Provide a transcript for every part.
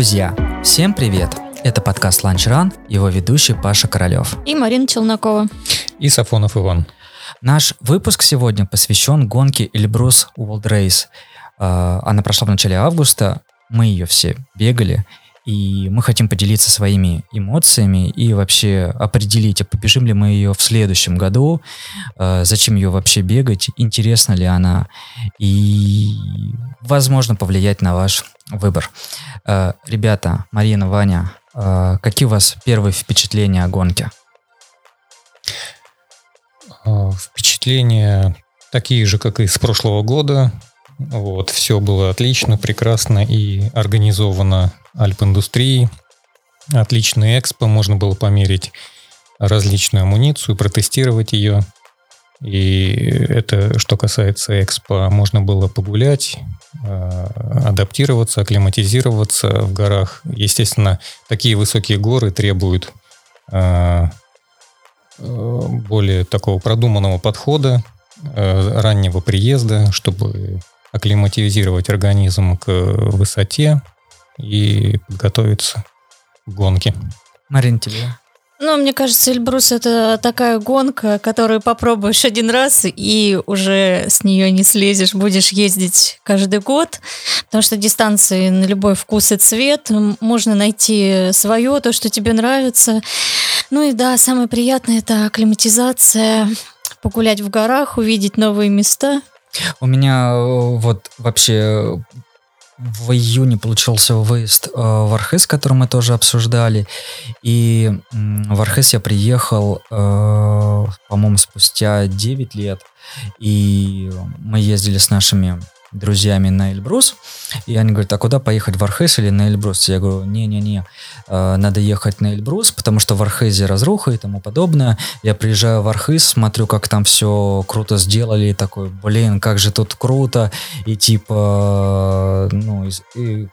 Друзья, всем привет! Это подкаст Lunch Run, его ведущий Паша Королев. И Марина Челнокова. И Сафонов Иван. Наш выпуск сегодня посвящен гонке Эльбрус World Race. А, она прошла в начале августа, мы ее все бегали, и мы хотим поделиться своими эмоциями и вообще определить, а побежим ли мы ее в следующем году, а, зачем ее вообще бегать, интересна ли она, и, возможно, повлиять на ваш выбор. А, ребята, Марина, Ваня, какие у вас первые впечатления о гонке? Впечатления такие же, как и с прошлого года. Вот, все было отлично, прекрасно и организовано альп-индустрии. Отличный экспо, можно было померить различную амуницию, протестировать ее. И это, что касается экспо, можно было погулять, э, адаптироваться, акклиматизироваться в горах. Естественно, такие высокие горы требуют э, более такого продуманного подхода, раннего приезда, чтобы акклиматизировать организм к высоте и подготовиться к гонке. Марин, тебе? Ну, мне кажется, Эльбрус это такая гонка, которую попробуешь один раз и уже с нее не слезешь, будешь ездить каждый год, потому что дистанции на любой вкус и цвет, можно найти свое, то, что тебе нравится. Ну и да, самое приятное это акклиматизация, погулять в горах, увидеть новые места. У меня э, вот вообще в июне получился выезд э, в Архыз, который мы тоже обсуждали. И э, в Архыз я приехал, э, по-моему, спустя 9 лет. И мы ездили с нашими друзьями на Эльбрус, и они говорят, а куда поехать, в Архыз или на Эльбрус? Я говорю, не-не-не, э, надо ехать на Эльбрус, потому что в Архизе разруха и тому подобное. Я приезжаю в Архиз, смотрю, как там все круто сделали, и такой, блин, как же тут круто, и типа, ну,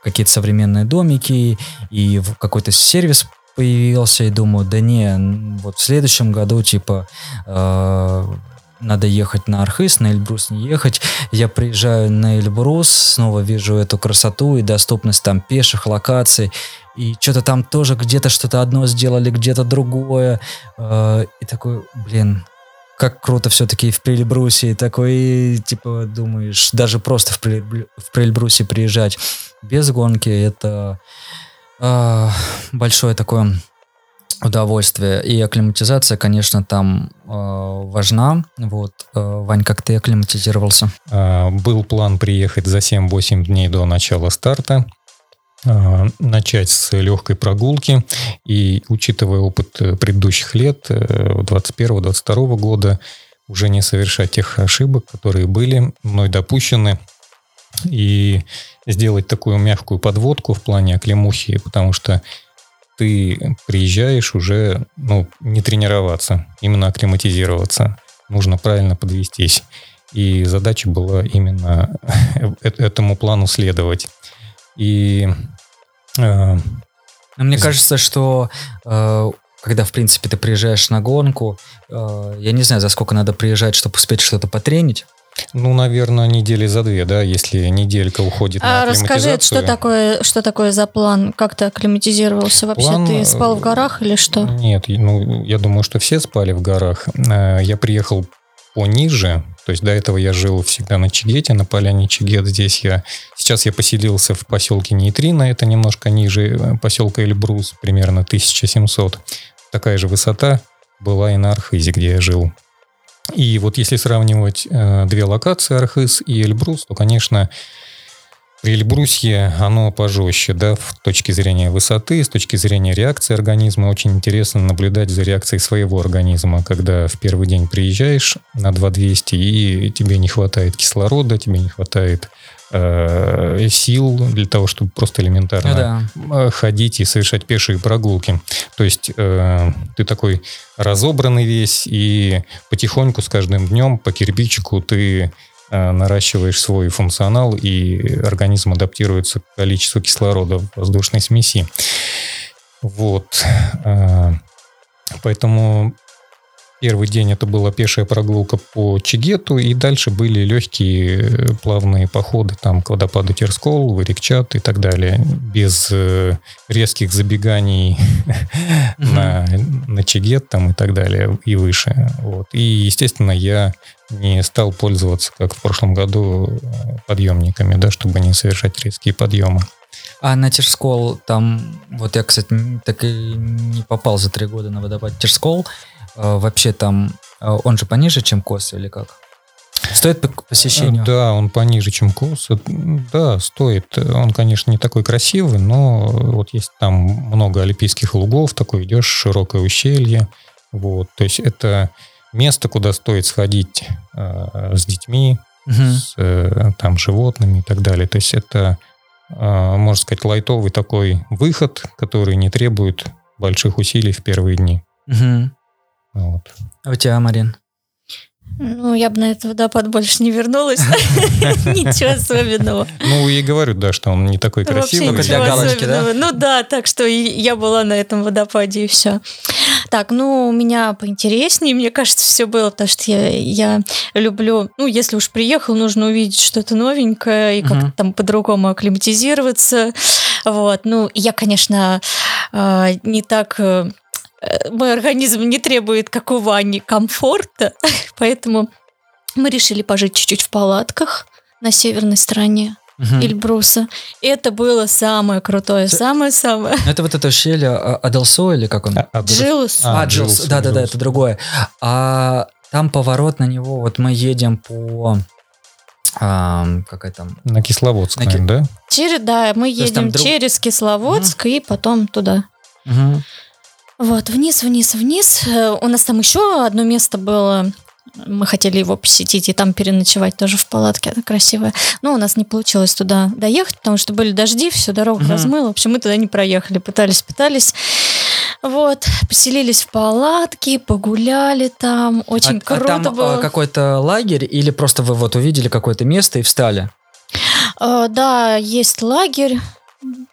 какие-то современные домики, и какой-то сервис появился, и думаю, да не, вот в следующем году, типа, э, надо ехать на Архыз, на Эльбрус не ехать. Я приезжаю на Эльбрус, снова вижу эту красоту и доступность там пеших локаций. И что-то там тоже где-то что-то одно сделали, где-то другое. Э, и такой, блин, как круто все-таки в Прельбрусе. И такой, типа, думаешь, даже просто в, Прельбрусе приезжать без гонки, это э, большое такое удовольствие. И акклиматизация, конечно, там э, важна. Вот, э, Вань, как ты акклиматизировался? А, был план приехать за 7-8 дней до начала старта а, начать с легкой прогулки и, учитывая опыт предыдущих лет, 21-22 э, года, уже не совершать тех ошибок, которые были мной допущены, и сделать такую мягкую подводку в плане оклемухи, потому что ты приезжаешь уже, ну, не тренироваться, именно акклиматизироваться. Нужно правильно подвестись. И задача была именно этому плану следовать. И... Э, Мне кажется, что э, когда, в принципе, ты приезжаешь на гонку, э, я не знаю, за сколько надо приезжать, чтобы успеть что-то потренить, ну, наверное, недели за две, да, если неделька уходит а на расскажи, что такое, что такое за план? Как ты акклиматизировался вообще? План... Ты спал в горах или что? Нет, ну, я думаю, что все спали в горах. Э, я приехал пониже, то есть до этого я жил всегда на Чигете, на поляне Чигет. Здесь я... Сейчас я поселился в поселке Нейтрино, это немножко ниже э, поселка Эльбрус, примерно 1700. Такая же высота была и на Архизе, где я жил. И вот если сравнивать э, две локации, Архыз и Эльбрус, то, конечно, Эльбрусье, оно пожестче, да, с точки зрения высоты, с точки зрения реакции организма. Очень интересно наблюдать за реакцией своего организма, когда в первый день приезжаешь на 2200 и тебе не хватает кислорода, тебе не хватает э, сил для того, чтобы просто элементарно ну, да. ходить и совершать пешие прогулки. То есть э, ты такой разобранный весь, и потихоньку с каждым днем по кирпичику ты э, наращиваешь свой функционал, и организм адаптируется к количеству кислорода в воздушной смеси. Вот. Э, поэтому Первый день это была пешая прогулка по Чигету, и дальше были легкие э, плавные походы там к водопаду Терскол, Варикчат и так далее, без э, резких забеганий на, на Чигет там и так далее и выше. Вот. И, естественно, я не стал пользоваться, как в прошлом году, э, подъемниками, да, чтобы не совершать резкие подъемы. А на Терскол там, вот я, кстати, так и не попал за три года на водопад Терскол, вообще там, а, он же пониже, чем Кос или как? Стоит по посещению? Да, он пониже, чем Кос. Да, стоит. Он, конечно, не такой красивый, но вот есть там много олимпийских лугов, такой идешь, широкое ущелье. Вот, то есть это место, куда стоит сходить э, с детьми, угу. с э, там животными и так далее. То есть это, э, можно сказать, лайтовый такой выход, который не требует больших усилий в первые дни. Угу. Вот. А у тебя, Марин? Ну, я бы на этот водопад больше не вернулась. Ничего особенного. Ну, и говорю, да, что он не такой красивый. Вообще для галочки, да? Ну да, так что я была на этом водопаде и все. Так, ну, у меня поинтереснее, мне кажется, все было, потому что я, я люблю, ну, если уж приехал, нужно увидеть что-то новенькое и как-то там по-другому акклиматизироваться. Вот, ну, я, конечно, а, не так э, мой организм не требует, как у Вани, комфорта, поэтому мы решили пожить чуть-чуть в палатках на северной стороне угу. Эльбруса. И это было самое крутое, самое-самое. Ну, это вот это ущелье а, Аделсо или как он? А, Джилус. А, Джилус, да-да-да, это другое. А там поворот на него, вот мы едем по... А, какая там? На Кисловодск, на наверное, да? Через, да, мы едем друг... через Кисловодск угу. и потом туда. Угу. Вот, вниз, вниз, вниз. Э, у нас там еще одно место было. Мы хотели его посетить и там переночевать тоже в палатке. Это красивое. Но у нас не получилось туда доехать, потому что были дожди, всю дорогу угу. размыло. В общем, мы туда не проехали. Пытались, пытались. Вот, поселились в палатке, погуляли там, очень а, круто а там было. какой-то лагерь или просто вы вот увидели какое-то место и встали? Uh, да, есть лагерь.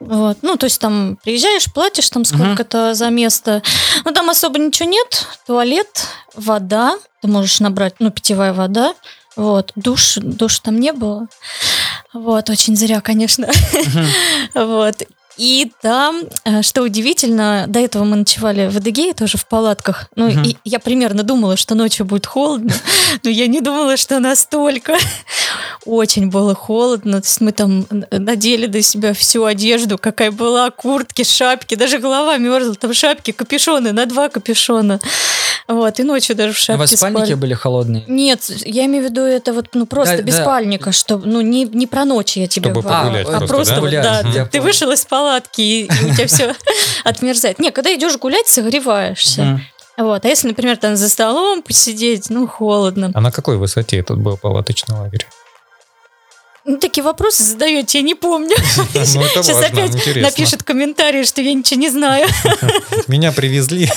Вот. Ну, то есть там приезжаешь, платишь там сколько-то uh за место. Ну, там особо ничего нет. Туалет, вода. Ты можешь набрать, ну, питьевая вода. Вот. Душ, душ там не было. Вот, очень зря, конечно. uh вот. И там, э, что удивительно, до этого мы ночевали в Адыгее тоже в палатках. Ну, угу. и я примерно думала, что ночью будет холодно, но я не думала, что настолько. Очень было холодно. То есть мы там надели до себя всю одежду, какая была, куртки, шапки, даже голова мерзла, там шапки, капюшоны, на два капюшона. Вот, и ночью даже в шапке У вас спали. спальники были холодные? Нет, я имею в виду это вот, ну, просто да, без да. спальника, чтобы, ну, не, не про ночь я тебе Чтобы погулять а, просто, а просто да? да, ты, ты вышел из палатки, и, и у тебя все отмерзает. Не, когда идешь гулять, согреваешься. Вот. А если, например, там за столом посидеть, ну, холодно. А на какой высоте этот был палаточный лагерь? Ну, такие вопросы задаете, я не помню. Ну, Сейчас опять напишет комментарий, что я ничего не знаю. Меня привезли.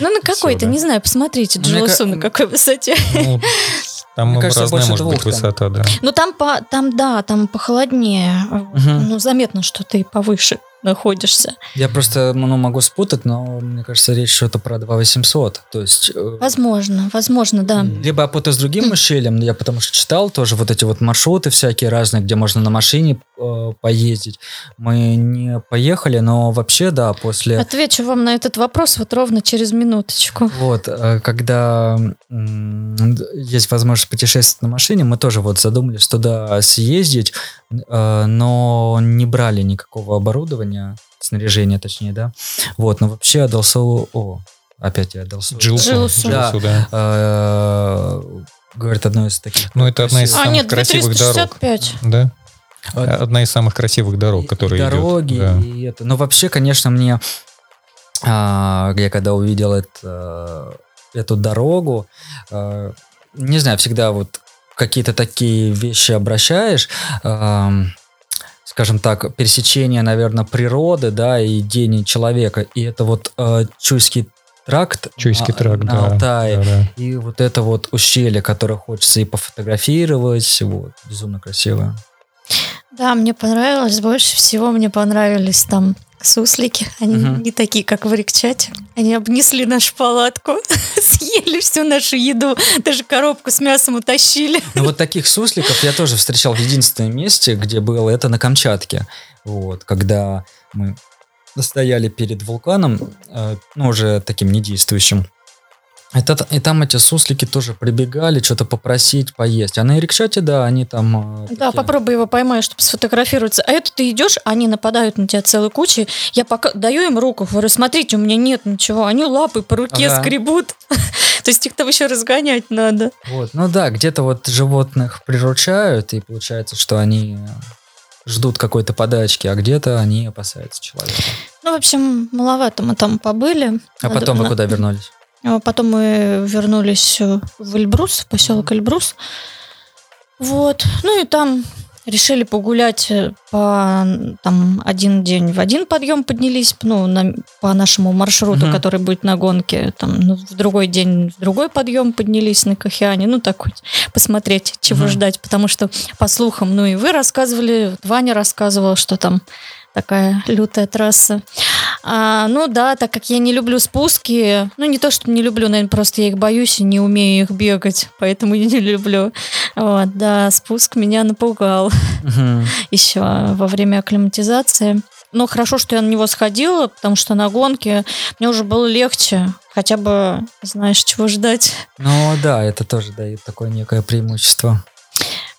Ну, на какой-то, не знаю, посмотрите, Джоусу на какой высоте. Ну, там Мне кажется, разная может быть высота, да. Ну, там, по, там, да, там похолоднее. Ну, заметно, что ты повыше находишься. Я просто ну, могу спутать, но мне кажется, речь что-то про 2800. То есть... Э, возможно, возможно, да. Либо я путаю с другим ущельем, я потому что читал тоже вот эти вот маршруты всякие разные, где можно на машине э, поездить. Мы не поехали, но вообще, да, после... Отвечу вам на этот вопрос вот ровно через минуточку. Вот, э, когда есть возможность путешествовать на машине, мы тоже вот задумались туда съездить, но не брали никакого оборудования, снаряжения точнее, да. Вот, но вообще Адалсу, о, опять я Адалсу. Джилсу. Да. да. Э, говорит, одно из таких. Ну, это одна из самых а, нет, красивых дорог. Да? Одна из самых красивых дорог, которые Дороги идет. Да. и это. Но вообще, конечно, мне, а, я когда увидел это, эту дорогу, а, не знаю, всегда вот какие-то такие вещи обращаешь, скажем так, пересечение, наверное, природы, да, и день человека. И это вот э, Чуйский тракт Чуйский на, тракт, на да, Алтае. Да, да. И вот это вот ущелье, которое хочется и пофотографировать. Вот, безумно красиво. Да, мне понравилось. Больше всего мне понравились там суслики. Они Мгм. не такие, как в Рикчате. Они обнесли нашу палатку, съели всю нашу еду, даже коробку с мясом утащили. Ну, вот таких сусликов я тоже встречал в единственном месте, где было это на Камчатке. Вот, когда мы стояли перед вулканом, э, ну, уже таким недействующим. Это, и там эти суслики тоже прибегали, что-то попросить поесть. А на Ирикчате, да, они там... э, Да, такие- попробуй его поймать, чтобы сфотографироваться. А это ты идешь, они нападают на тебя целой кучей. Я пока даю им руку, говорю, смотрите, у меня нет ничего. Они лапы по руке Ага. скребут. То есть их там еще разгонять надо. Вот, ну да, где-то вот животных приручают, и получается, что они ждут какой-то подачки, а где-то они опасаются человека. Ну, в общем, маловато мы там побыли. А Надо- потом вы куда вернулись? А Потом мы вернулись э, в Эльбрус, в поселок Эльбрус. Вот. Ну и там решили погулять э, по там один день в один подъем поднялись, ну, на- по нашему маршруту, Мгм. который будет на гонке. Там, ну, в другой день в другой подъем поднялись на Кахиане. Ну, так вот, посмотреть, чего Мгм. ждать. Потому что, по слухам, ну и вы рассказывали, Ваня рассказывал, что там такая лютая трасса. А, ну да, так как я не люблю спуски, ну не то, что не люблю, наверное, просто я их боюсь и не умею их бегать, поэтому я не люблю. Вот, да, спуск меня напугал Мгм. еще во время акклиматизации. Но хорошо, что я на него сходила, потому что на гонке мне уже было легче. Хотя бы знаешь, чего ждать. Ну да, это тоже дает такое некое преимущество.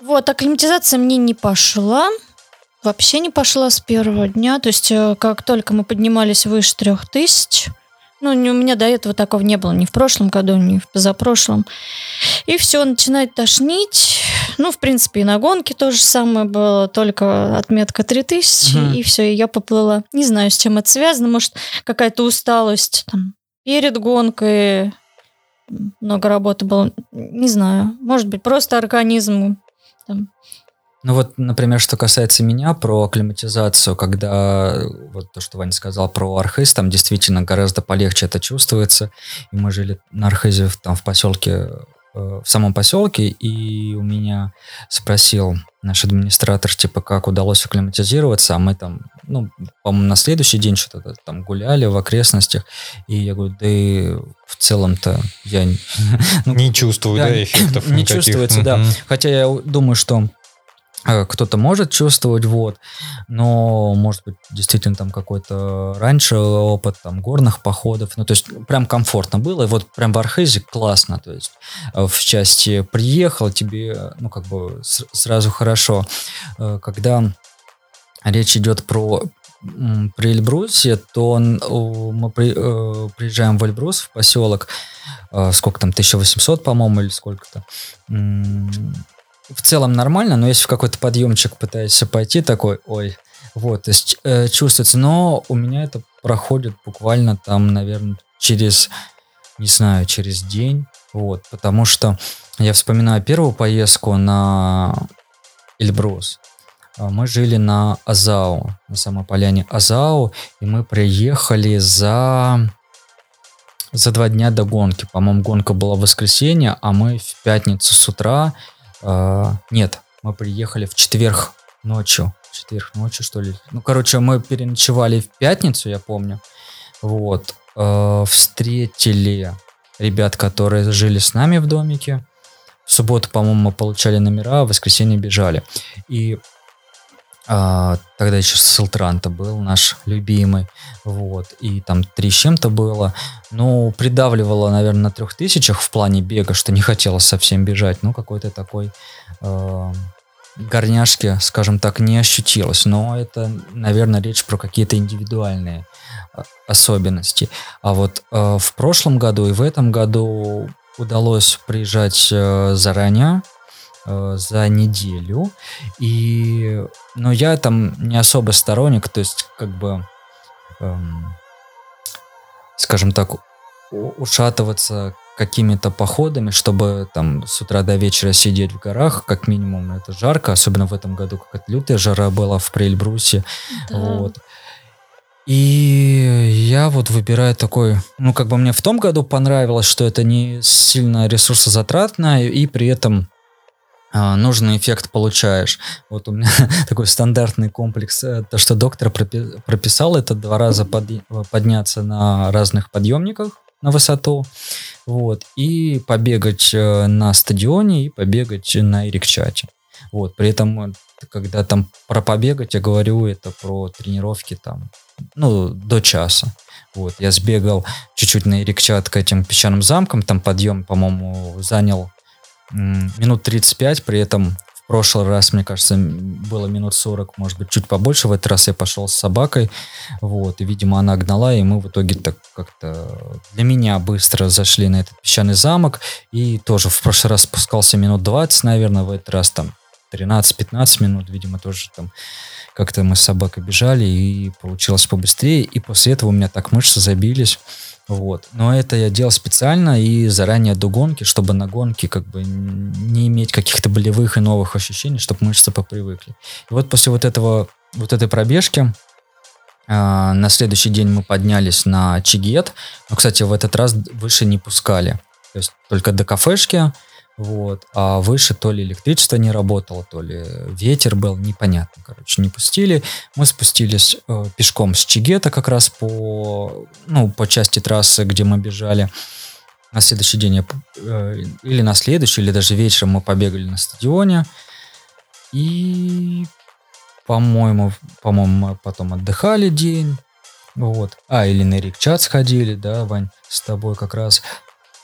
Вот, акклиматизация мне не пошла. Вообще не пошла с первого дня. То есть, э, как только мы поднимались выше трех тысяч, ну, у меня до этого такого не было ни в прошлом году, ни в позапрошлом. И все, начинает тошнить. Ну, в принципе, и на гонке то же самое было, только отметка 3000, Мгм. и все, и я поплыла. Не знаю, с чем это связано. Может, какая-то усталость там, перед гонкой, много работы было. Не знаю. Может быть, просто организм там, Ну вот, например, что касается меня про акклиматизацию, когда вот то, что Ваня сказал про Архыз, там действительно гораздо полегче это чувствуется. И мы жили на Архизе в- там в поселке, э, в самом поселке, и у меня спросил наш администратор, типа, как удалось акклиматизироваться, а мы там, ну, по-моему, на следующий день что-то там гуляли в окрестностях, и я говорю, да и в целом-то я... не- ну, Не чувствую, да, да, эффектов не чувствуется, да. Хотя я думаю, что кто-то может чувствовать, вот, но, может быть, действительно там какой-то раньше опыт там горных походов, ну, то есть прям комфортно было, и вот прям в Архизе классно, то есть э, в части приехал, тебе, ну, как бы сразу хорошо. Э, Когда речь идет про при Эльбрусе, то он, мы при- э, приезжаем в Эльбрус, в поселок, э, сколько там, 1800, по-моему, или сколько-то. В целом нормально, но если в какой-то подъемчик пытаешься пойти, такой, ой, вот, то есть э, чувствуется, но у меня это проходит буквально там, наверное, через, не знаю, через день, вот, потому что я вспоминаю первую поездку на Эльбрус. А, Мы жили на Азау, на самой поляне Азау, и мы приехали за за два дня до гонки. По-моему, гонка была в воскресенье, а мы в пятницу с утра... э, нет, мы приехали в четверг ночью. В четверг ночью, что ли. Ну, короче, мы переночевали в пятницу, я помню. Вот. Э, встретили ребят, которые жили с нами в домике. В субботу, по-моему, мы получали номера, а в воскресенье бежали. И а, тогда еще Силтранта был наш любимый, вот, и там три с чем-то было, ну, придавливало, наверное, на трех тысячах в плане бега, что не хотелось совсем бежать, ну, какой-то такой э, горняшки, скажем так, не ощутилось, но это, наверное, речь про какие-то индивидуальные а, особенности. А вот э, в прошлом году и в этом году удалось приезжать э, заранее, э, за неделю. И, но я там не особо сторонник, то есть как бы, эм, скажем так, ушатываться какими-то походами, чтобы там с утра до вечера сидеть в горах, как минимум это жарко, особенно в этом году какая-то лютая жара была в Преэльбрусе. Да. Вот. И я вот выбираю такой, ну, как бы мне в том году понравилось, что это не сильно ресурсозатратно, и при этом нужный эффект получаешь. Вот у меня такой стандартный комплекс, э, то, что доктор прописал, это два раза под, подняться на разных подъемниках на высоту, вот, и побегать э, на стадионе, и побегать на Эрикчате. Вот, при этом, когда там про побегать, я говорю это про тренировки там, ну, до часа. Вот, я сбегал чуть-чуть на Эрикчат к этим песчаным замкам, там подъем, по-моему, занял минут 35, при этом в прошлый раз, мне кажется, было минут 40, может быть, чуть побольше. В этот раз я пошел с собакой, вот, и, видимо, она гнала, и мы в итоге так как-то для меня быстро зашли на этот песчаный замок, и тоже в прошлый раз спускался минут 20, наверное, в этот раз там 13-15 минут, видимо, тоже там как-то мы с собакой бежали, и получилось побыстрее, и после этого у меня так мышцы забились, вот. Но это я делал специально и заранее до гонки, чтобы на гонке как бы не иметь каких-то болевых и новых ощущений, чтобы мышцы попривыкли. И вот после вот этого, вот этой пробежки э, на следующий день мы поднялись на Чигет. Но, кстати, в этот раз выше не пускали. То есть только до кафешки, вот. А выше то ли электричество не работало, то ли ветер был, непонятно, короче, не пустили. Мы спустились э, пешком с Чигета как раз по, ну, по части трассы, где мы бежали. На следующий день, я, э, или на следующий, или даже вечером мы побегали на стадионе. И, по-моему, по-моему, мы потом отдыхали день. Вот. А, или на Рикчат сходили, да, Вань, с тобой как раз.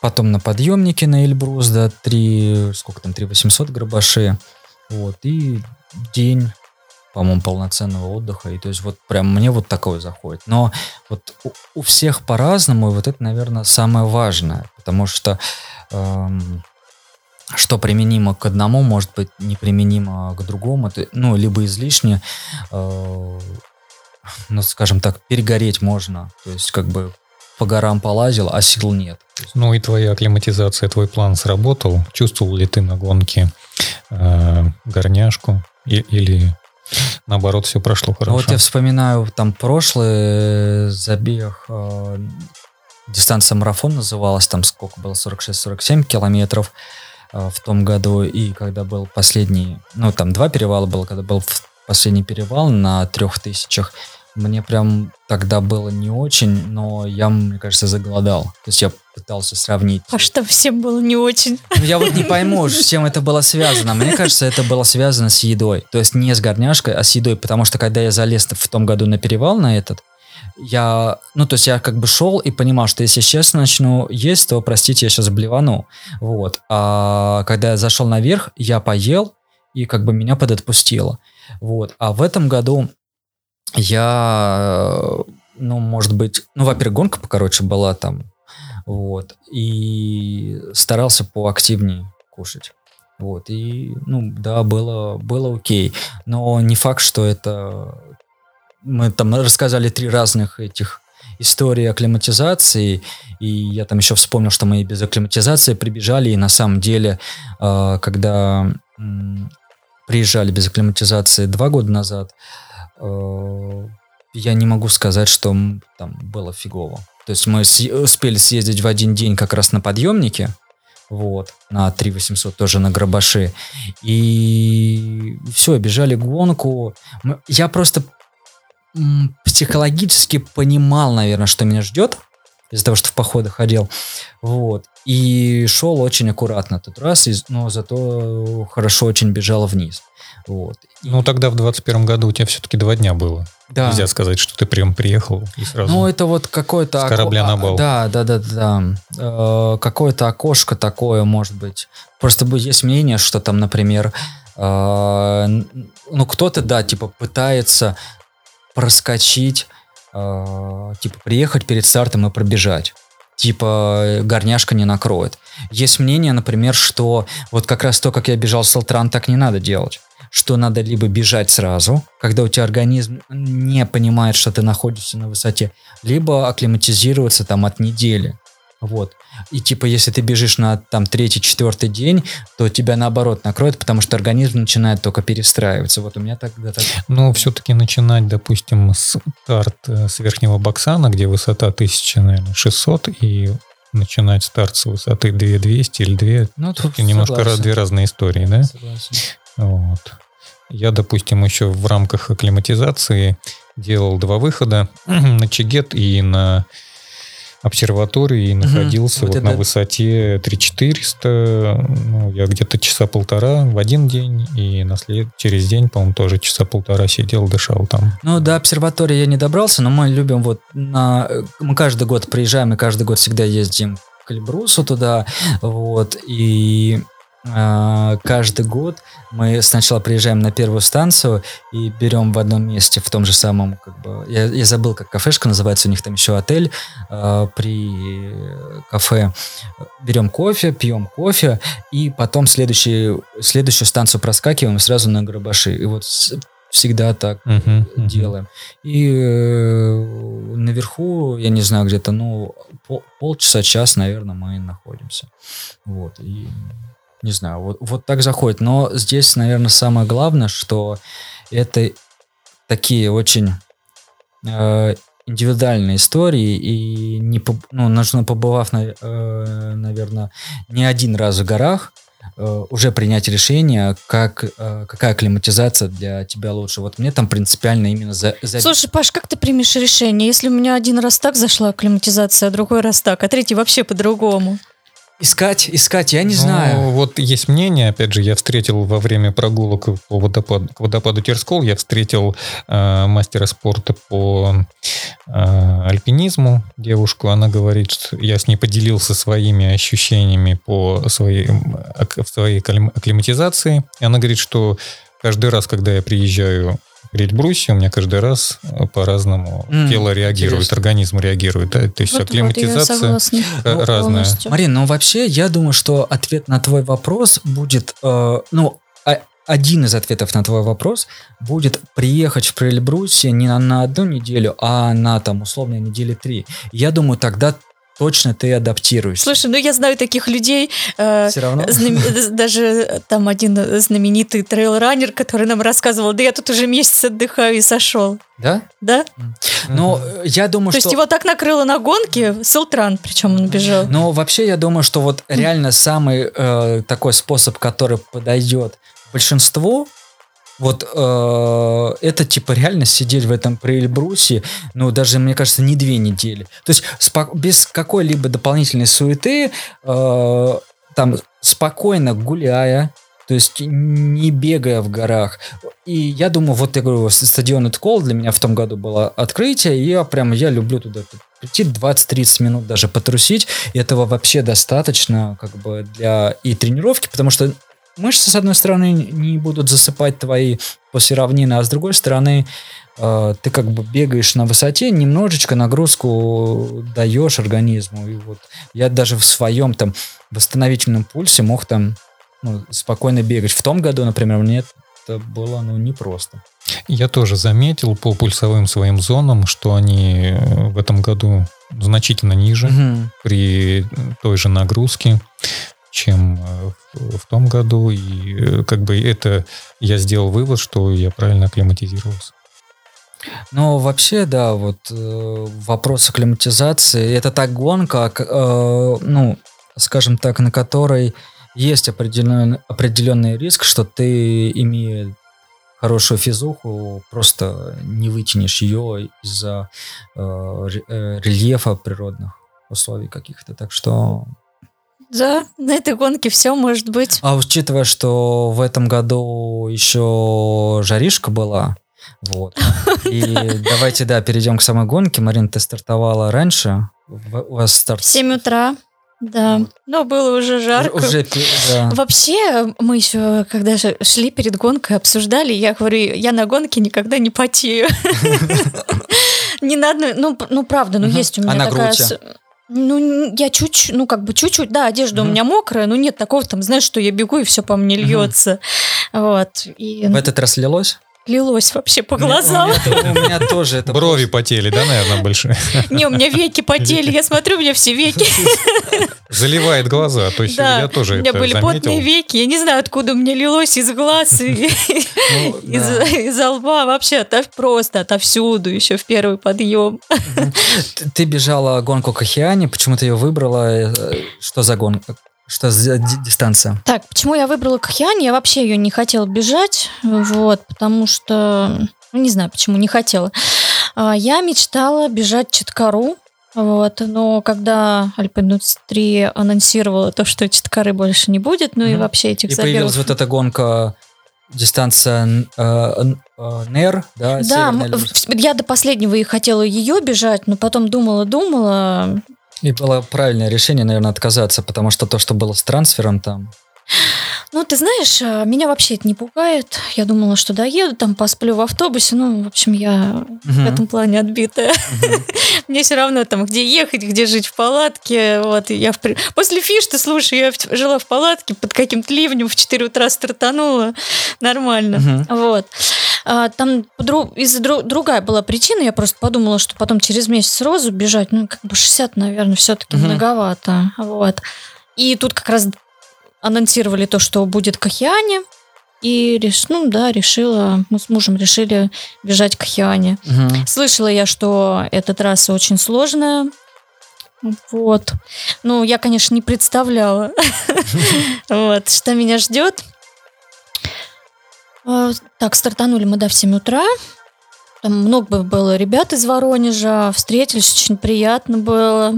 Потом на подъемнике на Эльбрус, да, 3, сколько там, 3 800 гробаши. Вот, и день, по-моему, полноценного отдыха. И то есть вот прям мне вот такое заходит. Но вот у, у всех по-разному, и вот это, наверное, самое важное. Потому что эм, что применимо к одному, может быть неприменимо к другому. Ну, либо излишне, э, ну, скажем так, перегореть можно. То есть как бы по горам полазил, а сил нет. Ну и твоя акклиматизация, твой план сработал. Чувствовал ли ты на гонке э, горняшку и, или наоборот все прошло хорошо? Вот я вспоминаю там прошлый забег, э, дистанция марафон называлась, там сколько было, 46-47 километров э, в том году, и когда был последний, ну там два перевала было, когда был последний перевал на трех тысячах, мне прям тогда было не очень, но я, мне кажется, заголодал. То есть я пытался сравнить. А что всем было не очень? Ну, я вот не пойму, с чем это было связано. Мне кажется, это было связано с едой. То есть не с горняшкой, а с едой. Потому что когда я залез в том году на перевал на этот, я, ну, то есть я как бы шел и понимал, что если сейчас начну есть, то, простите, я сейчас блевану. Вот. А когда я зашел наверх, я поел, и как бы меня подотпустило. Вот. А в этом году я, ну, может быть, ну, во-первых, гонка покороче была там, вот, и старался поактивнее кушать. Вот, и, ну, да, было, было окей. Но не факт, что это... Мы там рассказали три разных этих истории акклиматизации, и я там еще вспомнил, что мы и без акклиматизации прибежали, и на самом деле, э, когда приезжали без акклиматизации два года назад, Э, я не могу сказать, что там было фигово. То есть мы успели съездить в один день как раз на подъемнике, вот, на 3800 тоже на Грабаши, и все, бежали гонку. Я просто психологически понимал, наверное, что меня ждет, из-за того, что в походы ходил, вот, и шел очень аккуратно тот раз, но зато хорошо очень бежал вниз. Вот. Ну, тогда в 21 году у тебя все-таки два дня было. Да. Нельзя сказать, что ты прям приехал и сразу... Ну, это вот какое-то... С корабля на бал. Да, да, да, да. Э, какое-то окошко такое, может быть. Просто есть мнение, что там, например, э, ну, кто-то, да, типа, пытается проскочить, э, типа, приехать перед стартом и пробежать типа горняшка не накроет. Есть мнение, например, что вот как раз то, как я бежал с Элтран, так не надо делать что надо либо бежать сразу, когда у тебя организм не понимает, что ты находишься на высоте, либо акклиматизироваться там от недели. Вот. И типа, если ты бежишь на там третий, четвертый день, то тебя наоборот накроет, потому что организм начинает только перестраиваться. Вот у меня тогда так. Но все-таки начинать, допустим, с старт э, с верхнего боксана, где высота 1600, и начинать старт с высоты 2200 или 2. Ну, тут немножко раз- две разные истории, да? Согласен. Вот. Я, допустим, еще в рамках акклиматизации делал два выхода на Чигет и на обсерваторию и находился Вот вот, это- на высоте 3400. Ну, я где-то часа полтора в один день, и на след... через день, по-моему, тоже часа полтора сидел, дышал там. Ну, до обсерватории я не добрался, но мы любим вот на... Мы каждый год приезжаем и каждый год всегда ездим к Эльбрусу туда, вот, и каждый год мы сначала приезжаем на первую станцию и берем в одном месте, в том же самом, как бы, я, я забыл, как кафешка называется, у них там еще отель а, при кафе. Берем кофе, пьем кофе, и потом следующий, следующую станцию проскакиваем сразу на Грабаши. И вот всегда так Мгм, мгм. делаем. И э, наверху, я не знаю, где-то, ну, пол- полчаса, час, наверное, мы находимся. Вот. И не знаю, вот, вот так заходит. Но здесь, наверное, самое главное, что это такие очень э, индивидуальные истории, и не, ну, нужно, побывав, на- э, наверное, не один раз в горах, э, уже принять решение, как, э, какая климатизация для тебя лучше. Вот мне там принципиально именно за, за- Слушай, Паш, как ты примешь решение, если у меня один раз так зашла акклиматизация, а другой раз так, а третий вообще по-другому? Искать, искать, я не Ну, знаю. Вот есть мнение, опять же, я встретил во время прогулок по водопаду, к водопаду Терскол, я встретил э, мастера спорта по э, альпинизму, девушку, она говорит, что я с ней поделился своими ощущениями по своей, в своей акклим- акклиматизации, и она говорит, что каждый раз, когда я приезжаю в Эльбрусе, у меня каждый раз э, по-разному М, тело реагирует, интересно. организм реагирует, да, то есть Вот- вот акклиматизация э, разная. полностью. Марин, ну вообще, я думаю, что ответ на твой вопрос будет, э, ну, а- один из ответов на твой вопрос будет приехать в Прельбрусе не на, на одну неделю, а на там условно недели три. Я думаю, тогда точно ты адаптируешься. Слушай, ну я знаю таких людей, э, Все равно? знаме- даже там один знаменитый трейл-раннер, который нам рассказывал, да я тут уже месяц отдыхаю и сошел. Да? Да? Но э, я думаю, То что... есть его так накрыло на гонке, Силтран, причем он бежал. Но вообще я думаю, что вот реально самый э, такой способ, который подойдет большинству, вот э, это типа реально сидеть в этом Эльбрусе, ну даже, мне кажется, не две недели. То есть спо- без какой-либо дополнительной суеты, э, там спокойно гуляя, то есть не бегая в горах. И я думаю, вот я говорю, стадион Эткол для меня в том году было открытие, и я прям, я люблю туда прийти 20-30 минут даже потрусить, и этого вообще достаточно как бы для и тренировки, потому что мышцы, с одной стороны, не будут засыпать твои после равнины, а с другой стороны, э, ты как бы бегаешь на высоте, немножечко нагрузку даешь организму. И вот я даже в своем там восстановительном пульсе мог там ну, спокойно бегать. В том году, например, мне это было ну, непросто. Я тоже заметил по пульсовым своим зонам, что они э, в этом году значительно ниже Мгм. при той же нагрузке, чем э, в, том году. И э, как бы это я сделал вывод, что я правильно акклиматизировался. Ну, вообще, да, вот э, вопрос акклиматизации, это та гонка, э, ну, скажем так, на которой есть определенный, определенный риск, что ты, имея хорошую физуху, просто не вытянешь ее из-за э, э, рельефа природных условий каких-то. Так что... Да, на этой гонке все может быть. А учитывая, что в этом году еще жаришка была, вот. И давайте, да, перейдем к самой гонке. Марин, ты стартовала раньше. У вас старт... В 7 утра, да. Но было уже жарко. Уже, да. Вообще, мы еще, когда шли перед гонкой, обсуждали, я говорю, я на гонке никогда не потею. Ни на одной, ну, ну правда, ну Мгм. есть у А меня на такая... Ну, я чуть, ну, как бы чуть-чуть, да, одежда у Мгм. меня мокрая, но нет такого, там, знаешь, что я бегу и все по мне льется. Вот. И, В этот раз лилось? Лилось вообще по У меня- глазам. У меня, у меня тоже это Брови потели, да, наверное, большие? Не, у меня веки потели, я смотрю, у меня все веки. Заливает глаза. То есть Да, я тоже у меня это были заметил. потные веки, я не знаю, откуда у меня лилось из глаз и Ну, из да. из лба, вообще отов- просто отовсюду, еще в первый подъем. Ты, ты бежала гонку Кахиани, почему ты ее выбрала? э, Что за гонка? Что за ди- дистанция? Так, почему я выбрала Кахьян? Я вообще ее не хотела бежать, вот, потому что, ну, не знаю, почему не хотела. А, Я мечтала бежать Читкару, вот, но когда Альпин-23 анонсировала то, что Читкары больше не будет, ну и Мгм. вообще этих И появилась забегов- вот эта гонка дистанция э, э, НЕР, да? Да, я до последнего и хотела ее бежать, но потом думала-думала, И было правильное решение, наверное, отказаться, потому что то, что было с трансфером там... Ну, ты знаешь, а, меня вообще это не пугает. Я думала, что доеду, там посплю в автобусе. Ну, в общем, я в Мгм. этом плане отбитая. Мгм. Мне все равно там, где ехать, где жить в палатке. Вот, я в... После фишты, слушай, я в- жила в палатке под каким-то ливнем, в 4 утра стартанула. Нормально. Мгм. Вот. А, там дру- из дру- другая была причина, я просто подумала, что потом через месяц сразу бежать, ну, как бы 60, наверное, все-таки Мгм. многовато. Вот. И тут как раз анонсировали то, что будет Кахиане. И реш... ну да, решила, мы с мужем решили бежать к Кахиане. Мгм. Слышала я, что эта трасса очень сложная. Вот. Ну, я, конечно, не представляла, вот, что меня ждет. А, Так, стартанули мы, да, в 7 утра. Там много было ребят из Воронежа. Встретились, очень приятно было.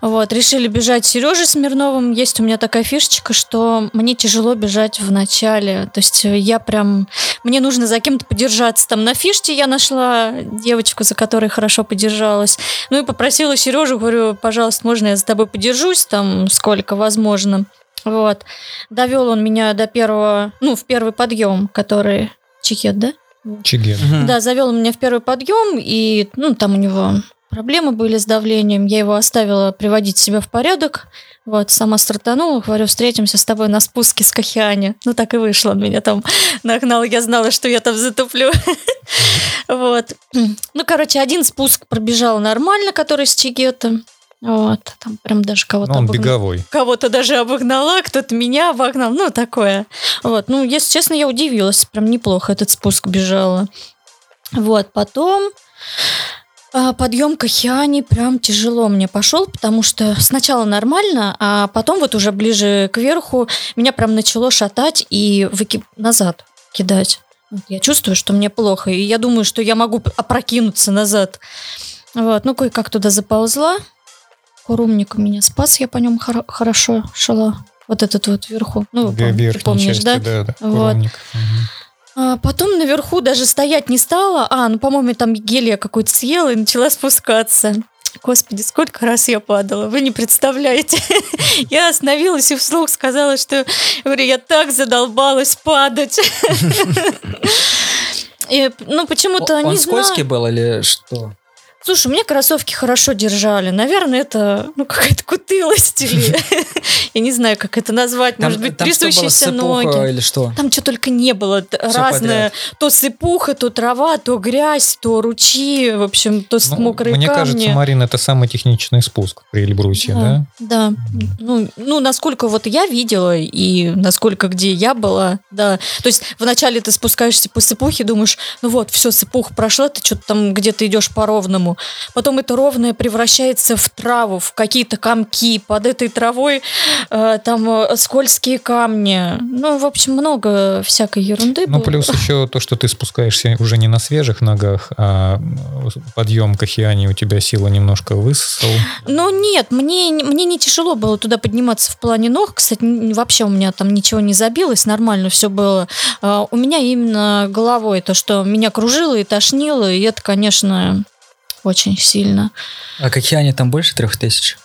Вот, решили бежать Сережей Смирновым. Есть у меня такая фишечка, что мне тяжело бежать в начале. То есть э, я прям... Мне нужно за кем-то подержаться. Там на фиште я нашла девочку, за которой хорошо подержалась. Ну и попросила Сережу, говорю, пожалуйста, можно я за тобой подержусь, там, сколько возможно. Вот. Довел он меня до первого, ну, в первый подъем, который... Чекет, да? Чигет. Мгм. Да, завел он меня в первый подъем, и ну, там у него проблемы были с давлением. Я его оставила приводить себя в порядок. Вот, сама стартанула, говорю, встретимся с тобой на спуске с Кахиани. Ну, так и вышло, он меня там нагнал, я знала, что я там затуплю. Вот. Ну, короче, один спуск пробежал нормально, который с Чигета. Вот, там прям даже кого-то Ну, он обогнал беговой. кого-то даже обогнала, кто-то меня обогнал, ну, такое. Вот, ну, если честно, я удивилась, прям неплохо этот спуск бежала. Вот, потом а, подъем к Ахиане прям тяжело мне пошел, потому что сначала нормально, а потом вот уже ближе к верху меня прям начало шатать и выки- назад кидать. Я чувствую, что мне плохо, и я думаю, что я могу опрокинуться назад. Вот, ну, кое-как туда заползла. Курумник меня спас, я по нем хоро- хорошо шла. Вот этот вот вверху. Ну, В пом- ты помнишь, части, да? да, да, Вот. А потом наверху даже стоять не стала. А, ну, по-моему, там гелия какой-то съела и начала спускаться. Господи, сколько раз я падала, вы не представляете. Я остановилась и вслух сказала, что говорю, я так задолбалась падать. И, ну, почему-то Он не скользкий был или что? Слушай, меня кроссовки хорошо держали. Наверное, это ну, какая-то кутылость или... Я не знаю, как это назвать. Может быть, трясущиеся ноги. или что? Там что только не было. Разное. То сыпуха, то трава, то грязь, то ручьи. В общем, то Ну, мокрые Мне камни. кажется, Марин, это самый техничный спуск при Эльбрусе, да? Да. Ну, ну, насколько вот я видела и насколько где я была, да. То есть вначале ты спускаешься по сыпухе, думаешь, ну вот, все, сыпуха прошла, ты что-то там где-то идешь по ровному. Потом это ровное превращается в траву, в какие-то комки. Под этой травой э, там э, скользкие камни. Ну, в общем, много всякой ерунды Ну, было. плюс еще то, что ты спускаешься уже не на свежих ногах, а подъем к Ахиане у тебя сила немножко высосал. Ну нет, мне, не- мне не тяжело было туда подниматься в плане ног. Кстати, вообще у меня там ничего не забилось, нормально все было. А, У меня именно головой то, что меня кружило и тошнило, и это, конечно, очень сильно. А какие они там больше трех тысяч?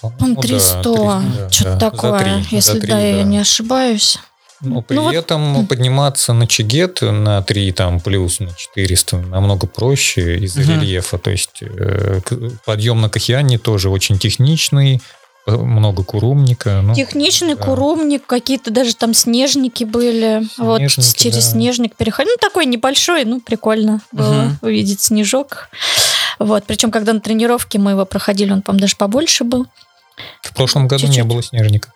По-моему, Ну 300, да, что-то да, за такое, три, если за три, да, я да. не ошибаюсь. Но при Ну вот- этом подниматься на Чигет на 3 там, плюс на 400 намного проще из-за Мгм. рельефа. То есть э, подъем на Кахиане тоже очень техничный, много курумника. Ну, Техничный да. курумник, какие-то даже там снежники были. вот Снежники, через да. снежник переходил. Ну, такой небольшой, ну, прикольно было Мгм. увидеть снежок. Вот, причем, когда на тренировке мы его проходили, он, по-моему, даже побольше был. В прошлом году не Чуть-чуть. было снежника.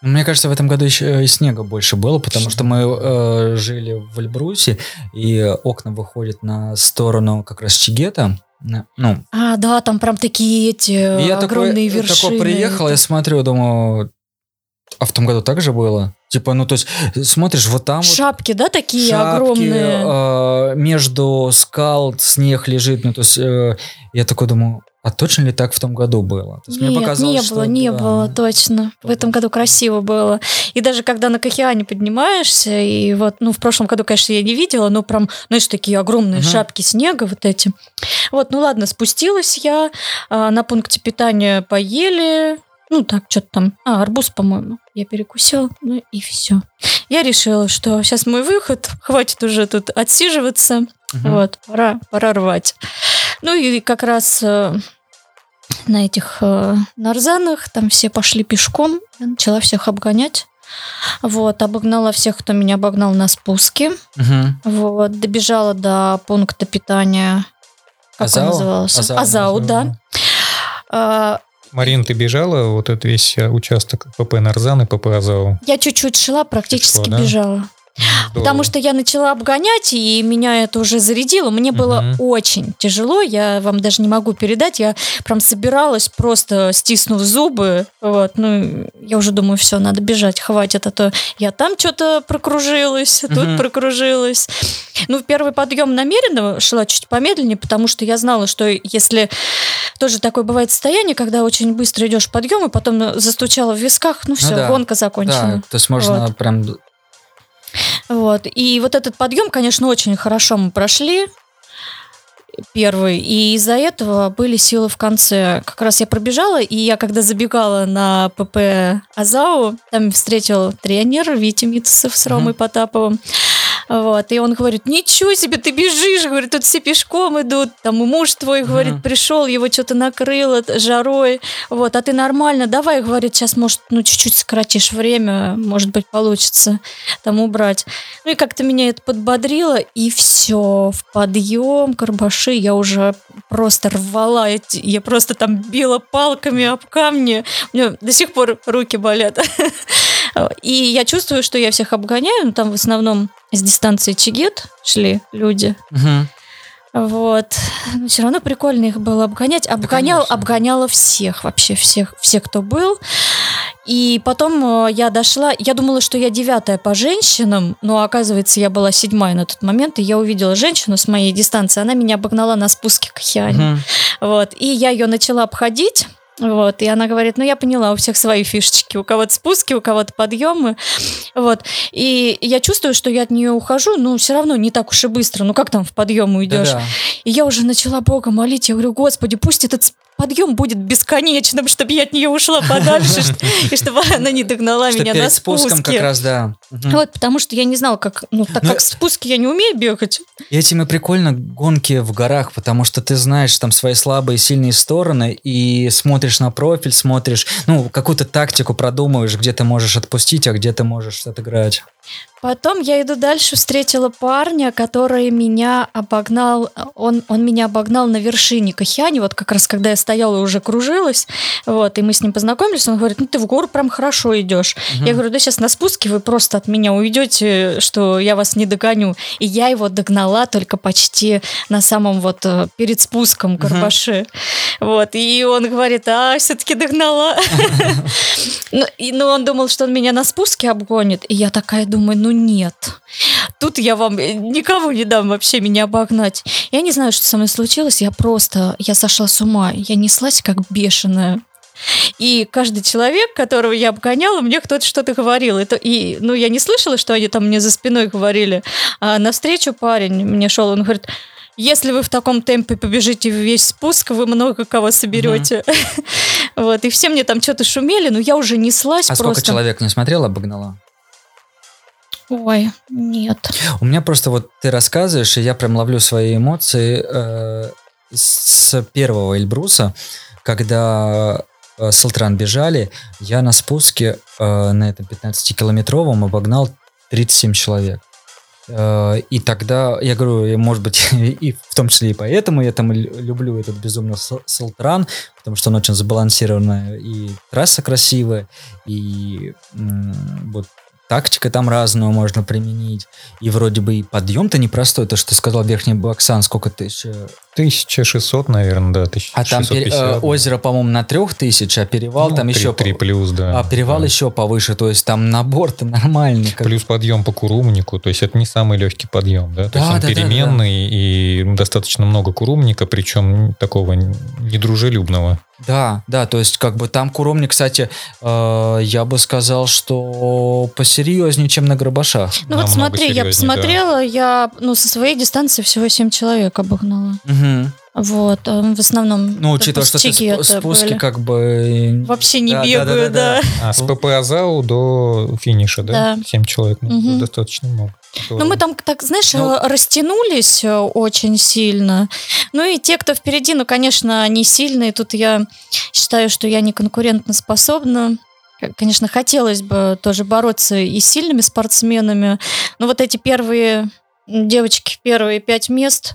Ну, Мне кажется, в этом году еще и снега больше было, потому что мы э, жили в Эльбрусе, и окна выходят на сторону как раз Чигета. Ну, А, да, там прям такие эти я огромные такой, вершины. такой приехал, я смотрю, думаю, а в том году так же было? Типа, ну, то есть, смотришь, вот там вот Шапки, да, такие шапки, огромные. э, между скал снег лежит, ну, то есть, э, я такой думаю, а точно ли так в том году было? То есть, мне Нет, показалось, не что было, не да. было, точно. В этом году красиво было. И даже когда на Кахиане поднимаешься, и вот, ну, в прошлом году, конечно, я не видела, но прям, знаешь, такие огромные Мгм. шапки снега вот эти. Вот, ну ладно, спустилась я, а, на пункте питания поели, ну, так, что-то там, а, арбуз, по-моему, я перекусила, ну, и все. Я решила, что сейчас мой выход, хватит уже тут отсиживаться, Мгм. вот, пора, пора рвать. Ну и как раз э, на этих э, нарзанах там все пошли пешком. Я начала всех обгонять. Вот, обогнала всех, кто меня обогнал на спуске. Мгм. Вот, добежала до пункта питания. Как он Азау? назывался? Азау, Азау, да. А, Марин, ты бежала вот этот весь э, участок ПП Нарзан и ПП Азау? я чуть-чуть шла, практически Шла, да? бежала. Здорово. Потому что я начала обгонять, и меня это уже зарядило. Мне было Мгм. очень тяжело, я вам даже не могу передать. Я прям собиралась, просто стиснув зубы. Вот, ну, я уже думаю, все, надо бежать, хватит, а то я там что-то прокружилась, тут Мгм. прокружилась. Ну, в первый подъем намеренно шла чуть помедленнее, потому что я знала, что если тоже такое бывает состояние, когда очень быстро идешь подъем, и потом застучала в висках, ну все, да. гонка закончена. Да, то есть можно прям... Вот. И вот этот подъем, конечно, очень хорошо мы прошли. Первый. И из-за этого были силы в конце. Как раз я пробежала, и я когда забегала на ПП Азау, там встретил тренер Витя Митцев с Ромой Потаповым. Вот, и он говорит, ничего себе, ты бежишь, говорит, тут все пешком идут, там и муж твой, говорит, Мгм. пришел, его что-то накрыло жарой, вот, а ты нормально, давай, говорит, сейчас, может, ну, чуть-чуть сократишь время, может быть, получится там убрать. Ну и как-то меня это подбодрило, и все, в подъем, Карбаши, я уже просто рвала, я просто там била палками об камни, у меня до сих пор руки болят. И я чувствую, что я всех обгоняю, ну, там в основном с дистанции Чигет шли люди. Мгм. Вот. Но все равно прикольно их было обгонять. Обгонял, конечно. обгоняла всех, вообще всех, все, кто был. И потом э, я дошла, я думала, что я девятая по женщинам, но оказывается, я была седьмая на тот момент, и я увидела женщину с моей дистанции, она меня обогнала на спуске к Хиане. Мгм. Вот. И я ее начала обходить. Вот, и она говорит, ну я поняла, у всех свои фишечки, у кого-то спуски, у кого-то подъемы, вот, и я чувствую, что я от нее ухожу, но все равно не так уж и быстро, ну как там в подъем уйдешь? Да-да. И я уже начала Бога молить. Я говорю, Господи, пусть этот подъем будет бесконечным, чтобы я от нее ушла подальше, и чтобы она не догнала меня на перед спуском как спуске. раз, да. Вот, потому что я не знала, как, ну, так Ну, как в спуске я не умею бегать. Этим и прикольно гонки в горах, потому что ты знаешь там свои слабые и сильные стороны и смотришь на профиль, смотришь, ну, какую-то тактику продумываешь, где ты можешь отпустить, а где ты можешь отыграть. Потом я иду дальше, встретила парня, который меня обогнал, он, он меня обогнал на вершине Кахиани, вот как раз когда я стояла и уже кружилась, вот, и мы с ним познакомились, он говорит, ну ты в гору прям хорошо идешь. Мгм. Я говорю, да сейчас на спуске вы просто от меня уйдете, что я вас не догоню. И я его догнала только почти на самом вот э, перед спуском Карбаши. Вот, и он говорит, а, все-таки догнала. Ну, Ну, он думал, что он меня на спуске обгонит. И я такая думаю, ну нет. Тут я вам э, никого не дам вообще меня обогнать. Я не знаю, что со мной случилось. Я просто, я сошла с ума. Я неслась как бешеная. И каждый человек, которого я обгоняла, мне кто-то что-то говорил. Это, и, ну, я не слышала, что они там мне за спиной говорили. А навстречу парень мне шел, он говорит, если вы в таком темпе побежите весь спуск, вы много кого соберете. Вот, и все мне там что-то шумели, но я уже неслась А сколько просто. человек не смотрела, обогнала? Ой, нет. У меня просто вот ты рассказываешь, и я прям ловлю свои эмоции э, с первого Эльбруса, когда э, Султран бежали, я на спуске э, на этом 15-километровом обогнал 37 человек. Э, и тогда, я говорю, может быть, и в том числе и поэтому я там люблю этот безумно Султран, потому что он очень забалансированная, и трасса красивая, и вот тактика там разную можно применить. И вроде бы и подъем-то непростой. То, что сказал, Верхний Баксан, сколько тысяч? 1600, наверное, да. 1650, а там э, озеро, по-моему, на 3000, а перевал ну, там 3, еще... 3 плюс, да. А перевал да. еще повыше, то есть там набор-то нормальный. Как... Плюс подъем по Курумнику, то есть это не самый легкий подъем, да? То да, есть он да, переменный да, да. и достаточно много Курумника, причем такого недружелюбного. Да, да, то есть как бы там Куромник, кстати, э, я бы сказал, что посерьезнее, чем на Гробашах. Ну вот смотри, я посмотрела, да. я ну со своей дистанции всего 7 человек обогнала. Угу. Вот, э, в основном. Ну, учитывая, что сп- спуски были. как бы... Вообще не да, бегаю, да. да, да, да. А с ПП Азау до финиша, да? Да. 7 человек, ну, угу. достаточно много. Ну, мы там, так, знаешь, ну, растянулись э, очень сильно. Ну и те, кто впереди, ну, конечно, они сильные. Тут я считаю, что я не конкурентно способна. Конечно, хотелось бы тоже бороться и с сильными спортсменами. Но вот эти первые девочки, первые пять мест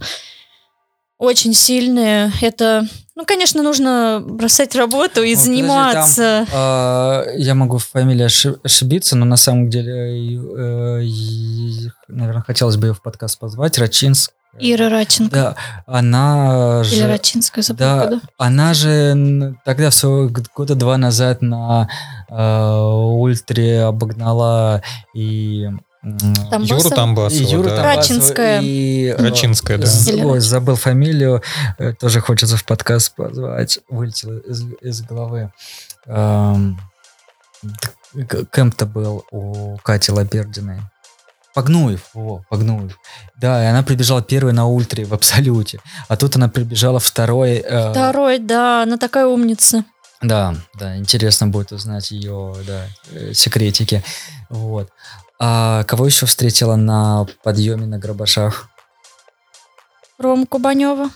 очень сильные. Это, ну, конечно, нужно бросать работу и ну, заниматься. Подожди, там, э, я могу в фамилии ошибиться, но на самом деле, э, э, наверное, хотелось бы ее в подкаст позвать. Рачинск. Ира Раченко. Да, она же... Или Рачинская, забыл, да, году. Она же тогда, все года два назад на э, ультре обогнала и Тамбасов? Юру Тамбасова, Юру да. Рачинская. И, Рачинская, да. Ой, забыл фамилию, э, тоже хочется в подкаст позвать, вылетел из, из головы. Эм, Кэмп-то был у Кати Лабердиной. Погнуев, о, Погнуев. Да, и она прибежала первой на ультре в абсолюте. А тут она прибежала второй. Э... Второй, да, она такая умница. Да, да, интересно будет узнать ее, да, э, секретики. Вот. А кого еще встретила на подъеме на Гробашах? Ром Кубанева.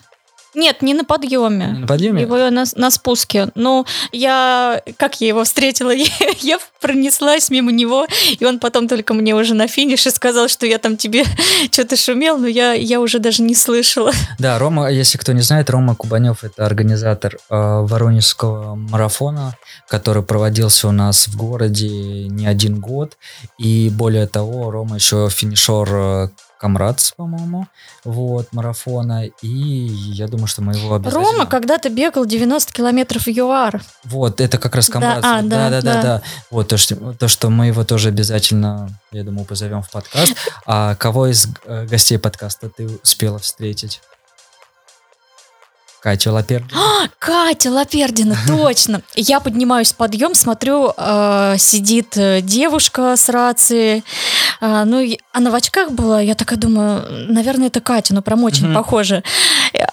Нет, не на подъеме. Не на подъеме? Его на, на спуске. Но я, как я его встретила, я, я пронеслась мимо него, и он потом только мне уже на финише сказал, что я там тебе что-то шумел, но я, я уже даже не слышала. Да, Рома, если кто не знает, Рома Кубанев это организатор э, Воронежского марафона, который проводился у нас в городе не один год. И более того, Рома еще финишер э, Камрадс, по-моему, вот, марафона, и я думаю, что мы его обязательно... Рома когда-то бегал 90 километров в ЮАР. Вот, это как раз Камрадс. Да, а, да, да, да, да, да. Вот, то что, то, что мы его тоже обязательно, я думаю, позовем в подкаст. А кого из э, гостей подкаста ты успела встретить? Катя Лапердина. А, Катя Лапердина, точно. Я поднимаюсь в подъем, смотрю, э, сидит э, девушка с рацией. Э, ну, она в очках была, я такая думаю, наверное, это Катя, но прям очень mm-hmm. похоже.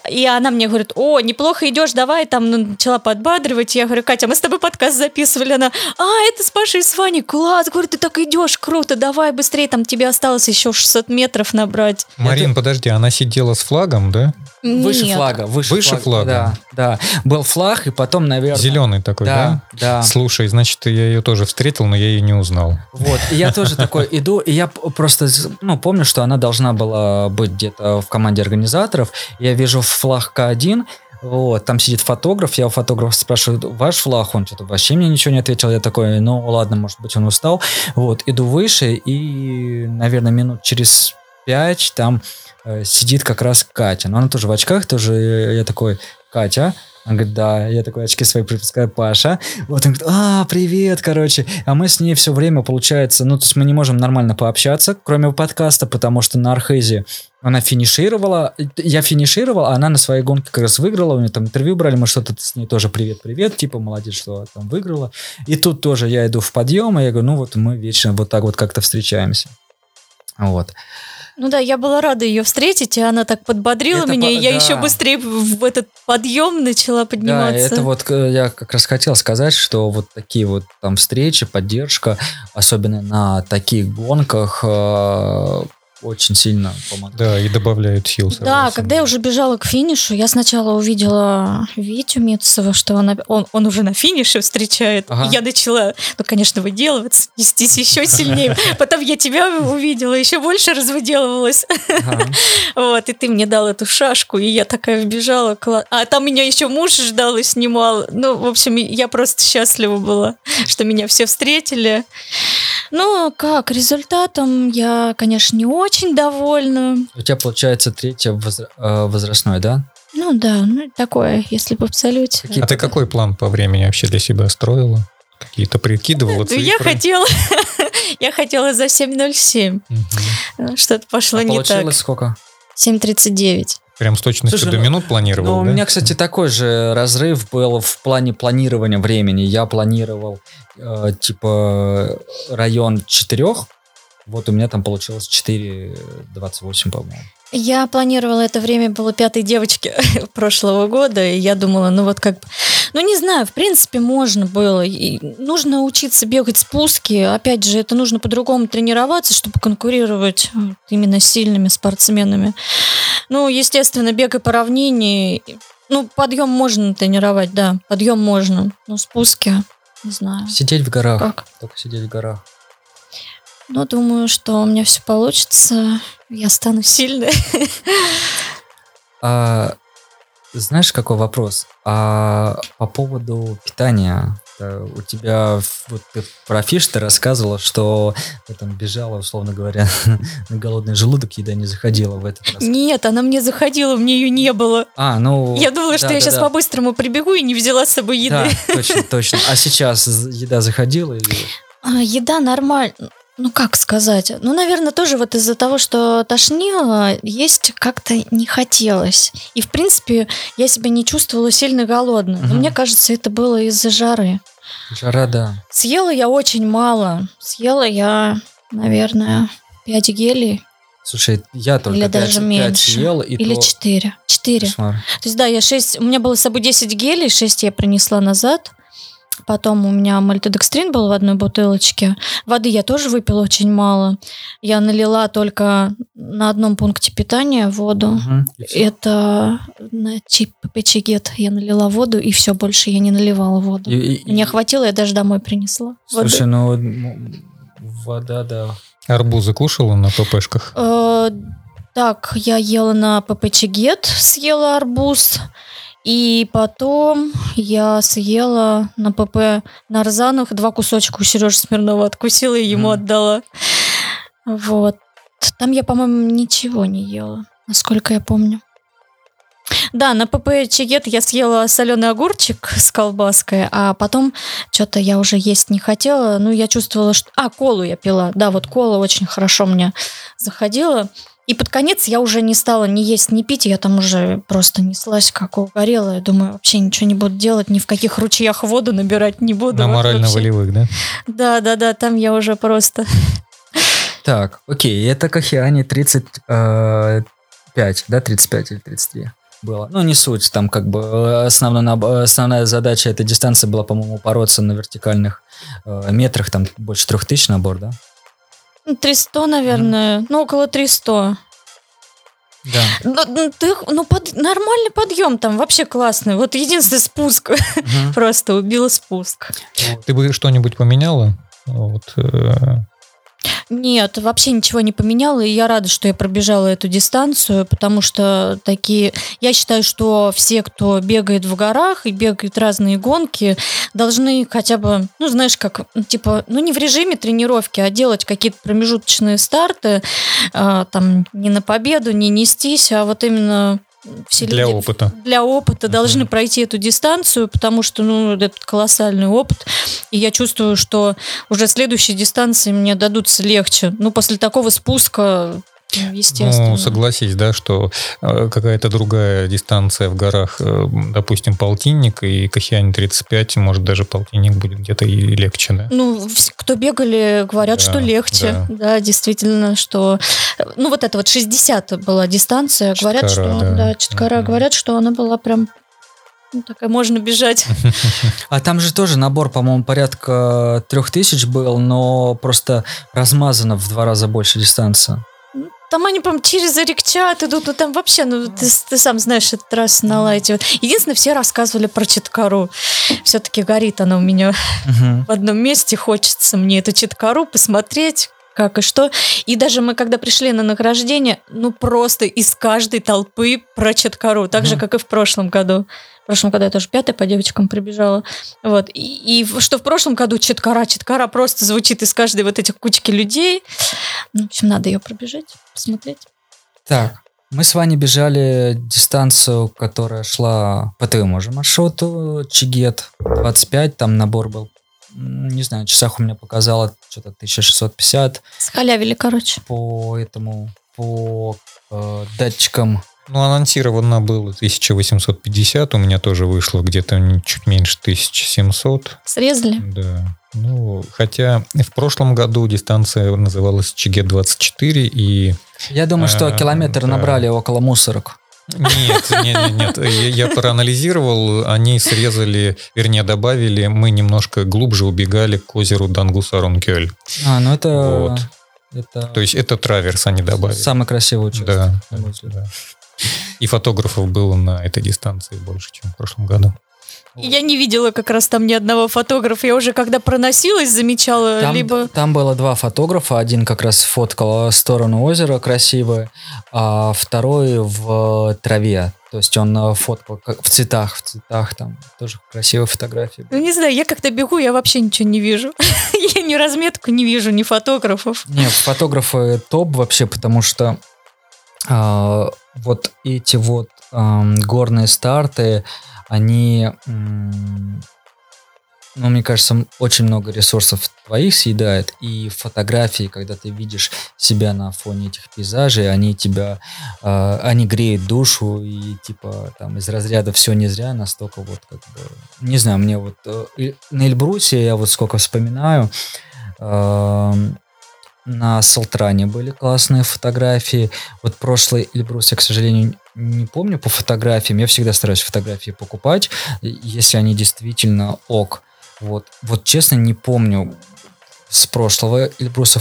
И она мне говорит, о, неплохо идешь, давай, там ну, начала подбадривать. Я говорю, Катя, мы с тобой подкаст записывали. Она, а, это с Пашей и с Ваней, класс. Говорю, ты так идешь, круто, давай быстрее, там тебе осталось еще 600 метров набрать. Марин, это... подожди, она сидела с флагом, да? Выше Нет. флага. Выше, выше флага. Да, да. Был флаг, и потом, наверное... Зеленый такой, да? Да, да. Слушай, значит, я ее тоже встретил, но я ее не узнал. Вот, и я тоже такой иду, и я просто, ну, помню, что она должна была быть где-то в команде организаторов. Я вижу флаг К1, вот, там сидит фотограф, я у фотографа спрашиваю, ваш флаг? Он что-то вообще мне ничего не ответил. Я такой, ну ладно, может быть, он устал. Вот, иду выше, и, наверное, минут через пять там Э, сидит как раз Катя. Но она тоже в очках, тоже я такой, Катя, она говорит, да, я такой очки свои припускаю, Паша. Вот он говорит, а, привет, короче. А мы с ней все время, получается, ну, то есть мы не можем нормально пообщаться, кроме подкаста, потому что на Архезе она финишировала, я финишировал, а она на своей гонке как раз выиграла, у нее там интервью брали, мы что-то с ней тоже привет-привет, типа, молодец, что там выиграла. И тут тоже я иду в подъем, и я говорю, ну вот мы вечно вот так вот как-то встречаемся. Вот. Ну да, я была рада ее встретить, и она так подбодрила это меня, по... и я да. еще быстрее в этот подъем начала подниматься. Да, это вот э, я как раз хотел сказать, что вот такие вот там встречи, поддержка, особенно на таких гонках, э, очень сильно помогает. Да, и добавляют сил. Да, когда я уже бежала к финишу, я сначала увидела Витю Митцева, что он, он, он уже на финише встречает. Ага. Я начала, ну, конечно, выделываться, нестись еще сильнее. Потом я тебя увидела, еще больше развыделывалась. Ага. Вот, и ты мне дал эту шашку, и я такая вбежала. А там меня еще муж ждал и снимал. Ну, в общем, я просто счастлива была, что меня все встретили. Ну, как, результатом я, конечно, не очень довольна. У тебя получается третье возра- э, возрастной, да? Ну да, ну такое, если в абсолюте. Какие- А ты какой план по времени вообще для себя строила? Какие-то прикидывала Ну, Я цифры? хотела, я хотела за 7.07. Мгм. Что-то пошло А не так. получилось сколько? 7.39. Прям с точностью Слушай, до ну- минут планировал, Ну, у да? меня, кстати, такой же разрыв был в плане планирования времени. Я планировал, э, типа, район четырех. Вот у меня там получилось 4.28, по-моему. Я планировала это время, было пятой девочки прошлого года, и я думала, ну вот как... бы- Ну, не знаю, в принципе, можно было. И нужно учиться бегать спуски. Опять же, это нужно по-другому тренироваться, чтобы конкурировать э, именно с сильными спортсменами. Ну, естественно, бег по равнине... Ну, подъем можно тренировать, да, подъем можно. Но спуски, не знаю. Сидеть в горах. Как? Только сидеть в горах. Ну, думаю, что у меня все получится. Я стану сильной. А, знаешь, какой вопрос? А по поводу питания. Э, У тебя, вот ты про фиш ты рассказывала, что ты там бежала, условно говоря, на голодный желудок, еда не заходила в этот раз. Нет, она мне заходила, мне ее не было. А, ну... Я думала, что да, я да, сейчас да. по-быстрому прибегу и не взяла с собой еды. Да, точно, точно. А сейчас еда заходила или... А, еда нормально. Ну, как сказать? Ну, наверное, тоже вот из-за того, что тошнило, есть как-то не хотелось. И, в принципе, я себя не чувствовала сильно голодной. Но Мгм. мне кажется, это было из-за жары. Жара, да. Съела я очень мало. Съела я, наверное, 5 гелей Слушай, я только Или пять- даже пять меньше. съел, и или то... 4. 4. Кошмар. То есть, да, я 6... У меня было с собой 10 гелей, 6 я принесла назад. Потом у меня мальтодекстрин был в одной бутылочке. Воды я тоже выпила очень мало. Я налила только на одном пункте питания воду. Всё. Это на печигет я налила воду, и все, больше я не наливала воду. И- и- Мне хватило, я даже домой принесла. воды. Слушай, ну м, вода, да. Арбузы кушала на ППшках? Э, Так, я ела на ППЧГет, съела арбуз. И потом я съела на ПП Нарзанах два кусочка у Сережи Смирнова откусила и ему Мгм. отдала. Вот. Там я, по-моему, ничего не ела, насколько я помню. Да, на ПП Чигет я съела соленый огурчик с колбаской, а потом что-то я уже есть не хотела. Ну, я чувствовала, что... А, колу я пила. Да, вот кола очень хорошо мне заходила. И под конец я уже не стала ни есть, ни пить. Я там уже просто неслась, как угорела. Я думаю, вообще ничего не буду делать, ни в каких ручьях воду набирать не буду. На Вот морально-волевых, да? Да, да, да, там я уже просто... Так, окей, это Кахиане 35, да, 35 или 33 было. Ну, не суть, там как бы э, основной, наб- э, основная задача этой дистанции была, по-моему, бороться на вертикальных э, метрах, там больше трех тысяч набор, да? Ну, 300, наверное. Ну, около 300. Да. Ну, ну, ты- ну, под- нормальный подъем там, вообще классный. Вот единственный спуск. Просто убила спуск. Ты бы что-нибудь поменяла? Вот, э, Нет, вообще ничего не поменяла, и я рада, что я пробежала эту дистанцию, потому что такие... Я считаю, что все, кто бегает в горах и бегает разные гонки, должны хотя бы, ну, знаешь, как, типа, ну, не в режиме тренировки, а делать какие-то промежуточные старты, а, там, не на победу, не нестись, а вот именно все для люди опыта. для опыта Мгм. должны пройти эту дистанцию, потому что, ну, это колоссальный опыт. И я чувствую, что уже следующие дистанции мне дадутся легче. Ну, после такого спуска, естественно. Ну, согласись, да, что э, какая-то другая дистанция в горах, э, допустим, полтинник и Кахиане 35, может, даже полтинник будет где-то и легче, да? Ну, кто бегали, говорят, Да, что легче. да. Да. действительно, что... Ну, вот это вот 60 была дистанция. Говорят, Читкара, что... да. Да, Читкара. Мгм. Говорят, что она была прям... ну, такая, можно бежать. А там же тоже набор, по-моему, порядка трех тысяч был, но просто размазано в два раза больше дистанция. Там они, по через Орикчат идут, ну там вообще, ну ты, ты сам знаешь, этот раз на лайте. Единственное, все рассказывали про Читкару. Все-таки горит она у меня угу. в одном месте, хочется мне эту Читкару посмотреть, как и что. И даже мы, когда пришли на награждение, ну просто из каждой толпы про Читкару, так угу. же, как и в прошлом году. В прошлом году я тоже пятая по девочкам прибежала. Вот. И, и что в прошлом году Читкара, Читкара просто звучит из каждой вот этих кучки людей. Ну, в общем, надо ее пробежать, посмотреть. Так, мы с вами бежали дистанцию, которая шла по твоему же маршруту, Чигет 25, там набор был, не знаю, часах у меня показало что-то 1650. Схалявили, короче. По этому, по э, датчикам ну, анонсировано было 1850, у меня тоже вышло где-то чуть меньше 1700. Срезали? Да. Ну, хотя в прошлом году дистанция называлась ЧГ-24, и... Я думаю, что э, километр да. набрали около мусорок. Нет, нет, нет, нет. Я проанализировал, они срезали, вернее, добавили, мы немножко глубже убегали к озеру Дангусарункёль. А, ну это... Вот. Это... То есть это траверс они добавили. Самый красивый участок. Да, да. И фотографов было на этой дистанции больше, чем в прошлом году. Я не видела как раз там ни одного фотографа. Я уже когда проносилась, замечала там, либо... Там было два фотографа. Один как раз фоткал сторону озера красивое, а второй в траве. То есть он э, фоткал как в цветах, в цветах там тоже красивые фотографии. Ну не знаю, я как-то бегу, я вообще ничего не вижу. я ни разметку не вижу, ни фотографов. Нет, фотографы топ вообще, потому что а, вот эти вот горные старты, они, ну, мне кажется, очень много ресурсов твоих съедает, и фотографии, когда ты видишь себя на фоне этих пейзажей, они тебя, э, они греют душу, и типа там из разряда все не зря, настолько вот как бы, не знаю, мне вот э, на Эльбрусе я вот сколько вспоминаю, э, на Салтране были классные фотографии. Вот прошлый Эльбрус я, к сожалению, не помню по фотографиям. Я всегда стараюсь фотографии покупать, если они действительно ок. Вот, вот честно не помню с прошлого Эльбруса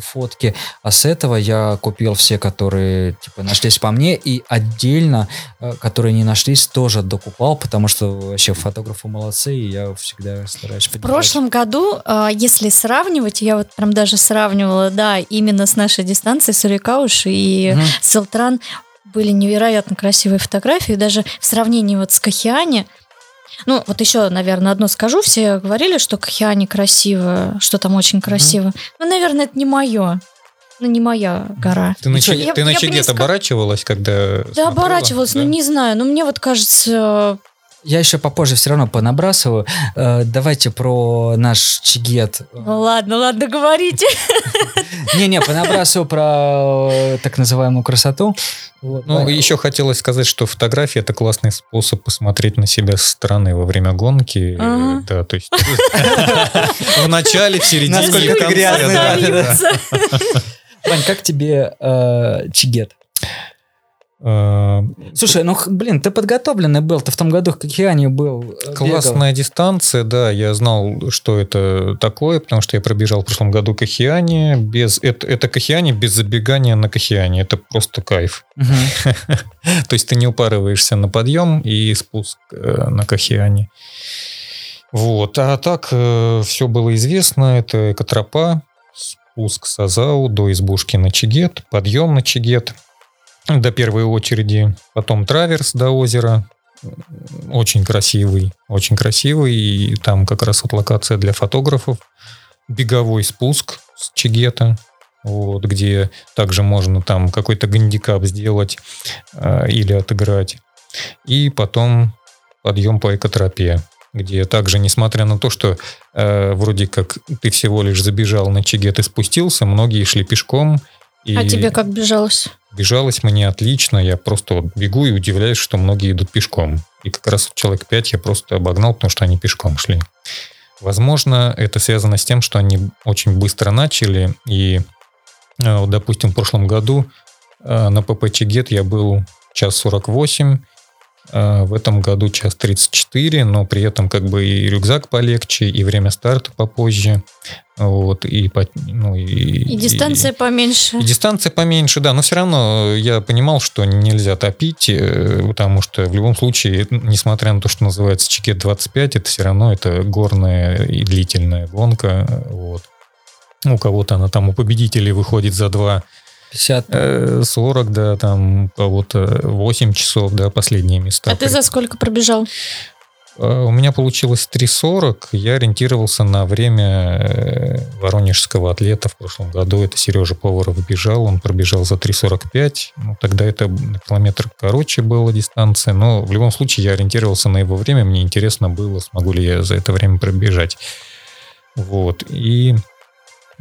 фотки, а с этого я купил все, которые типа нашлись по мне, и отдельно, э, которые не нашлись, тоже докупал, потому что вообще фотографы молодцы, и я всегда стараюсь В прошлом году, э, если сравнивать, я вот прям даже сравнивала, да, именно с нашей дистанцией Сурикауш и угу. Селтран, были невероятно красивые фотографии, даже в сравнении вот с Кахиани, ну, вот еще, наверное, одно скажу. Все говорили, что Кхиани красиво, что там очень красиво. Mm-hmm. Ну, наверное, это не мое. Ну, не моя гора. Ты на, че, ты на чеге оборачивалась, когда Да, смотрела? оборачивалась, да? ну, не знаю. Но мне вот кажется, я еще попозже все равно понабрасываю. Э, давайте про наш чигет. Ну, ладно, ладно, говорите. Не-не, понабрасываю про э, так называемую красоту. Вот, ну, да. еще хотелось сказать, что фотография это классный способ посмотреть на себя со стороны во время гонки. Ага. Да, то есть в начале, в середине, Насколько ты грязный. Вань, как тебе э, чигет? Э, Слушай, ну, блин, ты подготовленный был, ты в том году в Кокиане был. Э, Классная бегал. дистанция, да, я знал, что это такое, потому что я пробежал в прошлом году Кахиане, без, это, это Кахиане без забегания на Кахиане, это просто кайф. То есть ты не упарываешься на подъем и спуск э, на Кахиане. Вот, а так все было известно, это экотропа, спуск с Азау до избушки на Чигет, подъем на Чигет – до первой очереди, потом траверс до озера, очень красивый, очень красивый, и там как раз вот локация для фотографов, беговой спуск с Чигета, вот, где также можно там какой-то гандикап сделать э, или отыграть. И потом подъем по экотропе, где также, несмотря на то, что э, вроде как ты всего лишь забежал на Чигет и спустился, многие шли пешком. И... А тебе как бежалось? Бежалось мне отлично, я просто вот бегу и удивляюсь, что многие идут пешком. И как раз человек 5 я просто обогнал, потому что они пешком шли. Возможно, это связано с тем, что они очень быстро начали, и, э, допустим, в прошлом году э, на ПП Чигет я был час 48, А в этом году час 34, но при этом как бы и рюкзак полегче, и время старта попозже. Вот, и, ну, и, и дистанция и, поменьше. И дистанция поменьше, да, но все равно я понимал, что нельзя топить, э, потому что в любом случае, несмотря на то, что называется Чикет 25, это все равно это горная и длительная гонка. Вот. У кого-то она там у победителей выходит за два 50. 40, да, там у кого-то 8 часов, да, последние места. А ты за сколько пробежал? Э, у меня получилось 3.40. Я ориентировался на время э, воронежского атлета в прошлом году. Это Сережа Поваров бежал. Он пробежал за 3.45. Ну, тогда это километр короче была дистанция. Но в любом случае я ориентировался на его время. Мне интересно было, смогу ли я за это время пробежать. Вот. И э,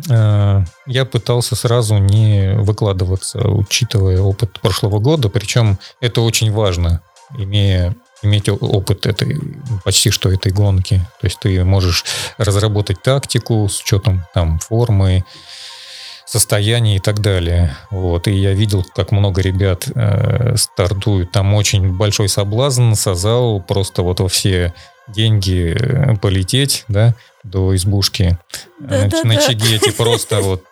я пытался сразу не выкладываться, учитывая опыт прошлого года. Причем это очень важно, имея иметь опыт этой, почти что этой гонки. То есть ты можешь разработать тактику с учетом там формы, состояния и так далее. Вот. И я видел, как много ребят э, стартуют. Там очень большой соблазн, Сазал, просто вот во все деньги э, полететь, да, до избушки да, да, на да. Чигете. Просто вот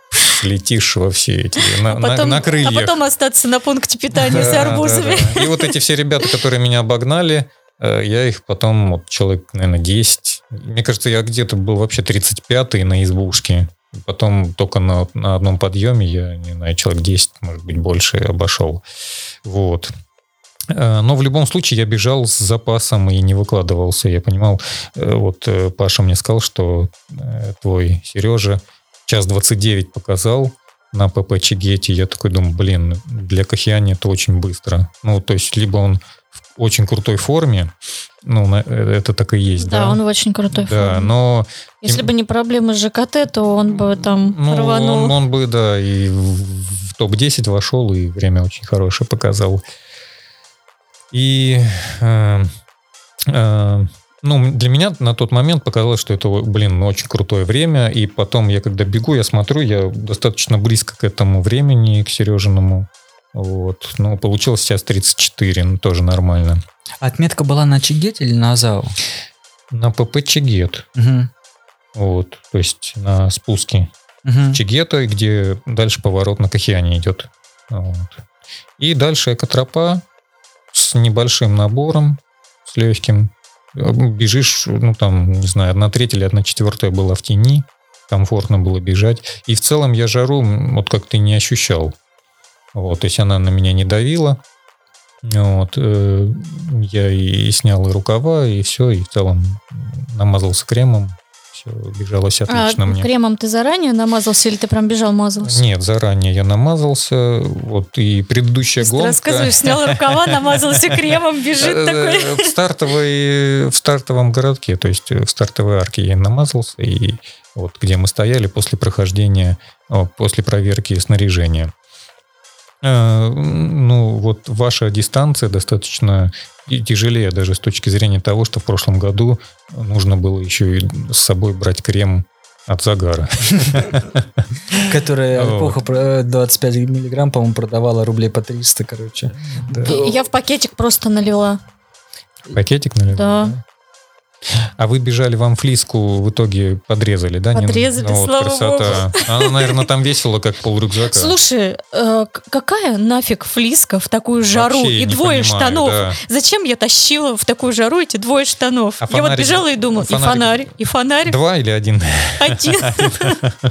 летишь во все эти, на, а потом, на, на крыльях. А потом остаться на пункте питания да, с арбузами. Да, да. И вот эти все ребята, которые меня обогнали, э, я их потом, вот человек, наверное, 10. Мне кажется, я где-то был вообще 35-й на избушке. Потом только на, на одном подъеме я, не знаю, человек 10, может быть, больше обошел. Вот. Э, но в любом случае я бежал с запасом и не выкладывался. Я понимал, э, вот Паша мне сказал, что твой Сережа час 29 показал на ПП Чигете. Я такой думаю, блин, для Кахиани это очень быстро. Ну, то есть, либо он в очень крутой форме, ну, это так и есть, да? Да, он в очень крутой да, форме. но... Если бы не проблемы с ЖКТ, то он бы там ну, рванул. Он, он бы, да, и в, в топ-10 вошел, и время очень хорошее показал. И... Э, э, ну, для меня на тот момент показалось, что это, блин, очень крутое время. И потом я, когда бегу, я смотрю, я достаточно близко к этому времени, к Сережиному. Вот. Ну, получилось сейчас 34, ну, тоже нормально. Отметка была на Чигет или на Азау? На ПП Чигет. Угу. Вот, то есть на спуске угу. Чигета, где дальше поворот на Кахиане идет. Вот. И дальше экотропа с небольшим набором, с легким бежишь, ну там, не знаю, одна треть или одна четвертая была в тени, комфортно было бежать. И в целом я жару вот как-то не ощущал. Вот, то есть она на меня не давила. Вот, э, я и снял и рукава, и все, и в целом намазался кремом, все бежалось отлично а мне. кремом ты заранее намазался или ты прям бежал мазался? Нет, заранее я намазался. Вот и предыдущая ты гонка... Рассказываешь, снял рукава, намазался кремом, бежит э, такой. В, стартовой, в стартовом городке, то есть в стартовой арке я намазался, и вот где мы стояли после прохождения, после проверки снаряжения. Э, ну, вот ваша дистанция достаточно и тяжелее даже с точки зрения того, что в прошлом году нужно было еще и с собой брать крем от загара. Которая эпоха 25 миллиграмм, по-моему, продавала рублей по 300, короче. Я в пакетик просто налила. Пакетик налила? Да. А вы бежали, вам флиску в итоге подрезали, да? Подрезали, ну, вот, слава красота. богу. Она, наверное, там весело, как пол рюкзака. Слушай, э, какая нафиг флиска в такую жару Вообще и двое понимаю, штанов? Да. Зачем я тащила в такую жару эти двое штанов? А я вот бежала и думала, фонарик- и фонарь, и фонарь Два или один? один.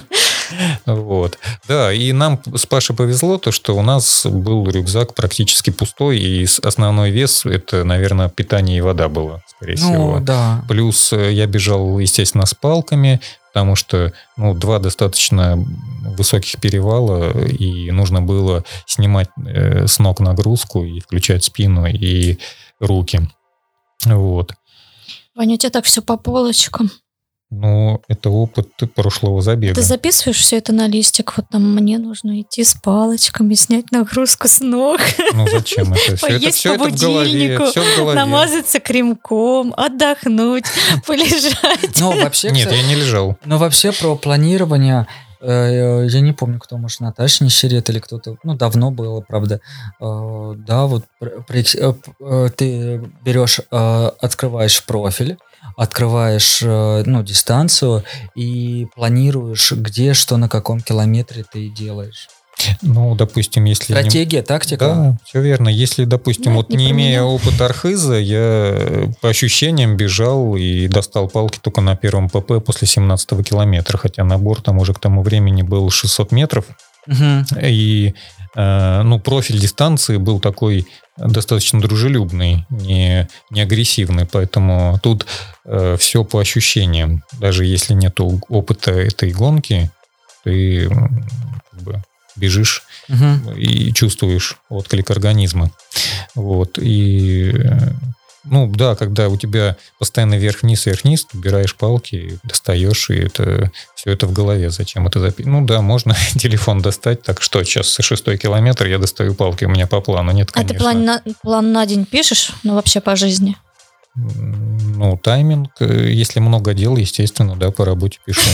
Вот. Да, и нам с Пашей повезло, то, что у нас был рюкзак практически пустой, и основной вес это, наверное, питание и вода было, скорее всего. Ну, да. Плюс э, я бежал, естественно, с палками, потому что ну, два достаточно высоких перевала, и нужно было снимать э, с ног нагрузку и включать спину и руки. Вот. Ваня, у тебя так все по полочкам. Ну, это опыт прошлого забега. Ты записываешь все это на листик? Вот там мне нужно идти с палочками, снять нагрузку с ног, Ну, зачем это? Все это, Поесть все по это в голове. будильнику, Все в голове. намазаться кремком, отдохнуть, полежать. Ну, вообще, Нет, я не лежал. Но вообще про планирование, э, я не помню, кто, может, Наташа Нищерет или кто-то, ну, давно было, правда. Э, да, вот ты берешь, открываешь профиль, открываешь, ну, дистанцию и планируешь, где, что, на каком километре ты делаешь. Ну, допустим, если... Стратегия, не... тактика. Да, все верно. Если, допустим, ну, вот не, не имея опыта архиза, я э, по ощущениям бежал и достал палки только на первом ПП после 17 километра, хотя набор там уже к тому времени был 600 метров. Угу. И э, ну, профиль дистанции был такой достаточно дружелюбный, не, не агрессивный, поэтому тут э, все по ощущениям. Даже если нет опыта этой гонки, ты как бы бежишь угу. и чувствуешь отклик организма. Вот. И ну да, когда у тебя постоянно вверх-вниз, вверх-вниз, ты убираешь палки, достаешь, и это все это в голове. Зачем это записать? Ну да, можно телефон достать. Так что сейчас шестой километр я достаю палки, у меня по плану нет, конечно. А ты план на, план на день пишешь? Ну вообще по жизни? Ну, тайминг, э, если много дел, естественно, да, по работе пишу.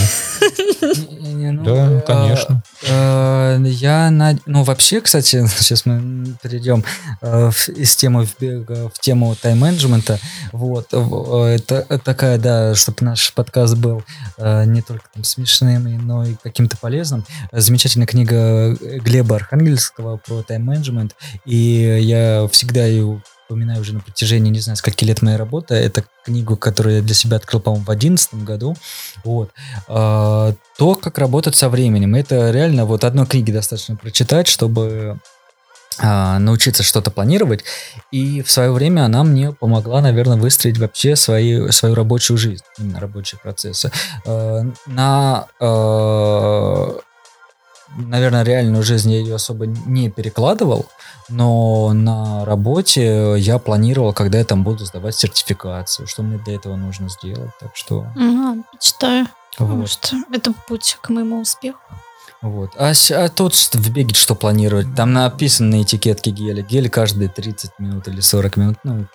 Ну, да, э, конечно. Э, я, ну, вообще, кстати, сейчас мы перейдем из темы в, тему тайм-менеджмента. Вот, это такая, да, чтобы наш подкаст был не только смешным, но и каким-то полезным. Замечательная книга Глеба Архангельского про тайм-менеджмент, и я всегда ее вспоминаю уже на протяжении, не знаю, скольки лет моей работы. Это книгу, которую я для себя открыл, по-моему, в 2011 году. Вот. А, то, как работать со временем. Это реально вот одной книги достаточно прочитать, чтобы а, научиться что-то планировать. И в свое время она мне помогла, наверное, выстроить вообще свои, свою рабочую жизнь, именно рабочие процессы. А, на а, наверное, реальную жизнь я ее особо не перекладывал, но на работе я планировал, когда я там буду сдавать сертификацию, что мне для этого нужно сделать, так что... Ага, читаю. Вот. что это путь к моему успеху. Вот. А, а тут в беге что планировать? Там написано на этикетке геля. Гель каждые 30 минут или 40 минут. Ну,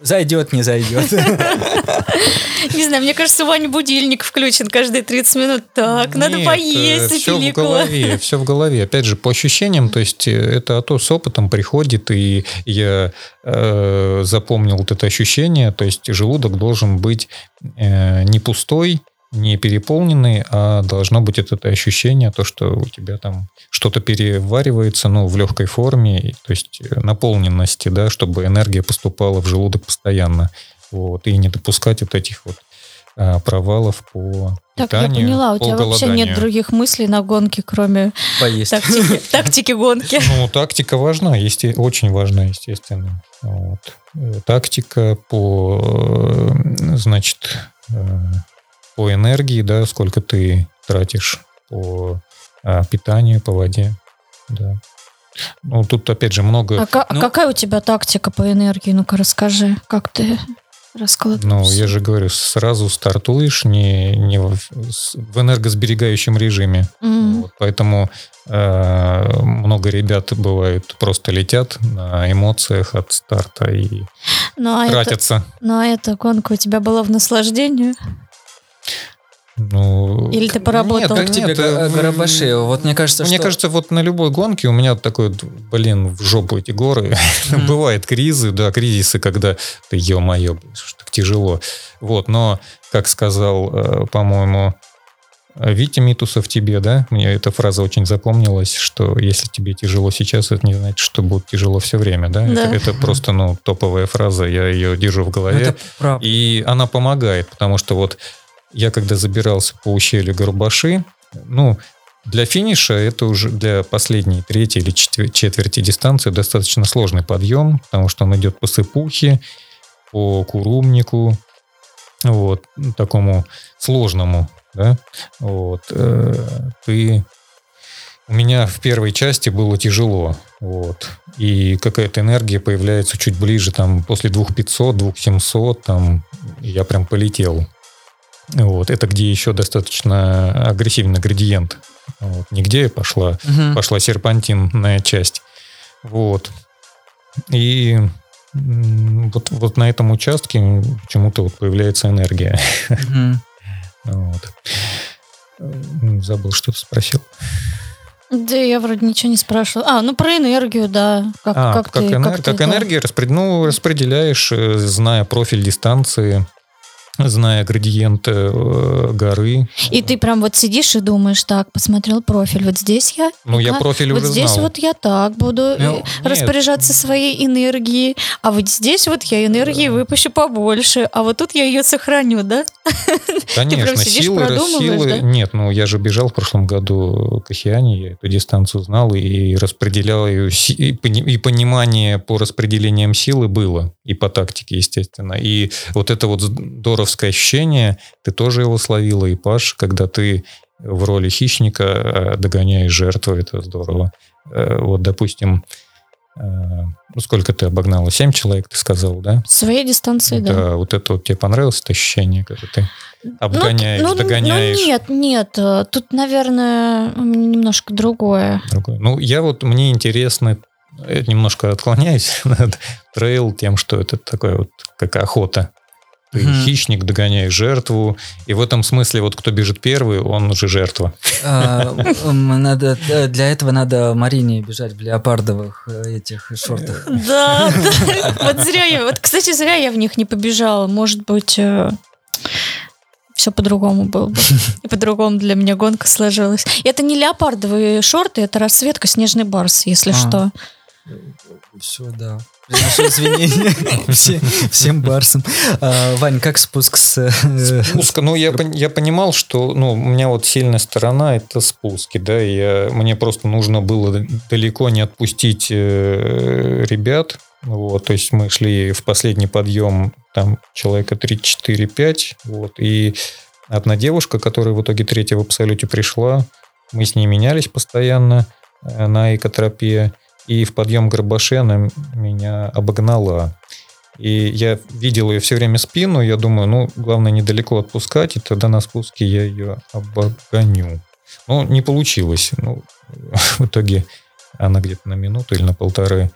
Зайдет, не зайдет. Не знаю, мне кажется, Ваня будильник включен каждые 30 минут. Так, надо поесть, все в голове, все в голове. Опять же, по ощущениям, то есть э, это то с опытом приходит, и я э, запомнил вот это ощущение, то есть желудок должен быть э, не пустой, не переполненный, а должно быть это ощущение, то, что у тебя там что-то переваривается, ну, в легкой форме, то есть э, наполненности, да, чтобы энергия поступала в желудок постоянно. Вот, и не допускать вот этих вот а, провалов по так, питанию, я поняла, у тебя вообще нет других мыслей на гонке, кроме Поесть. Тактики, тактики гонки. Ну, тактика важна, есть, очень важна, естественно. Вот. Э, тактика по, э, значит, по энергии, да, сколько ты тратишь по а, питанию, по воде, да. Ну, тут, опять же, много... А, ну, а какая у тебя тактика по энергии? Ну-ка, расскажи, как ты раскладываешь? Ну, я же говорю, сразу стартуешь не, не в, в энергосберегающем режиме. Mm. Вот, поэтому э, много ребят бывает просто летят на эмоциях от старта и ну, а тратятся. Это, ну, а эта гонка у тебя была в наслаждение? Ну, Или ты поработал? Нет, как тебе нет, Гарабаши? Вот мне кажется, Мне что... кажется, вот на любой гонке у меня такой, блин, в жопу эти горы. Mm-hmm. Бывают кризы, да, кризисы, когда ты, ё-моё, так тяжело. Вот, но, как сказал, э, по-моему, Витя Митусов тебе, да? Мне эта фраза очень запомнилась, что если тебе тяжело сейчас, это не значит, что будет тяжело все время, да? да. Это, это просто, ну, топовая фраза, я ее держу в голове. И она помогает, потому что вот я когда забирался по ущелью Горбаши, ну, для финиша это уже для последней третьей или четверти дистанции достаточно сложный подъем, потому что он идет по сыпухе, по курумнику, вот, такому сложному, да, вот, э, ты у меня в первой части было тяжело, вот, и какая-то энергия появляется чуть ближе, там, после 2500, 2700, там, я прям полетел, вот, это где еще достаточно агрессивный градиент. Вот, нигде пошла, угу. пошла серпантинная часть. Вот. И вот, вот на этом участке почему-то вот появляется энергия. Угу. Вот. Забыл, что ты спросил. Да я вроде ничего не спрашивала. А, ну про энергию, да. Как, А, как, как, ты, энер- как, как ты, да. энергия распред- ну, распределяешь, э, зная профиль дистанции, зная градиент э, горы. И ты прям вот сидишь и думаешь, так, посмотрел профиль, вот здесь я, Ну, я профиль вот уже здесь знал. вот я так буду Ну, э, нет. распоряжаться своей энергией, а вот здесь вот я энергии выпущу побольше, а вот тут я ее сохраню, да? Конечно, прям сидишь, силы, силы... да? Нет, ну я же бежал в прошлом году к Океане, я эту дистанцию знал и распределял ее, и, и понимание по распределениям силы было, и по тактике, естественно. И вот это вот здоровское ощущение, ты тоже его словила, и Паш, когда ты в роли хищника э, догоняешь жертву, это здорово. Э, Вот, допустим, э, ну сколько ты обогнала? Семь человек, ты сказал, да? Своей дистанции, да. Да, вот это вот тебе понравилось это ощущение, когда ты Ну, обгоняешь, ну, ну, догоняешь. ну, нет, нет, тут, наверное, у меня немножко другое. другое. Ну, я вот, мне интересно, немножко отклоняюсь от трейл тем, что это такое вот, как охота. Ты Мгм. хищник, догоняешь жертву, и в этом смысле вот кто бежит первый, он уже жертва. А, Надо, э, для этого надо Марине бежать в леопардовых э, этих шортах. Да, да. вот зря я, вот, кстати, зря я в них не побежала. Может быть, все по-другому было бы. И по-другому для меня гонка сложилась. И это не леопардовые шорты, это расцветка снежный барс, если А. что. Все, да. Приношу извинения все- всем барсам. А, Вань, как спуск с... э, Спуск, ну, я, я понимал, что ну, у меня вот сильная сторона – это спуски, да, и я, мне просто нужно было далеко не отпустить э, ребят, вот, то есть мы шли в последний подъем, там человека 3-4-5, вот, и одна девушка, которая в итоге третья в абсолюте пришла, мы с ней менялись постоянно э, на экотропе, и в подъем Горбаши она меня обогнала. И я видел ее все время спину, я думаю, ну, главное недалеко отпускать, и тогда на спуске я ее обогоню. Ну, не получилось. Ну, в итоге она где-то на минуту или на полторы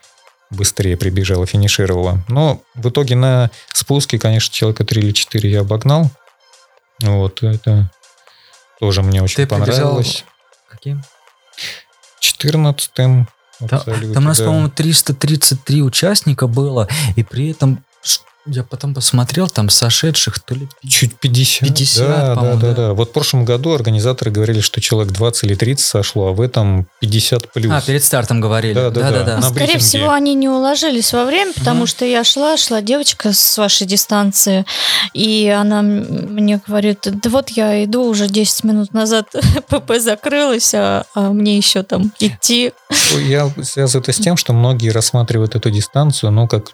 быстрее прибежала, финишировала. Но в итоге на спуске, конечно, человека 3 или 4 я обогнал. Вот, это тоже мне очень Ты понравилось. Каким? 14-м. Та- абсолютно, Там у нас, по-моему, 333 участника было, и при этом я потом посмотрел, там сошедших то ли... Чуть 50. 50, да, да, да, да. да. Вот в прошлом году организаторы говорили, что человек 20 или 30 сошло, а в этом 50 плюс. А, перед стартом говорили. Да, да, да. На Скорее брифинге. всего, они не уложились во время, потому Мгм. что я шла, шла девочка с вашей дистанции, и она мне говорит, да вот я иду уже 10 минут назад, ПП закрылась, а, а мне еще там идти. Я связываю это с тем, что многие рассматривают эту дистанцию, ну, как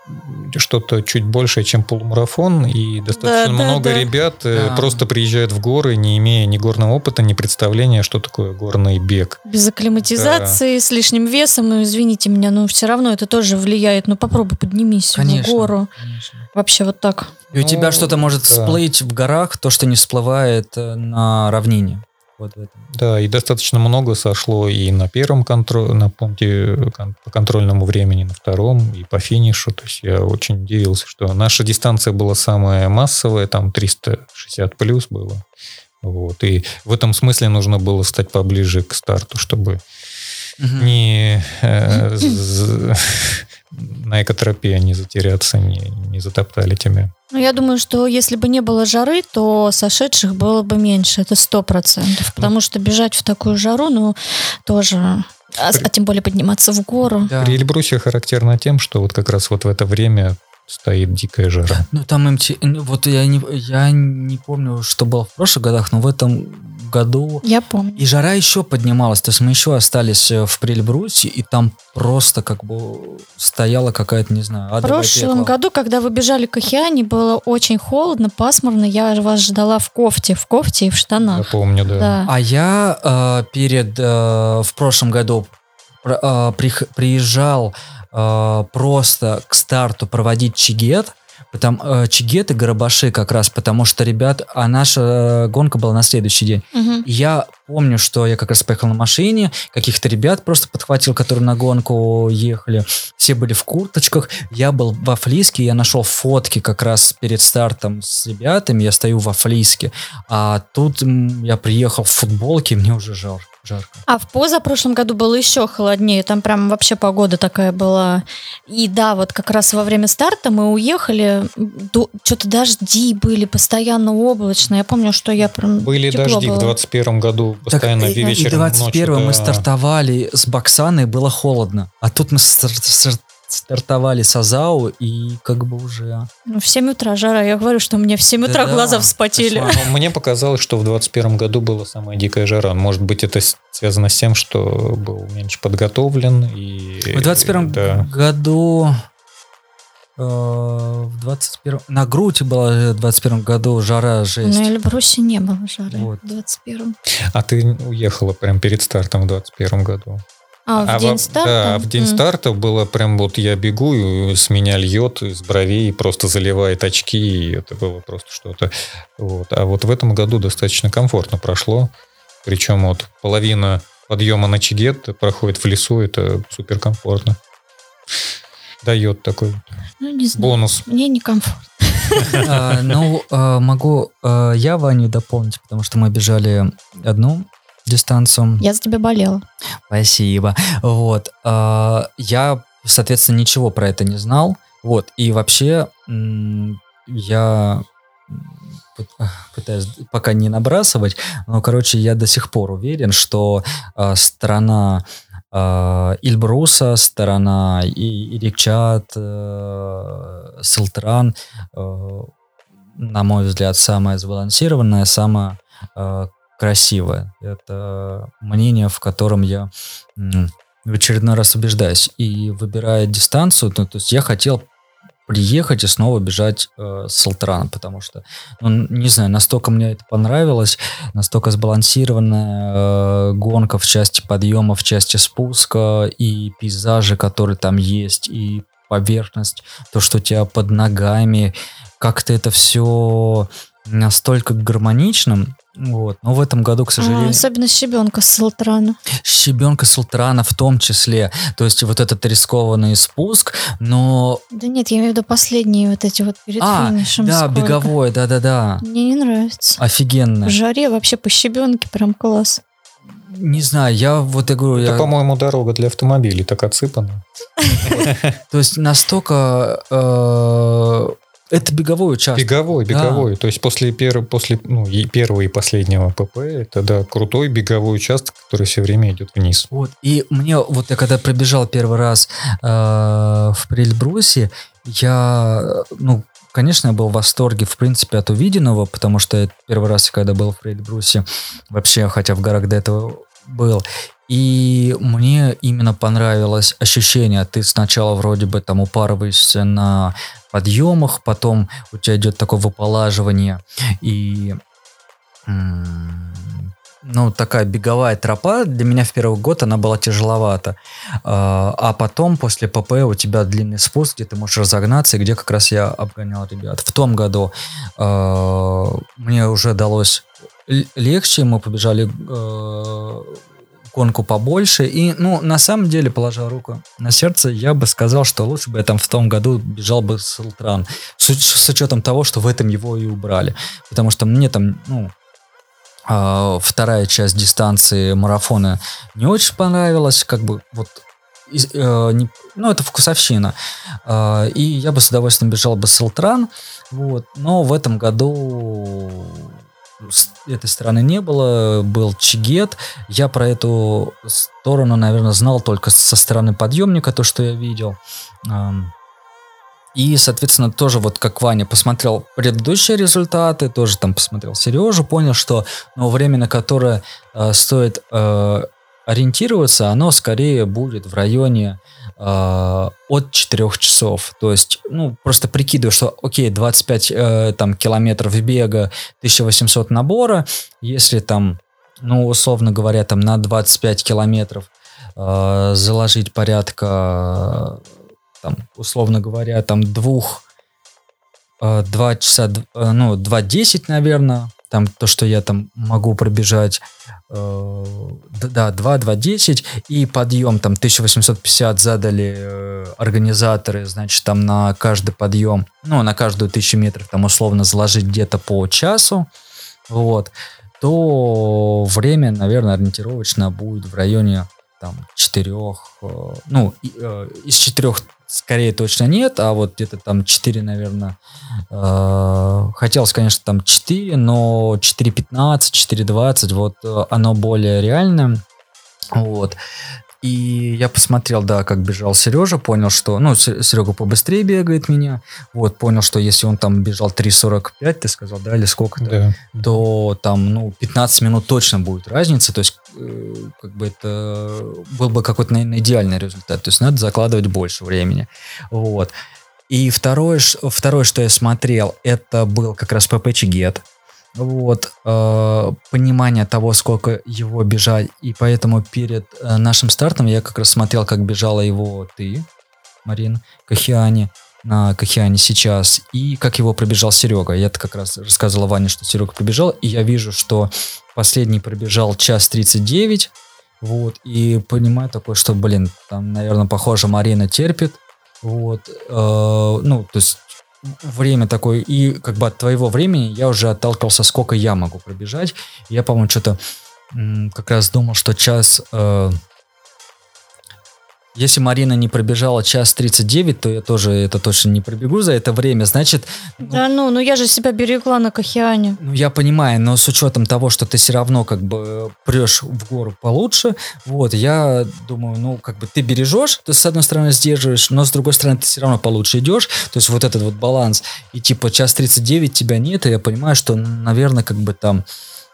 что-то чуть большее, чем полумарафон, и достаточно Да, да, много да. ребят э, Да. просто приезжают в горы, не имея ни горного опыта, ни представления, что такое горный бег. Без акклиматизации, с лишним весом, ну, извините меня, но все равно это тоже влияет. Ну, попробуй поднимись Конечно. в гору. конечно. Вообще вот так. И у тебя Ну, что-то может да. всплыть в горах, то, что не всплывает э, на равнине. Вот в этом. Да, и достаточно много сошло и на первом контроле, на пункте кон- по контрольному времени, на втором, и по финишу. То есть я очень удивился, что наша дистанция была самая массовая, там 360 плюс было. Вот. И в этом смысле нужно было стать поближе к старту, чтобы Мгм. не э, з- на экотропе не затеряться, не, не затоптали тебя. Ну, я думаю, что если бы не было жары, то сошедших было бы меньше, это сто процентов. Потому что бежать в такую жару, ну, тоже... А, а тем более подниматься в гору. Да. При Эльбрусе характерно тем, что вот как раз вот в это время стоит дикая жара. Ну, там МТ... ну, Вот я не, я не помню, что было в прошлых годах, но в этом году... Я помню. И жара еще поднималась, то есть мы еще остались э, в Прельбрусе, и там просто как бы стояла какая-то, не знаю, В прошлом году, когда вы бежали к океане, было очень холодно, пасмурно. Я вас ждала в кофте, в кофте и в Я штанах. помню, да. Да. А я э, перед, э, в прошлом году э, приезжал э, просто к старту проводить чигет, Потом э, Чигет и Горобаши как раз, потому что, ребят, а наша э, гонка была на следующий день. И я помню, что я как раз поехал на машине, каких-то ребят просто подхватил, которые на гонку ехали. Все были в курточках. Я был во флиске, я нашел фотки как раз перед стартом с ребятами. Я стою во флиске. А тут я приехал в футболке, и мне уже жар, жарко. А в позапрошлом году было еще холоднее, там прям вообще погода такая была. И да, вот как раз во время старта мы уехали, что-то дожди были, постоянно облачно. Я помню, что я прям Были дожди в было. 21 году, постоянно Так, вечером, 21 ночью, мы да. стартовали с Баксана, и было холодно. А тут мы стар- стар- стартовали с Азау, и как бы уже... Ну, в 7 утра жара. Я говорю, что мне в 7 утра Да-да. глаза вспотели. Кошмар. Но Мне показалось, что в 21 году была самая дикая жара. Может быть, это связано с тем, что был меньше подготовлен. И, В 21 да. году... э, в 21 на грудь была в 21 году жара жесть. На Эльбрусе не было жары Вот. в 21 А ты уехала прям перед стартом в 21 году. А, в а день во- старта? Да, в день М. старта было прям вот я бегу, и с меня льет из бровей, просто заливает очки, и это было просто что-то. Вот. А вот в этом году достаточно комфортно прошло. Причем вот половина подъема на Чигет проходит в лесу, это супер комфортно. Дает такой Ну, не знаю. бонус. Мне некомфортно. А, Ну, а, могу а, я Ваню дополнить, потому что мы бежали одну дистанцию. Я за тебя болела. Спасибо. Вот. Я, соответственно, ничего про это не знал. Вот. И вообще я пытаюсь пока не набрасывать, но, короче, я до сих пор уверен, что а, сторона а, Ильбруса, сторона и Ирикчат, э, Силтран, э, на мой взгляд, самая сбалансированная, самая э, красивая. Это мнение, в котором я в очередной раз убеждаюсь. И выбирая дистанцию, ну, то есть я хотел приехать и снова бежать э, с Салтраном, потому что, ну, не знаю, настолько мне это понравилось, настолько сбалансированная э, гонка в части подъема, в части спуска, и пейзажи, которые там есть, и поверхность, то, что у тебя под ногами, как-то это все настолько гармонично, вот. Но в этом году, к А, сожалению, особенно щебенка с Силтрана. щебенка Султрана в том числе, то есть вот этот рискованный спуск, но... Да нет, я имею в виду последние вот эти вот перед а, финишем. да, сколько. беговой, да-да-да, Мне не нравится. офигенно. В жаре вообще по щебенке прям класс. Не знаю, я вот я говорю, Это, я- по-моему, дорога для автомобилей так отсыпана. то есть настолько... это беговой участок. Беговой, беговой. То есть после, пер- после ну, и первого и последнего ПП, это да, крутой беговой участок, который все время идет вниз. Вот. И мне, вот я когда пробежал первый раз э, в Прельбрусе, я, ну, конечно, я был в восторге, в принципе, от увиденного, потому что это первый раз, когда был в Прельбрусе, вообще, хотя в горах до этого был. И мне именно понравилось ощущение. Ты сначала вроде бы там упарываешься на подъемах, потом у тебя идет такое выполаживание. И ну, такая беговая тропа для меня в первый год она была тяжеловата. А а потом, после ПП, у тебя длинный спуск, где ты можешь разогнаться, и где как раз я обгонял ребят. В том году э, мне уже далось л- легче, мы побежали э, гонку побольше. И, ну, на самом деле, положа руку на сердце, я бы сказал, что лучше бы я там в том году бежал бы с Ултран. С, с учетом того, что в этом его и убрали. Потому что мне там, ну, а, вторая часть дистанции марафона не очень понравилась, как бы вот из- э, не- ну, это вкусовщина. А, и я бы с удовольствием бежал бы с Элтран, вот, но в этом году с этой стороны не было, был Чигет. Я про эту сторону, наверное, знал только со стороны подъемника, то, что я видел. И, соответственно, тоже вот как Ваня посмотрел предыдущие результаты, тоже там посмотрел Сережу, понял, что ну, время, на которое э, стоит э, ориентироваться, оно скорее будет в районе от 4 часов. То есть, ну, просто прикидываю, что, окей, 25 э, там, километров бега, 1800 набора, если там, ну, условно говоря, там на 25 километров э, заложить порядка, э, там, условно говоря, там двух 2 часа, ну, 2.10, наверное, там то, что я там могу пробежать, э, да, 2, 2, 10, и подъем там 1850 задали э, организаторы, значит, там на каждый подъем, ну, на каждую тысячу метров там условно заложить где-то по часу, вот, то время, наверное, ориентировочно будет в районе там четырех, э, ну, э, из четырех скорее точно нет, а вот где-то там 4, наверное, э, хотелось, конечно, там 4, но 4.15, 4.20, вот э, оно более реальное, вот, и я посмотрел, да, как бежал Сережа, понял, что, ну, Серега побыстрее бегает меня, вот, понял, что если он там бежал 3.45, ты сказал, да, или сколько-то, да. то там, ну, 15 минут точно будет разница, то есть, э, как бы это был бы какой-то, наверное, идеальный результат, то есть надо закладывать больше времени, вот. И второе, второе, что я смотрел, это был как раз ПП Чигет, вот, э, понимание того, сколько его бежать. И поэтому перед э, нашим стартом я как раз смотрел, как бежала его ты, Марин Кахиани, на Кахиане сейчас, и как его пробежал Серега. Я как раз рассказывала Ване, что Серега пробежал, и я вижу, что последний пробежал час 39, вот, и понимаю такое, что, блин, там, наверное, похоже, Марина терпит, вот, э, ну, то есть время такое, и как бы от твоего времени я уже отталкивался, сколько я могу пробежать. Я, по-моему, что-то как раз думал, что час э, если Марина не пробежала час 39, то я тоже это точно не пробегу за это время. Значит... Ну, да ну, ну я же себя берегла на Кахиане. Ну, я понимаю, но с учетом того, что ты все равно как бы прешь в гору получше, вот, я думаю, ну, как бы ты бережешь, ты с одной стороны сдерживаешь, но с другой стороны ты все равно получше идешь. То есть вот этот вот баланс. И типа час 39 тебя нет, и я понимаю, что, наверное, как бы там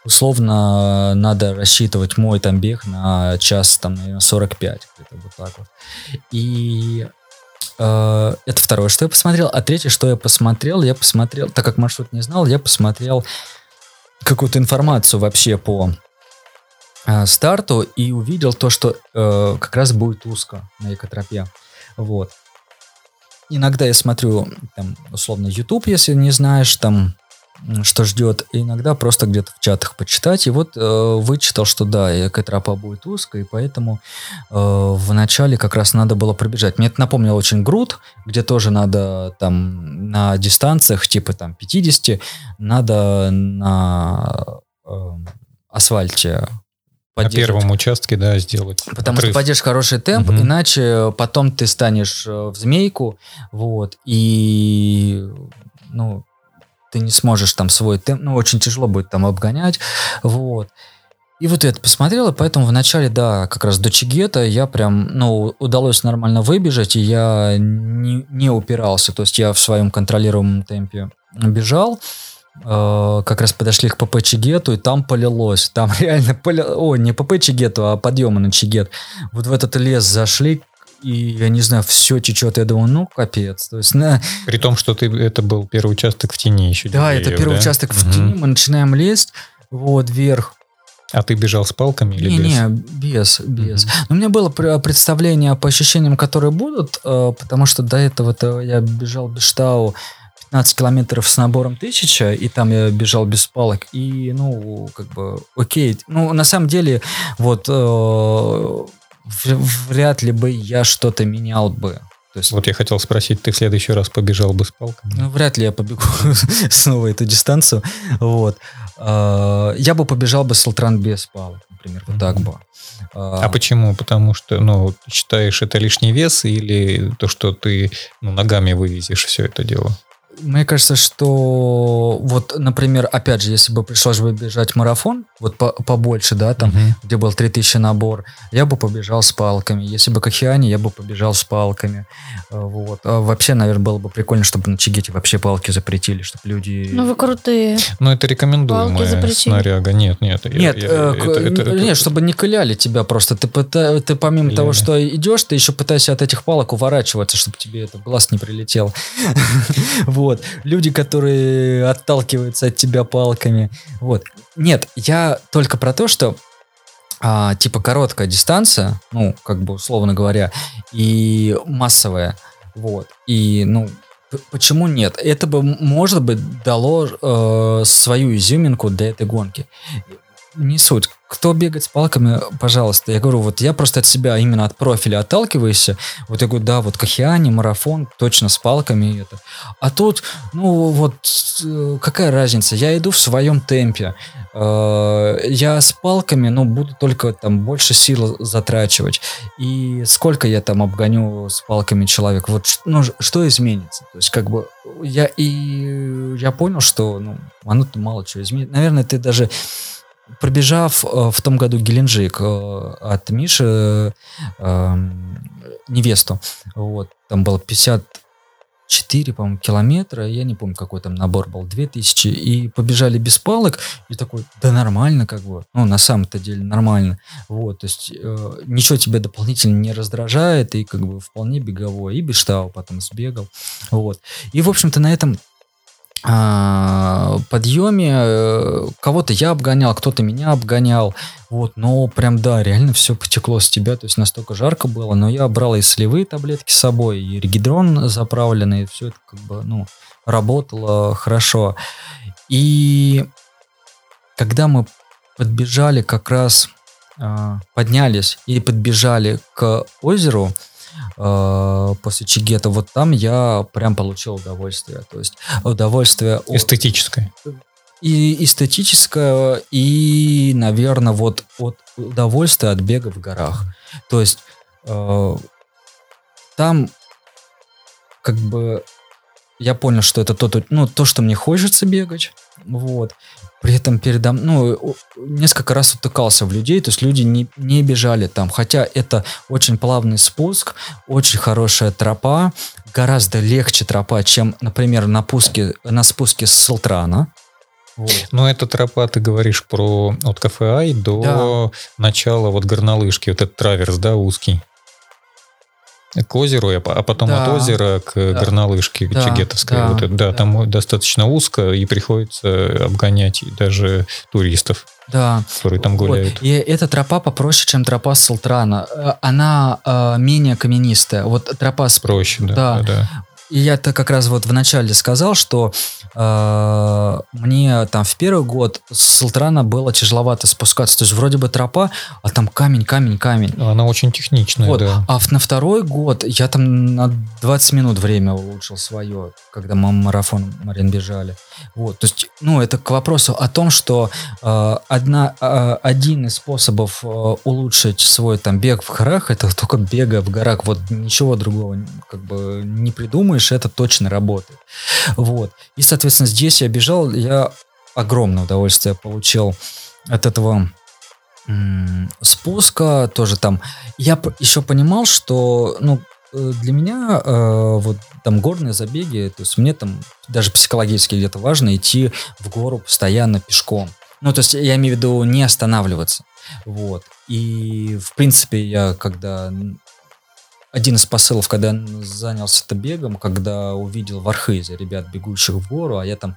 условно надо рассчитывать мой там бег на час, там, наверное, 45, где-то вот так вот. И э, это второе, что я посмотрел. А третье, что я посмотрел, я посмотрел, так как маршрут не знал, я посмотрел какую-то информацию вообще по э, старту и увидел то, что э, как раз будет узко на экотропе. Вот. Иногда я смотрю, там, условно, YouTube, если не знаешь, там что ждет. И иногда просто где-то в чатах почитать. И вот э, вычитал, что да, эта тропа будет узкая, и поэтому э, в начале как раз надо было пробежать. Мне это напомнило очень груд, где тоже надо там на дистанциях типа там 50, надо на э, асфальте на первом участке, да, сделать. Потому отрыв. что поддержишь хороший темп, угу. иначе потом ты станешь э, в змейку, вот, и, ну, ты не сможешь там свой темп, ну, очень тяжело будет там обгонять, вот. И вот я это посмотрел, и поэтому в начале, да, как раз до Чигета я прям, ну, удалось нормально выбежать, и я не, не упирался, то есть я в своем контролируемом темпе бежал, э, как раз подошли к ПП Чигету, и там полилось, там реально полилось, о, не ПП Чигету, а подъемы на Чигет. Вот в этот лес зашли, и, я не знаю, все течет. Я думаю, ну, капец. То есть, на... При том, что ты, это был первый участок в тени еще. Да, деревьев, это первый да? участок в угу. тени. Мы начинаем лезть вот вверх. А ты бежал с палками или не, без? Не, без, без. Mm-hmm. Но у меня было представление по ощущениям, которые будут, э, потому что до этого-то я бежал без штау 15 километров с набором тысяча, и там я бежал без палок, и, ну, как бы, окей. Ну, на самом деле, вот, э, вряд ли бы я что-то менял бы. То есть, вот я хотел спросить, ты в следующий раз побежал бы с палками? Ну, вряд ли я побегу снова эту дистанцию. Вот. А, я бы побежал бы с Алтран без палок, например, вот так бы. А, а почему? Потому что, ну, считаешь это лишний вес или то, что ты ну, ногами вывезешь все это дело? Мне кажется, что вот, например, опять же, если бы пришлось бы бежать марафон, вот по побольше, да, там, uh-huh. где был 3000 набор, я бы побежал с палками. Если бы Кахиани, я бы побежал с палками. Э, вот. А вообще, наверное, было бы прикольно, чтобы на Чигете вообще палки запретили, чтобы люди... Ну, вы крутые. Ну, это рекомендуемая снаряга. Нет, нет. Нет, я, э, это, это, это, нет, чтобы не кыляли тебя просто. Ты, пыта, ты помимо Кыляли. того, что идешь, ты еще пытаешься от этих палок уворачиваться, чтобы тебе это в глаз не прилетел. Вот. Вот. Люди, которые отталкиваются от тебя палками. Вот. Нет, я только про то, что а, типа короткая дистанция, ну, как бы условно говоря, и массовая. Вот. И, ну, Почему нет? Это бы, может быть, дало э, свою изюминку для этой гонки. Не суть. Кто бегает с палками, пожалуйста. Я говорю, вот я просто от себя именно от профиля отталкиваюсь. Вот я говорю, да, вот Кахиани, марафон, точно с палками это. А тут, ну вот, э, какая разница? Я иду в своем темпе. Э, я с палками, ну, буду только там больше сил затрачивать. И сколько я там обгоню с палками человек? Вот, ну, что изменится? То есть, как бы, я и я понял, что, ну, оно-то мало чего изменит. Наверное, ты даже пробежав э, в том году Геленджик э, от Миши э, невесту, вот, там было 54, по-моему, километра, я не помню, какой там набор был, 2000, и побежали без палок, и такой, да нормально, как бы, ну, на самом-то деле нормально, вот, то есть э, ничего тебя дополнительно не раздражает, и как бы вполне беговой, и без штау потом сбегал, вот, и, в общем-то, на этом подъеме э, кого-то я обгонял, кто-то меня обгонял, вот, но прям, да, реально все потекло с тебя, то есть настолько жарко было, но я брал и солевые таблетки с собой, и регидрон заправленный, все это как бы, ну, работало хорошо. И когда мы подбежали как раз, а, поднялись и подбежали к озеру, э, после Чигета, вот там я прям получил удовольствие. То есть удовольствие... Эстетическое. И эстетическое, и, наверное, вот от удовольствия от бега в горах. То есть э, там как бы я понял, что это то, ну, то, что мне хочется бегать. Вот. При этом передо ну, несколько раз утыкался в людей, то есть люди не, не бежали там, хотя это очень плавный спуск, очень хорошая тропа, гораздо легче тропа, чем, например, на, пуске, на спуске с Султрана. Вот. Но эта тропа, ты говоришь про от кафе до да. начала вот горнолыжки, вот этот траверс, да, узкий. К озеру, а потом да. от озера к да. горнолыжке да. Чигетовской. Да. Вот это, да, да, там достаточно узко, и приходится обгонять даже туристов. Да. Которые там гуляют. Вот. И эта тропа попроще, чем тропа Султрана. Э, она э, менее каменистая. Вот тропа... Проще, да. да. да. И я-то как раз вот вначале сказал, что э, мне там в первый год с Султрана было тяжеловато спускаться. То есть вроде бы тропа, а там камень, камень, камень. Она очень техничная, вот. да. А на второй год я там на 20 минут время улучшил свое, когда мы марафон Марин бежали. Вот, то есть, ну, это к вопросу о том, что э, одна, э, один из способов э, улучшить свой там бег в горах, это только бега в горах. Вот ничего другого как бы не придумаешь, это точно работает. Вот. И, соответственно, здесь я бежал, я огромное удовольствие получил от этого спуска тоже там. Я еще понимал, что, ну, Э, для меня э, вот там горные забеги, то есть мне там даже психологически где-то важно идти в гору постоянно пешком. Ну, то есть я имею в виду не останавливаться. Вот. И, в принципе, я когда один из посылов, когда я занялся это бегом, когда увидел в Архизе ребят, бегущих в гору, а я там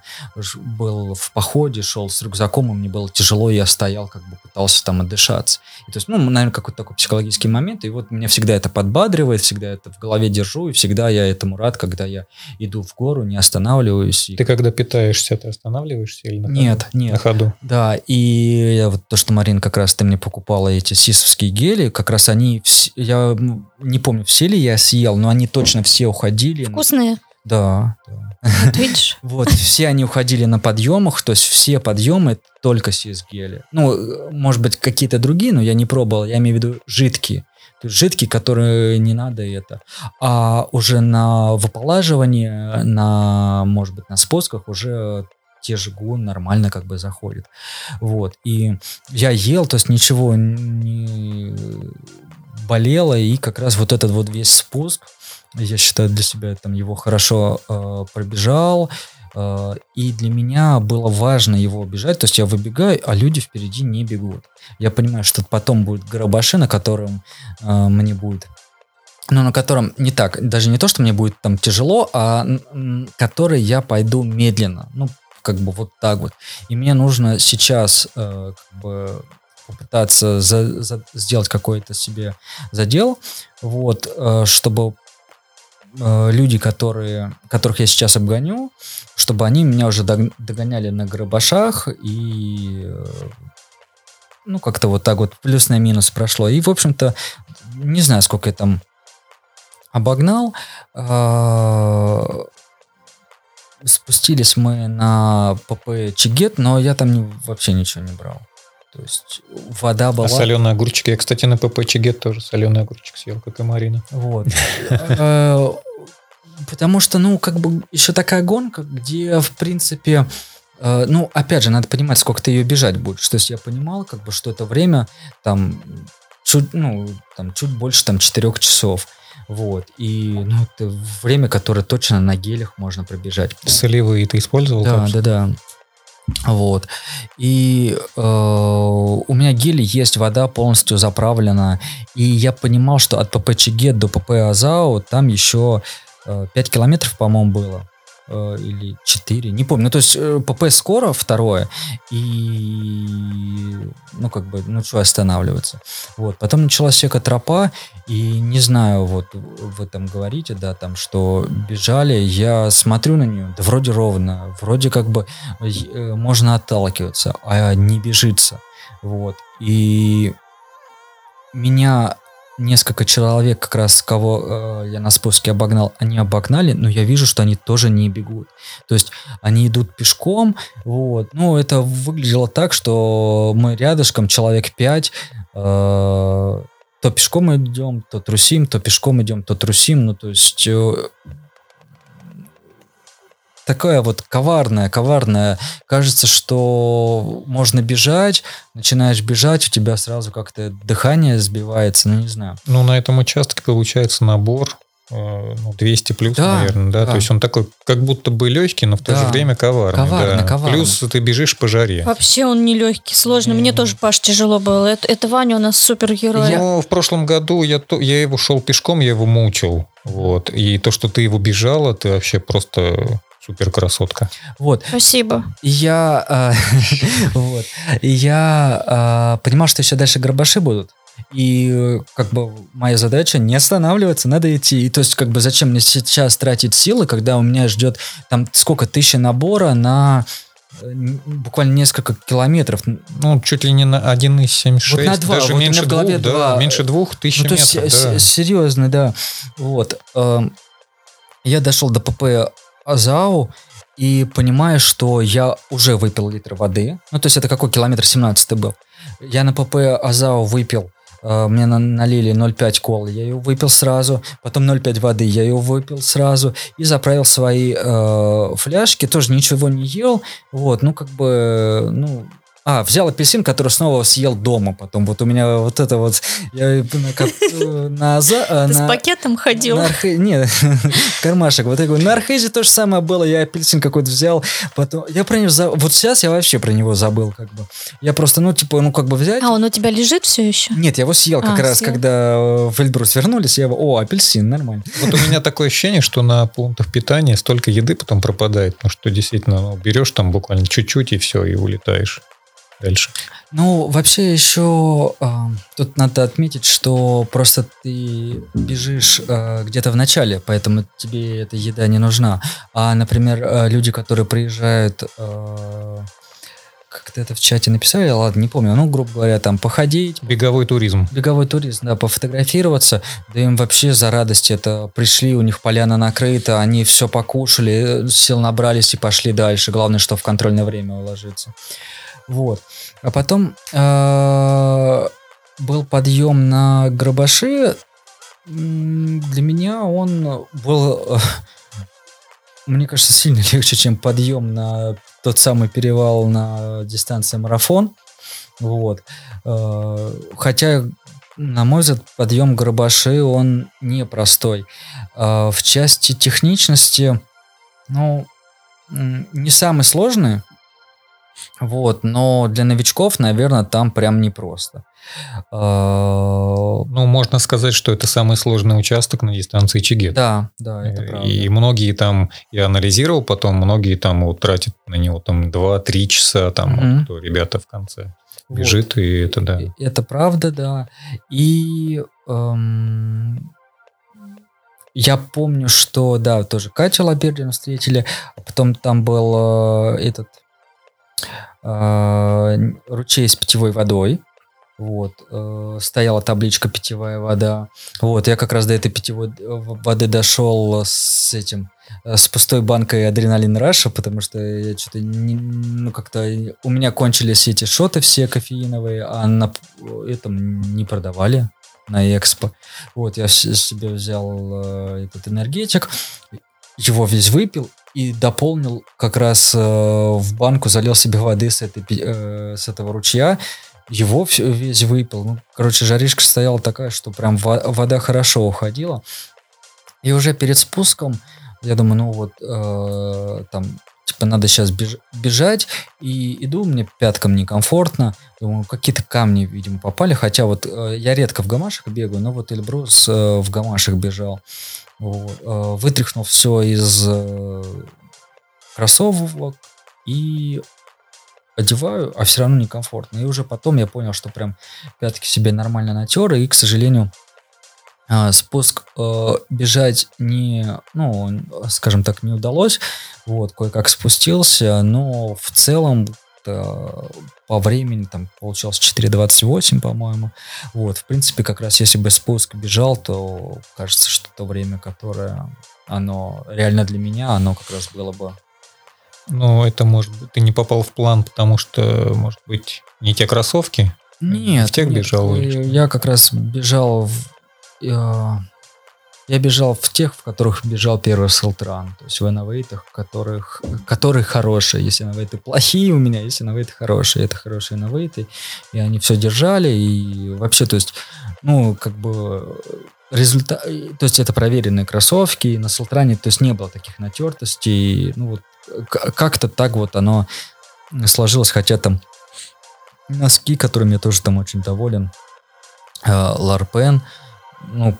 был в походе, шел с рюкзаком, и мне было тяжело, я стоял, как бы пытался там отдышаться. И, то есть, ну, наверное, какой-то такой психологический момент, и вот меня всегда это подбадривает, всегда это в голове держу, и всегда я этому рад, когда я иду в гору, не останавливаюсь. И... Ты когда питаешься, ты останавливаешься или на ходу? Нет, нет. На ходу? Да, и я, вот то, что, Марин, как раз ты мне покупала эти сисовские гели, как раз они, я не помню, все ли я съел, но они точно все уходили. Вкусные? Да. Вот видишь? Вот, все они уходили на подъемах, то есть все подъемы только сисгели. Ну, может быть, какие-то другие, но я не пробовал, я имею в виду жидкие. То есть жидкие, которые не надо это. А уже на выполаживании, на, может быть, на спусках уже те же гун нормально как бы заходит. Вот. И я ел, то есть ничего не болело, и как раз вот этот вот весь спуск, я считаю, для себя там его хорошо э, пробежал, э, и для меня было важно его бежать, то есть я выбегаю, а люди впереди не бегут. Я понимаю, что потом будет гробаши, на котором э, мне будет ну, на котором не так, даже не то, что мне будет там тяжело, а который я пойду медленно, ну, как бы вот так вот. И мне нужно сейчас э, как бы попытаться за, за, сделать какой-то себе задел, вот, э, чтобы э, люди, которые, которых я сейчас обгоню, чтобы они меня уже догоняли на гробашах и э, ну, как-то вот так вот плюс на минус прошло. И, в общем-то, не знаю, сколько я там обогнал. Спустились мы на ПП Чигет, но я там вообще ничего не брал. То есть вода была... А соленый огурчик? Я, кстати, на ПП Чигет тоже соленый огурчик съел, как и Марина. Вот. Э, потому что, ну, как бы еще такая гонка, где, в принципе, э, ну, опять же, надо понимать, сколько ты ее бежать будешь. То есть я понимал, как бы, что это время там чуть, ну, там, чуть больше там 4 часов. Вот. И ну, это время, которое точно на гелях можно пробежать. Солевые ты использовал? Да, да, да. Вот. И э, у меня гели есть, вода полностью заправлена. И я понимал, что от ПП Чигет до ПП Азау там еще э, 5 километров, по-моему, было. Э, или 4, не помню. Ну, то есть э, ПП скоро, второе, и, ну, как бы, что останавливаться. Вот, потом началась экотропа, и не знаю, вот вы там говорите, да, там, что бежали, я смотрю на нее, да вроде ровно, вроде как бы э, можно отталкиваться, а не бежится. Вот, и меня несколько человек, как раз кого э, я на спуске обогнал, они обогнали, но я вижу, что они тоже не бегут. То есть они идут пешком, вот. Ну, это выглядело так, что мы рядышком, человек пять, э, то пешком идем, то трусим, то пешком идем, то трусим. Ну, то есть э, такая вот коварная, коварная. Кажется, что можно бежать, начинаешь бежать, у тебя сразу как-то дыхание сбивается, ну не знаю. Ну, на этом участке получается набор э, ну, 200 плюс, да, наверное, да? да. То есть он такой, как будто бы легкий, но в то да. же время коварный. Коварный, да. коварный. Плюс ты бежишь по жаре. Вообще он не легкий, сложный. Мне тоже, Паш, тяжело было. Это, это Ваня у нас супергерой. Ну, в прошлом году я, я его шел пешком, я его мучил. Вот. И то, что ты его бежала, ты вообще просто супер красотка. Вот. Спасибо. Я, э, вот. Я э, понимал, что еще дальше гробаши будут. И как бы моя задача не останавливаться, надо идти. И то есть как бы зачем мне сейчас тратить силы, когда у меня ждет там сколько тысячи набора на э, буквально несколько километров. Ну, чуть ли не на 1,76, вот на 2, даже вот меньше двух, да, меньше двух тысяч ну, то метров. Есть, да. Серьезно, да. Вот. Эм, я дошел до ПП Азау и понимаю, что я уже выпил литр воды. Ну, то есть это какой километр 17 был. Я на ПП Азау выпил Uh, мне налили 0,5 колы, я ее выпил сразу, потом 0,5 воды, я ее выпил сразу и заправил свои uh, фляжки, тоже ничего не ел, вот, ну как бы, ну а, взял апельсин, который снова съел дома потом. Вот у меня вот это вот... Я как, на, за, Ты на, с пакетом ходил? На архе, нет, кармашек. Вот я говорю, на Архезе то же самое было. Я апельсин какой-то взял. Потом, я про него... За, вот сейчас я вообще про него забыл как бы. Я просто, ну, типа, ну, как бы взять... А он у тебя лежит все еще? Нет, я его съел как а, раз, съел. когда в Эльбрус вернулись. Я его... О, апельсин, нормально. Вот у меня такое ощущение, что на пунктах питания столько еды потом пропадает. Потому что действительно, ну, берешь там буквально чуть-чуть и все, и улетаешь дальше? Ну, вообще еще э, тут надо отметить, что просто ты бежишь э, где-то в начале, поэтому тебе эта еда не нужна. А, например, э, люди, которые приезжают, э, как-то это в чате написали, ладно, не помню, ну, грубо говоря, там походить. Беговой туризм. Беговой туризм, да, пофотографироваться, да им вообще за радость это пришли, у них поляна накрыта, они все покушали, сил набрались и пошли дальше. Главное, что в контрольное время уложиться. Вот. А потом э, был подъем на Гробаши. Для меня он был, э, мне кажется, сильно легче, чем подъем на тот самый перевал на дистанции марафон. Вот. Э, хотя, на мой взгляд, подъем Гробаши, он непростой. В части техничности, ну, не самый сложный, вот, но для новичков, наверное, там прям непросто. А, ну, можно сказать, что это самый сложный участок на дистанции Чигет. Да, да, это правда. И многие там, я анализировал потом, многие там вот тратят на него там 2-3 часа, там, угу. вот, кто ребята в конце бежит, вот. и это да. Это правда, да. И эм, я помню, что, да, тоже Катя Лабердина встретили, а потом там был э, этот ручей с питьевой водой, вот, э, стояла табличка питьевая вода. Вот, я как раз до этой питьевой воды дошел с этим, э, с пустой банкой адреналин Раша, потому что я что-то не, ну как-то у меня кончились эти шоты все кофеиновые, а на этом не продавали на экспо. Вот, я себе взял э, этот энергетик, его весь выпил и дополнил как раз э, в банку, залил себе воды с, этой, э, с этого ручья, его все, весь выпил. Ну, короче, жаришка стояла такая, что прям вода хорошо уходила. И уже перед спуском, я думаю, ну вот э, там, типа, надо сейчас беж бежать, и иду, мне пяткам некомфортно, думаю, какие-то камни, видимо, попали, хотя вот э, я редко в гамашах бегаю, но вот Эльбрус э, в гамашах бежал. Э, вытряхнул все из э, кроссовок и одеваю, а все равно некомфортно. И уже потом я понял, что прям пятки себе нормально натер, и, к сожалению, а, спуск э, бежать не, ну, скажем так, не удалось. Вот, кое-как спустился, но в целом по времени там получалось 4.28, по-моему. Вот, в принципе, как раз если бы спуск бежал, то кажется, что то время, которое оно реально для меня, оно как раз было бы ну, это может быть, ты не попал в план, потому что, может быть, не те кроссовки? Нет. В тех нет, бежал? Я как раз бежал в... Я, я бежал в тех, в которых бежал первый Селтран. То есть в инновейтах, которых, которые хорошие. Есть инновейты плохие у меня, есть инновейты хорошие. Это хорошие инновейты. И они все держали. И вообще, то есть, ну, как бы результат, то есть это проверенные кроссовки, и на Султране, то есть не было таких натертостей, ну вот как-то так вот оно сложилось, хотя там носки, которыми я тоже там очень доволен, э, Ларпен, ну,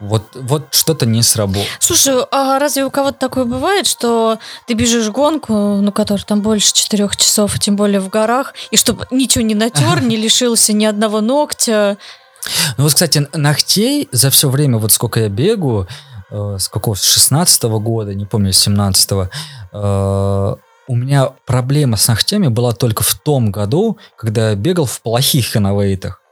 вот, вот что-то не сработало. Слушай, а разве у кого-то такое бывает, что ты бежишь гонку, ну, которая там больше четырех часов, тем более в горах, и чтобы ничего не натер, не лишился ни одного ногтя? Ну вот, кстати, ногтей за все время, вот сколько я бегу, э, с какого, с 16 -го года, не помню, с 17 -го, э, у меня проблема с ногтями была только в том году, когда я бегал в плохих инновейтах.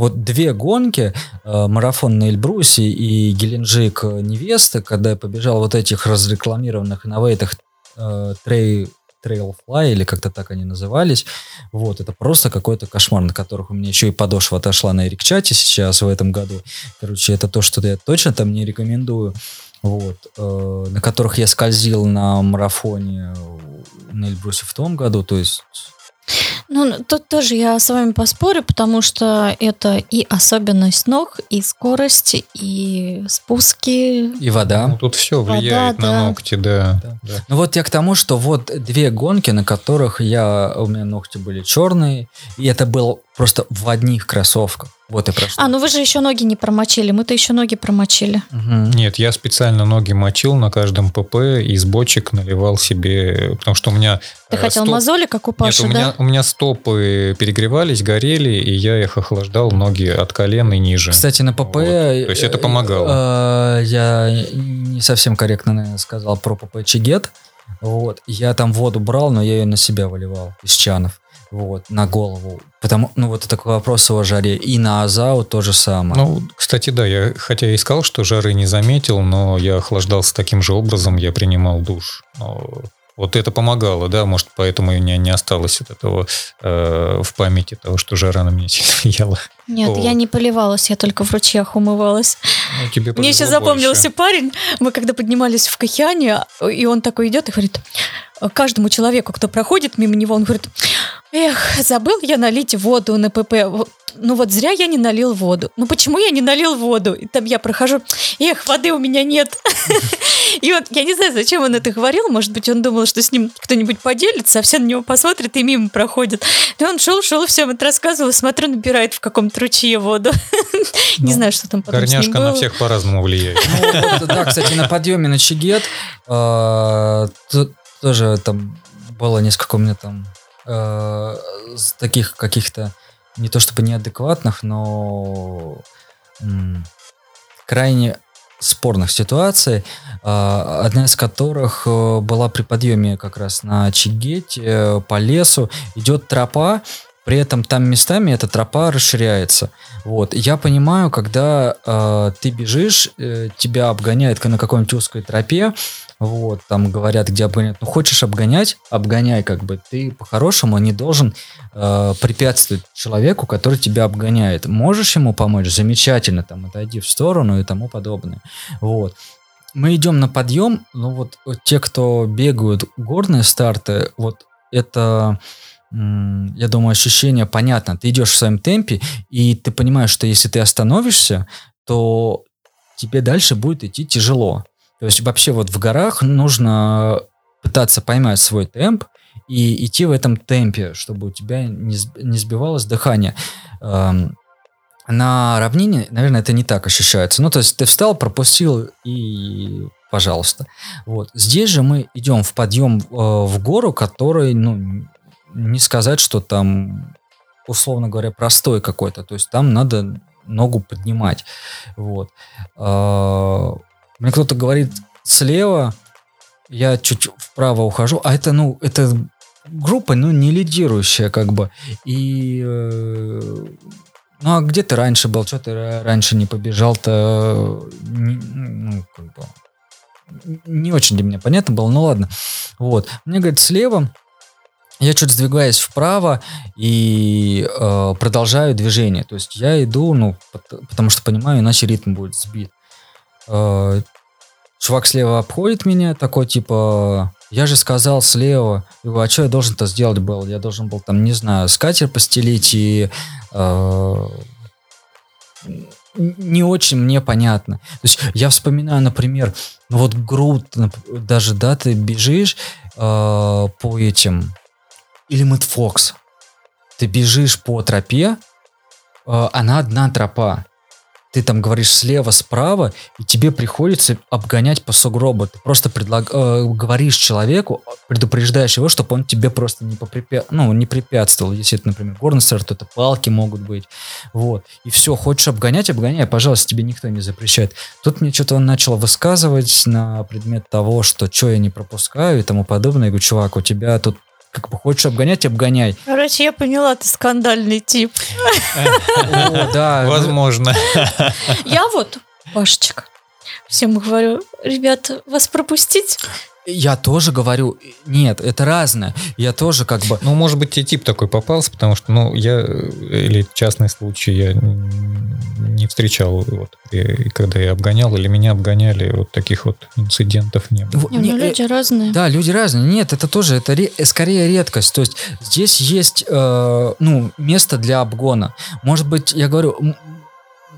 Вот две гонки, э, марафон на Эльбрусе и Геленджик Невеста, когда я побежал вот этих разрекламированных инновейтах э, Трей Trailfly, или как-то так они назывались. Вот, это просто какой-то кошмар, на которых у меня еще и подошва отошла на Эрикчате сейчас в этом году. Короче, это то, что я точно там не рекомендую. Вот, э, на которых я скользил на марафоне на Эльбрусе в том году, то есть ну, тут тоже я с вами поспорю, потому что это и особенность ног, и скорость, и спуски. И вода. Ну, тут все влияет вода, на да. ногти, да. да. да. Ну вот я к тому, что вот две гонки, на которых я, у меня ногти были черные, и это был просто в одних кроссовках. Вот и прошло. А, ну вы же еще ноги не промочили, мы-то еще ноги промочили. Угу. Нет, я специально ноги мочил на каждом ПП, из бочек наливал себе, потому что у меня... Ты э, хотел стоп... мозоли, как у Паши, Нет, у да? меня, у меня стопы перегревались, горели, и я их охлаждал ноги от колен и ниже. Кстати, на ПП... Вот. То есть это помогало. Э, я не совсем корректно, наверное, сказал про ПП Чигет. Вот. Я там воду брал, но я ее на себя выливал из чанов вот, на голову. Потому, ну, вот такой вопрос о жаре. И на Азау то же самое. Ну, кстати, да, я хотя и сказал, что жары не заметил, но я охлаждался таким же образом, я принимал душ. Но вот это помогало, да, может, поэтому у меня не осталось от этого э, в памяти того, что жара на меня сильно. Нет, вот. я не поливалась, я только в ручьях умывалась. Ну, тебе Мне еще запомнился больше. парень, мы когда поднимались в Кахиане, и он такой идет и говорит, каждому человеку, кто проходит мимо него, он говорит, эх, забыл я налить воду на ПП. Ну вот зря я не налил воду. Ну почему я не налил воду? И там я прохожу, эх, воды у меня нет. И вот я не знаю, зачем он это говорил. Может быть, он думал, что с ним кто-нибудь поделится, а все на него посмотрят и мимо проходят. И он шел, шел, всем это рассказывал, смотрю, набирает в каком-то ручье воду. Не ну, знаю, что там потом Горняшка на всех по-разному влияет. Ну, да, кстати, на подъеме на Чигет а, тоже там было несколько у меня там э, таких каких-то не то чтобы неадекватных, но м, крайне спорных ситуаций, а, одна из которых э, была при подъеме как раз на Чигете э, по лесу. Идет тропа, при этом там местами эта тропа расширяется. Вот. Я понимаю, когда э, ты бежишь, э, тебя обгоняет на какой-нибудь узкой тропе, вот, там говорят, где обгонять. Ну, хочешь обгонять, обгоняй, как бы. Ты по-хорошему не должен э, препятствовать человеку, который тебя обгоняет. Можешь ему помочь? Замечательно, там, отойди в сторону и тому подобное. Вот. Мы идем на подъем, ну вот те, кто бегают горные старты, вот это я думаю, ощущение понятно. Ты идешь в своем темпе, и ты понимаешь, что если ты остановишься, то тебе дальше будет идти тяжело. То есть вообще вот в горах нужно пытаться поймать свой темп и идти в этом темпе, чтобы у тебя не, не сбивалось дыхание. Эм, на равнине, наверное, это не так ощущается. Ну, то есть ты встал, пропустил и пожалуйста. Вот. Здесь же мы идем в подъем э, в гору, который, ну, не сказать, что там, условно говоря, простой какой-то. То есть там надо ногу поднимать. Вот. Э, мне кто-то говорит слева, я чуть вправо ухожу, а это, ну, это группа, ну, не лидирующая, как бы. И э, ну а где ты раньше был? Что ты раньше не побежал-то? Ну, как бы, не очень для меня понятно было, ну ладно. Вот. Мне говорит, слева я чуть сдвигаюсь вправо и э, продолжаю движение. То есть я иду, ну, потому что понимаю, иначе ритм будет сбит. Э, чувак слева обходит меня, такой типа, я же сказал слева, говорю, а что я должен-то сделать был? Я должен был там, не знаю, скатер постелить и э, не очень мне понятно. То есть я вспоминаю, например, ну вот груд, даже, да, ты бежишь э, по этим, или Мэтт Фокс, ты бежишь по тропе, э, она одна тропа, ты там говоришь слева, справа, и тебе приходится обгонять по сугробу. Ты просто предлаг... э, говоришь человеку, предупреждаешь его, чтобы он тебе просто не, попрепя... ну, не препятствовал. Если это, например, горный старт, то это палки могут быть. Вот. И все, хочешь обгонять, обгоняй, пожалуйста, тебе никто не запрещает. Тут мне что-то он начал высказывать на предмет того, что что я не пропускаю и тому подобное. Я говорю, чувак, у тебя тут как бы хочешь обгонять, обгоняй. Короче, я поняла, ты скандальный тип. Да. Возможно. Я вот, Пашечка, всем говорю, ребят, вас пропустить? Я тоже говорю, нет, это разное. Я тоже как бы... Ну, может быть, тебе тип такой попался, потому что, ну, я, или частный случай, я не встречал, вот, и, когда я обгонял, или меня обгоняли, вот таких вот инцидентов не было. Не, ну, люди разные. Да, люди разные. Нет, это тоже, это ре, скорее редкость. То есть здесь есть, э, ну, место для обгона. Может быть, я говорю,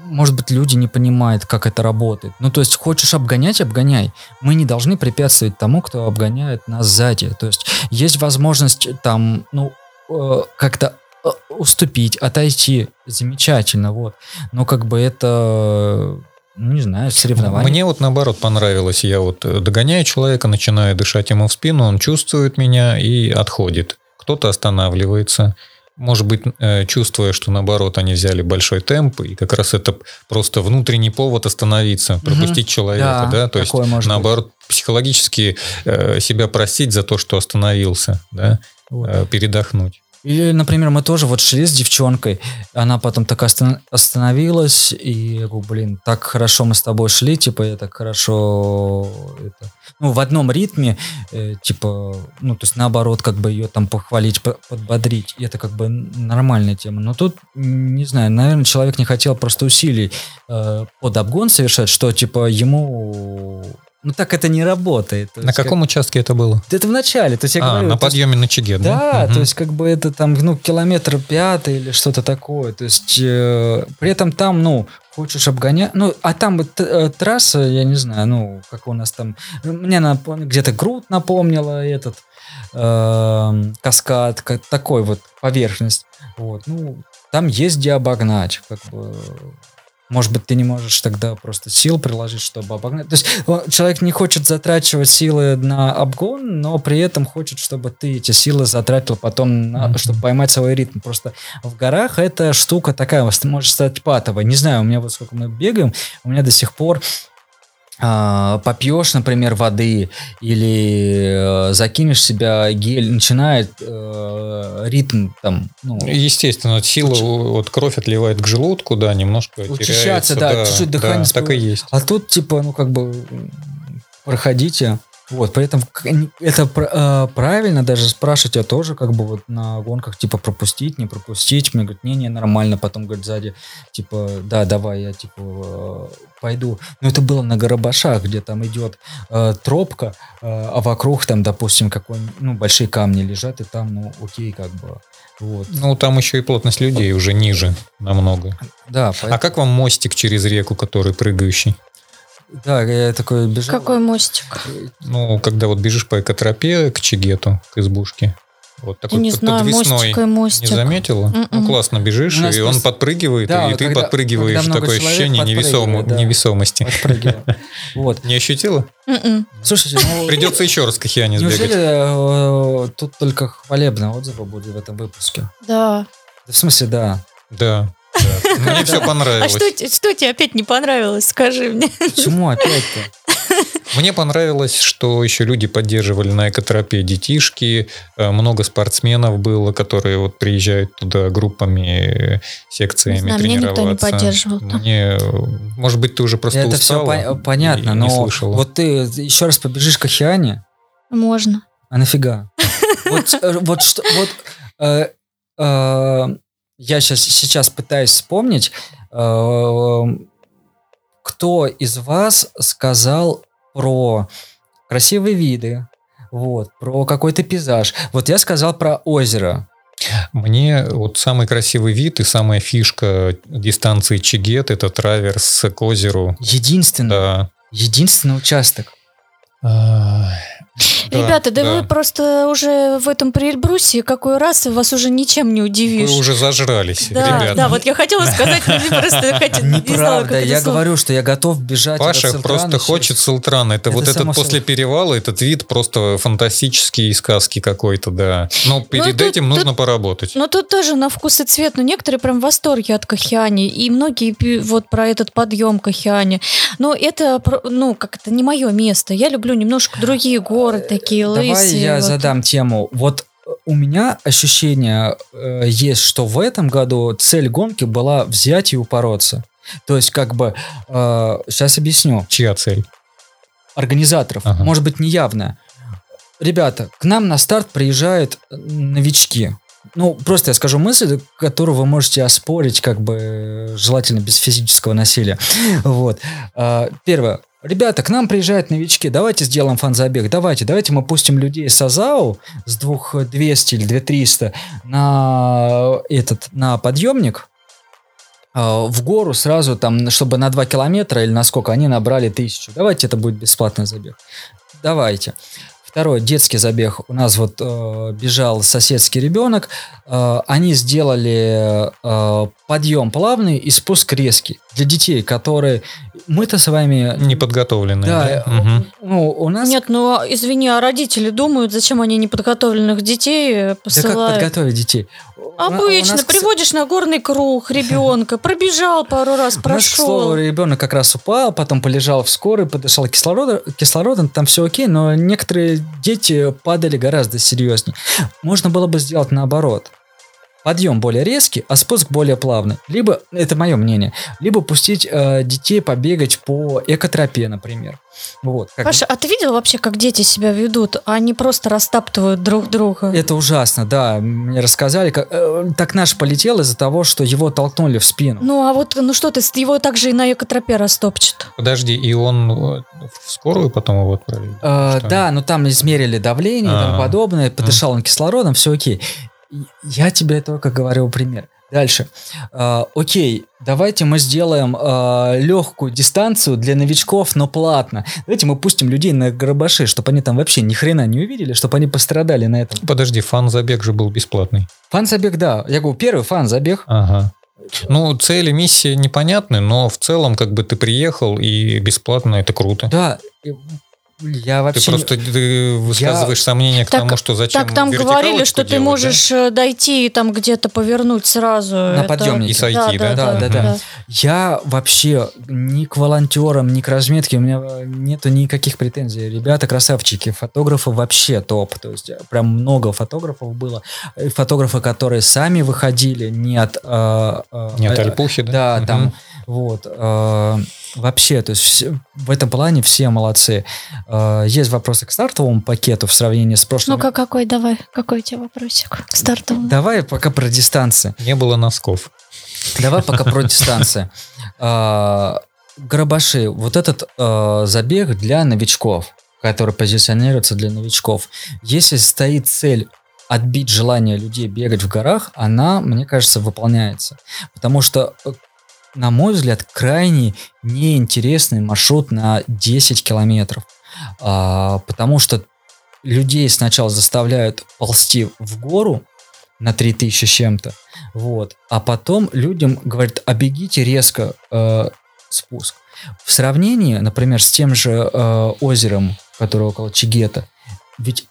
может быть, люди не понимают, как это работает. Ну, то есть, хочешь обгонять, обгоняй. Мы не должны препятствовать тому, кто обгоняет нас сзади. То есть, есть возможность там, ну, э, как-то э, уступить, отойти. Замечательно, вот. Но как бы это ну, не знаю, соревнования. Мне вот наоборот понравилось. Я вот догоняю человека, начинаю дышать ему в спину, он чувствует меня и отходит. Кто-то останавливается, может быть, э, чувствуя, что наоборот они взяли большой темп, и как раз это просто внутренний повод остановиться, пропустить угу. человека, да, да? то есть наоборот быть. психологически э, себя простить за то, что остановился, да, вот. Э, передохнуть. Или, например, мы тоже вот шли с девчонкой, она потом так остановилась, и я говорю, блин, так хорошо мы с тобой шли, типа, я так хорошо, это, ну, в одном ритме, э, типа, ну, то есть наоборот, как бы ее там похвалить, подбодрить, и это как бы нормальная тема. Но тут, не знаю, наверное, человек не хотел просто усилий э, под обгон совершать, что, типа, ему ну так это не работает. То на каком как... участке это было? Это в начале. То есть, я а, говорю, на подъеме есть, на Чиге, да? Да, угу. то есть как бы это там, ну, километр пятый или что-то такое. То есть э, при этом там, ну, хочешь обгонять, ну, а там э, трасса, я не знаю, ну, как у нас там, мне напом... где-то Груд напомнила этот э, каскад, как, такой вот поверхность. Вот, ну, там есть где обогнать, как бы может быть, ты не можешь тогда просто сил приложить, чтобы обогнать. То есть человек не хочет затрачивать силы на обгон, но при этом хочет, чтобы ты эти силы затратил потом, на, mm-hmm. чтобы поймать свой ритм. Просто в горах эта штука такая, может стать патовой. Не знаю, у меня вот сколько мы бегаем, у меня до сих пор попьешь, например, воды или э, закинешь себя гель, начинает э, ритм там, ну, Естественно, сила, вот кровь отливает к желудку, да, немножко Учащаться, теряется. да, чуть-чуть дыхание да, так и есть. А тут, типа, ну, как бы, проходите. Вот, поэтому это э, правильно даже спрашивать, я тоже как бы вот на гонках, типа, пропустить, не пропустить. Мне говорят, не-не, нормально. Потом, говорят, сзади, типа, да, давай, я, типа, э, пойду. Но это было на Горобашах, где там идет э, тропка, э, а вокруг там, допустим, какой ну, большие камни лежат, и там, ну, окей, как бы. Вот. Ну, там еще и плотность людей уже ниже намного. Да, А как вам мостик через реку, который прыгающий? Да, я такой бежал. Какой мостик? Ну, когда вот бежишь по экотропе к Чигету, к избушке, вот Я такой не под- знаю, подвесной. мостик и мостик. Не заметила? Ну, Мгм. классно бежишь, и он просто- подпрыгивает, Да, и ты когда- подпрыгиваешь. когда Такое ощущение невесомо- да. невесомости. Подпрыгиваю. Вот. Не ощутила? Мгм. Слушайте, ну... Придется еще раз к Хиане сбегать. э, тут только хвалебные отзывы будут в этом выпуске? Да. Да, в смысле, да. Да. Мне все А понравилось. что, те- что тебе опять не понравилось? Скажи мне. Почему опять-то? Мне понравилось, что еще люди поддерживали на экотропе детишки, э, много спортсменов было, которые вот приезжают туда группами, э, секциями Не знаю, меня никто не тренироваться. поддерживал. Мне, может быть, ты уже просто Это все устала понятно, и не но слышала. вот ты еще раз побежишь к Океане, Можно. а нафига? Вот, э, вот что, вот я сейчас, сейчас пытаюсь вспомнить, э, кто из вас сказал про красивые виды, вот, про какой-то пейзаж. Вот я сказал про озеро. Мне вот самый красивый вид и самая фишка дистанции Чигет это траверс к озеру. Единственный, Да. единственный участок. А, да, Ребята, да, да. вы просто уже в этом при Эльбрусе какой раз, и вас уже ничем не удивишь. Вы уже зажрались, да, ребята. да, вот я хотела сказать, но мне просто хотя- не знала, как Неправда, я говорю, что я готов бежать. Паша просто хочет Султана. Это, вот этот после перевала, этот вид просто фантастический из сказки какой-то, да. Но перед тут- этим нужно поработать. Но тут тоже на вкус и цвет, но некоторые прям в восторге от Кахиани, и многие вот про этот подъем Кахиани. Но это, ну, как это, не мое место. Я люблю немножко другие горы, такие Давай лысые. я вот. задам тему. Вот э, у меня ощущение э, есть, что в этом году цель гонки была взять и упороться. То есть, как бы, сейчас объясню. Чья цель? Организаторов, Ага. может быть, неявная. Ребята, к нам на старт приезжают э, новички. Ну, просто я скажу мысль, которую вы можете оспорить, как бы, э, желательно без физического насилия. Вот. Первое. Ребята, к нам приезжают новички, давайте сделаем фан-забег, давайте, давайте мы пустим людей с Азау с 2200 или 2300 на этот, на подъемник, а, в гору сразу там, чтобы на 2 километра или на сколько, они набрали тысячу. Давайте это будет бесплатный забег. Давайте. Второй детский забег. У нас вот э, бежал соседский ребенок. Э, они сделали э, подъем плавный и спуск резкий. Для детей, которые... Мы-то с вами... Неподготовленная. Да, Да. э, Мгм. ну, у нас... Нет, ну, извини, а родители думают, зачем они неподготовленных детей э, да как посылают? подготовить детей? Обычно нас, приводишь на горный круг ребенка, пробежал пару раз, У нас, к слову, прошел. ребенок как раз упал, потом полежал в скорой, подышал кислородом, кислородом, там все окей, но некоторые дети падали гораздо серьезнее. Можно было бы сделать наоборот. Подъем более резкий, а спуск более плавный. Либо, это мое мнение, либо пустить э, детей побегать по экотропе, например. Вот. как Паша, а ты видел вообще, как дети себя ведут? Они просто растаптывают друг друга. Это ужасно, да. Мне рассказали, как, э, так наш полетел из-за того, что его толкнули в спину. Ну, а вот, ну что ты, его также и на экотропе растопчет. Подожди, и он э, в скорую потом его отправили? Э, да, но там измерили давление и тому А. подобное, подышал он кислородом, все окей. Я тебе только говорю пример. Дальше. Э, окей, давайте мы сделаем легкую дистанцию для новичков, но платно. Давайте мы пустим людей на гробаши, чтобы они там вообще ни хрена не увидели, чтобы они пострадали на этом. Подожди, фан-забег же был бесплатный. Фан-забег, да. Я говорю, первый фан-забег. Ага. Ну, цели, миссии непонятны, но в целом, как бы ты приехал, и бесплатно это круто. Да. Я Ты вообще... не- просто ты высказываешь сомнение к Так- тому, что зачем Так там говорили, что ты делать, да? можешь э, дойти и там где-то повернуть сразу. На Это- подъемнике. И сойти, да? Да, да, да. Я вообще ни к волонтерам, ни к разметке, у меня нету никаких претензий. Ребята красавчики, фотографы вообще топ. То есть прям много фотографов было. Фотографы, которые сами выходили, не от... э, э, Не от э, Альпухи, да? Да, там вот. э, вообще, то есть все- в этом плане все молодцы. Э, есть вопросы к стартовому пакету в сравнении с прошлым. Ну-ка, какой, давай, какой у тебя вопросик к старту? Давай пока про дистанции. Не было носков. Давай пока про дистанции. А, Грабаши, вот этот забег для новичков, который позиционируется для новичков. Если стоит цель отбить желание людей бегать в горах, она, мне кажется, выполняется. Потому что, э, на мой взгляд, крайне неинтересный маршрут на 10 километров. А, Потому что людей сначала заставляют ползти в гору на 3000 с чем-то, вот. А потом людям говорят, а резко э, спуск. В сравнении, например, с тем же э, озером, которое около Чигета, ведь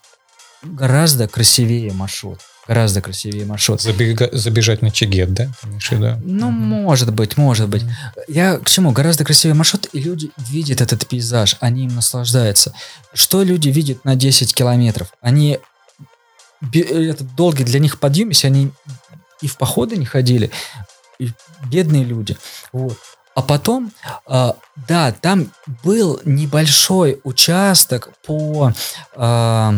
гораздо красивее маршрут. Гораздо красивее маршрут. Забега- забежать на Чигет, да? В виду? Ну, может быть, может быть. Я к чему? Гораздо красивее маршрут, и люди видят этот пейзаж, они им наслаждаются. Что люди видят на 10 километров? Они... бе- Это долгий для них подъем, если они и в походы не ходили, и бедные люди. Вот. А потом, а, да, там был небольшой участок по, а,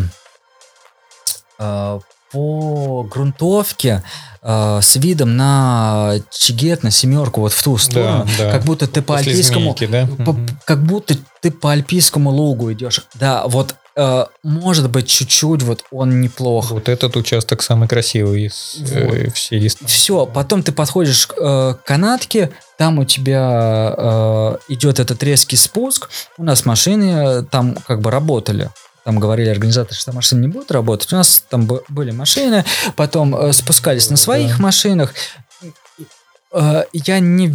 а, по грунтовке а, с видом на Чигет, на семерку, вот в ту сторону, да. как будто ты по После альпийскому, змейки, да? по- Мгм. как будто ты по альпийскому лугу идешь. Да, вот э, может быть чуть-чуть вот он неплох. Вот этот участок самый красивый из э, всей дистанции. Все, потом ты подходишь к э, канатке, там у тебя э, идет этот резкий спуск. У нас машины э, там как бы работали. Там говорили организаторы, что машины не будут работать. У нас там были машины, потом э, спускались на своих Да. машинах. Э, я не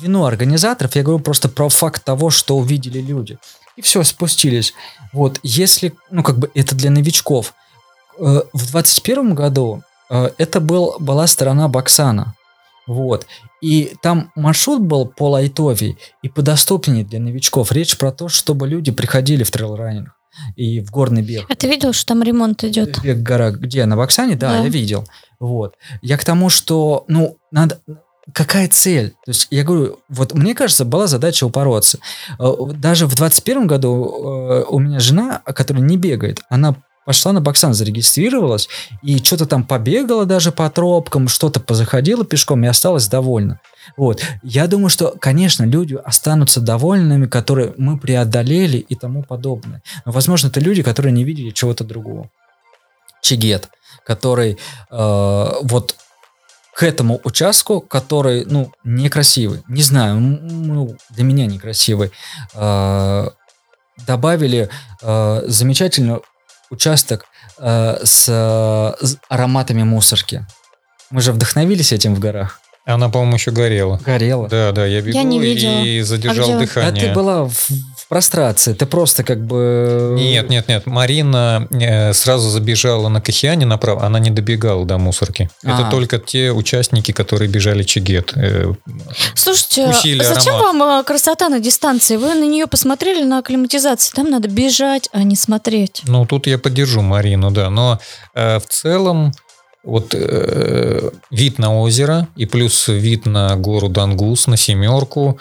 вину организаторов, я говорю просто про факт того, что увидели люди. И все, спустились. Вот, если, ну, как бы это для новичков. Э, в 21 году э, это был, была сторона Баксана. Вот. И там маршрут был полайтовей и подоступнее для новичков. Речь про то, чтобы люди приходили в трейл-раннинг и в горный бег. А ты видел, что там ремонт идет? Бег в горах. Где? На Баксане? Да, Да. я видел. Вот. Я к тому, что, ну, надо... Какая цель? То есть, я говорю, вот мне кажется, была задача упороться. Э, Даже в 21 году э, у меня жена, которая не бегает, она пошла на Баксан, зарегистрировалась, и что-то там побегала даже по тропкам, что-то позаходила пешком и осталась довольна. Вот. Я думаю, что, конечно, люди останутся довольными, которые мы преодолели и тому подобное. Но, возможно, это люди, которые не видели чего-то другого. Чигет, который э, вот к этому участку, который, ну, некрасивый, не знаю, ну, для меня некрасивый, э, добавили э, замечательный участок э, с, э, с ароматами мусорки. Мы же вдохновились этим в горах. Она, по-моему, еще горела. Горело. Да, да, я бегу не видела. и задержал А где? А дыхание. ты была в, в прострации, ты просто как бы... Нет, нет, нет. Марина э, сразу забежала на Кахиане направо, она не добегала до мусорки. Это А. только те участники, которые бежали Чигет. Э, Слушайте, а зачем аромат. вам э, красота на дистанции? Вы на нее посмотрели на акклиматизации? Там надо бежать, а не смотреть. Ну, тут я поддержу Марину, да. Но э, в целом вот э, вид на озеро и плюс вид на гору Дангус, на семерку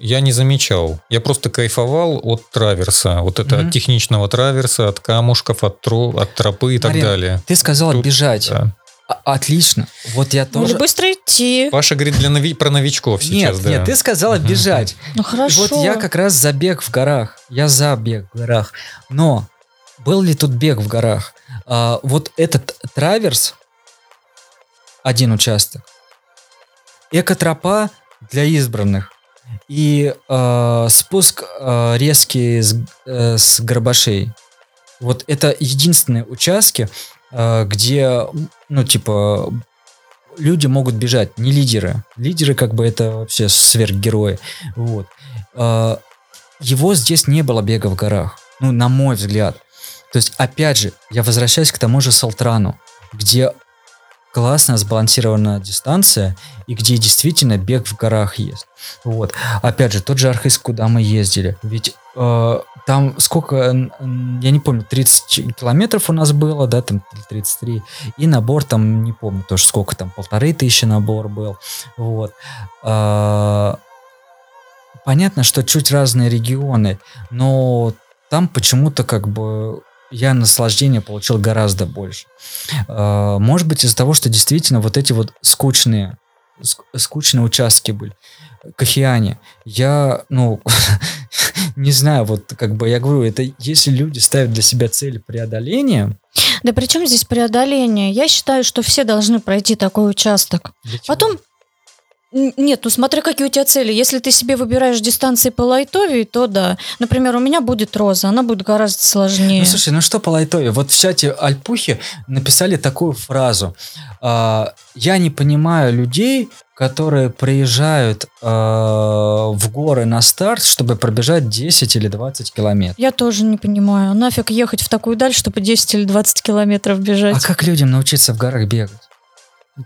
я не замечал. Я просто кайфовал от траверса. Вот это Мгм. от техничного траверса, от камушков, от, тро- от тропы и так Марина, далее. Ты сказала Тут, бежать. Да. А- Отлично. Вот я тоже... быстро идти. Паша говорит для нови- про новичков сейчас, нет, да. нет, ты сказала Мгм. бежать. Ну И хорошо. Вот я как раз за бег в горах. Я за бег в горах. Но был ли тут бег в горах? А, вот этот траверс, один участок, экотропа для избранных и а, спуск а, резкий с, э, с Горбашей. Вот это единственные участки, а, где, ну, типа, люди могут бежать, не лидеры. Лидеры, как бы, это вообще сверхгерои. Вот. А, Его здесь не было бега в горах. Ну, на мой взгляд. То есть, опять же, я возвращаюсь к тому же Салтрану, где классная сбалансированная дистанция и где действительно бег в горах есть. Вот. Опять же, тот же Архыз, куда мы ездили. Ведь э, там сколько, я не помню, 30 километров у нас было, да, там 33. И набор там, не помню тоже сколько там, полторы тысячи набор был. Вот. Э, понятно, что чуть разные регионы, но там почему-то как бы я наслаждение получил гораздо больше. А, может быть, из-за того, что действительно вот эти вот скучные, скучные участки были. Кофеяне. Я, ну, не знаю, вот как бы я говорю, это если люди ставят для себя цель преодоления, да при чем здесь преодоление? Я считаю, что все должны пройти такой участок. Потом нет, ну смотри, какие у тебя цели. Если ты себе выбираешь дистанции по лайтове, то да. Например, у меня будет роза, она будет гораздо сложнее. Ну слушай, ну что по лайтове? Вот в чате Альпухи написали такую фразу. «А, Я не понимаю людей, которые приезжают э, в горы на старт, чтобы пробежать 10 или 20 километров. Я тоже не понимаю. Нафиг ехать в такую даль, чтобы 10 или 20 километров бежать. А как людям научиться в горах бегать?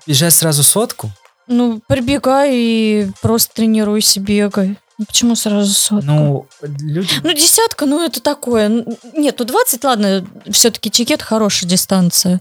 Бежать сразу сотку? Ну, прибегай и просто тренируйся, бегай. Ну, почему сразу сотка? Ну, люди... ну, десятка, ну, это такое. Нет, ну, 20, ладно, все-таки чекет хорошая дистанция.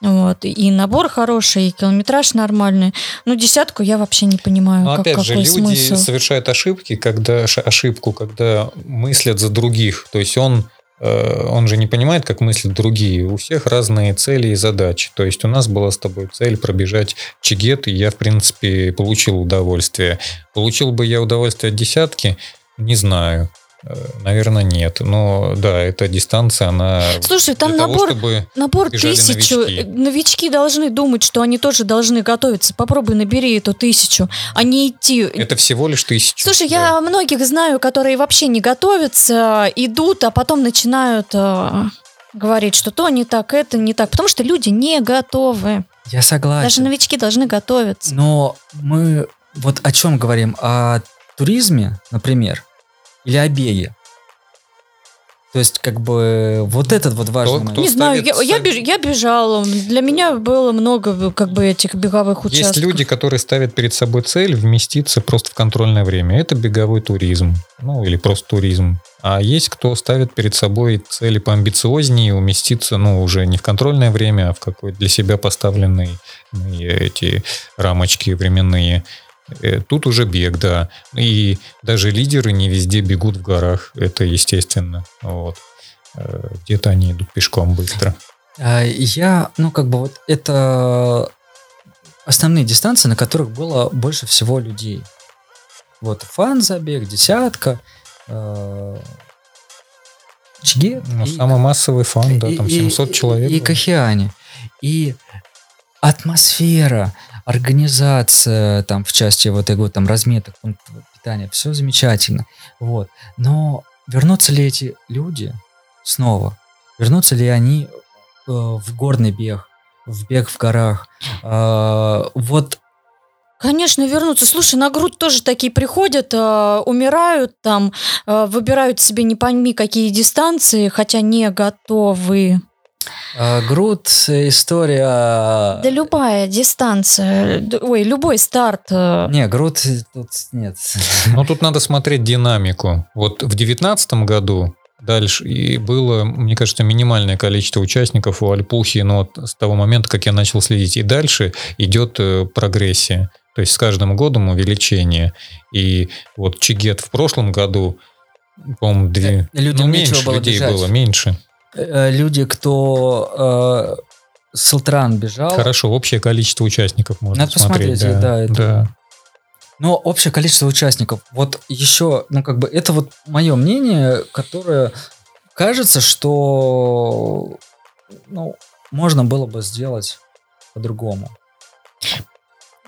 Вот. И набор хороший, и километраж нормальный. Ну, десятку я вообще не понимаю. Но как, опять же, люди смысл. совершают ошибки, когда ошибку, когда мыслят за других. То есть он он же не понимает, как мыслят другие. У всех разные цели и задачи. То есть у нас была с тобой цель пробежать чигет, и я, в принципе, получил удовольствие. Получил бы я удовольствие от десятки? Не знаю. Наверное, нет. Но да, эта дистанция, она... Слушай, там набор, того, набор тысячу. Новички. новички должны думать, что они тоже должны готовиться. Попробуй набери эту тысячу, а не идти... Это всего лишь тысяча. Слушай, да. я многих знаю, которые вообще не готовятся, идут, а потом начинают э, говорить, что то не так, это не так. Потому что люди не готовы. Я согласен. Даже новички должны готовиться. Но мы вот о чем говорим? О туризме, например, или обеи. То есть, как бы, вот этот вот важный кто, момент. кто Не знаю, я, я, беж, я бежала. Для меня было много, как бы, этих беговых участков. Есть люди, которые ставят перед собой цель вместиться просто в контрольное время. Это беговой туризм. Ну, или просто туризм. А есть кто ставит перед собой цели поамбициознее, уместиться, ну, уже не в контрольное время, а в какой-то для себя поставленные эти рамочки временные. Э, тут уже бег, да. И даже лидеры не везде бегут в горах. Это естественно. Вот. Э, где-то они идут пешком быстро. А, я, ну, как бы вот это основные дистанции, на которых было больше всего людей. Вот фан-забег, десятка, э, чигет. Ну, и, самый массовый фан, да, там 700 и, человек. И, и Кахиане. И атмосфера, организация там в части вот этого там разметок питания, все замечательно. Вот. Но вернутся ли эти люди снова? Вернутся ли они э, в горный бег, в бег в горах? Э, вот Конечно, вернутся. Слушай, на грудь тоже такие приходят, э, умирают там, э, выбирают себе не пойми какие дистанции, хотя не готовы. А, Груд история... Да любая дистанция, ой, любой старт. э, Не, Груд тут нет. Но тут надо смотреть динамику. Вот в девятнадцатом году дальше и было, мне кажется, минимальное количество участников у Альпухи, но вот с того момента, как я начал следить, и дальше идет э, прогрессия. То есть с каждым годом увеличение. И вот Чигет в прошлом году, по-моему, две... Людям ну, меньше было людей бежать. было, меньше. Э, Люди, кто э, с Алтран бежал, Хорошо, общее количество участников можно Надо посмотреть. посмотреть, да, это- да. но общее количество участников. Вот еще, ну как бы, это вот мое мнение, которое кажется, что ну, можно было бы сделать по-другому.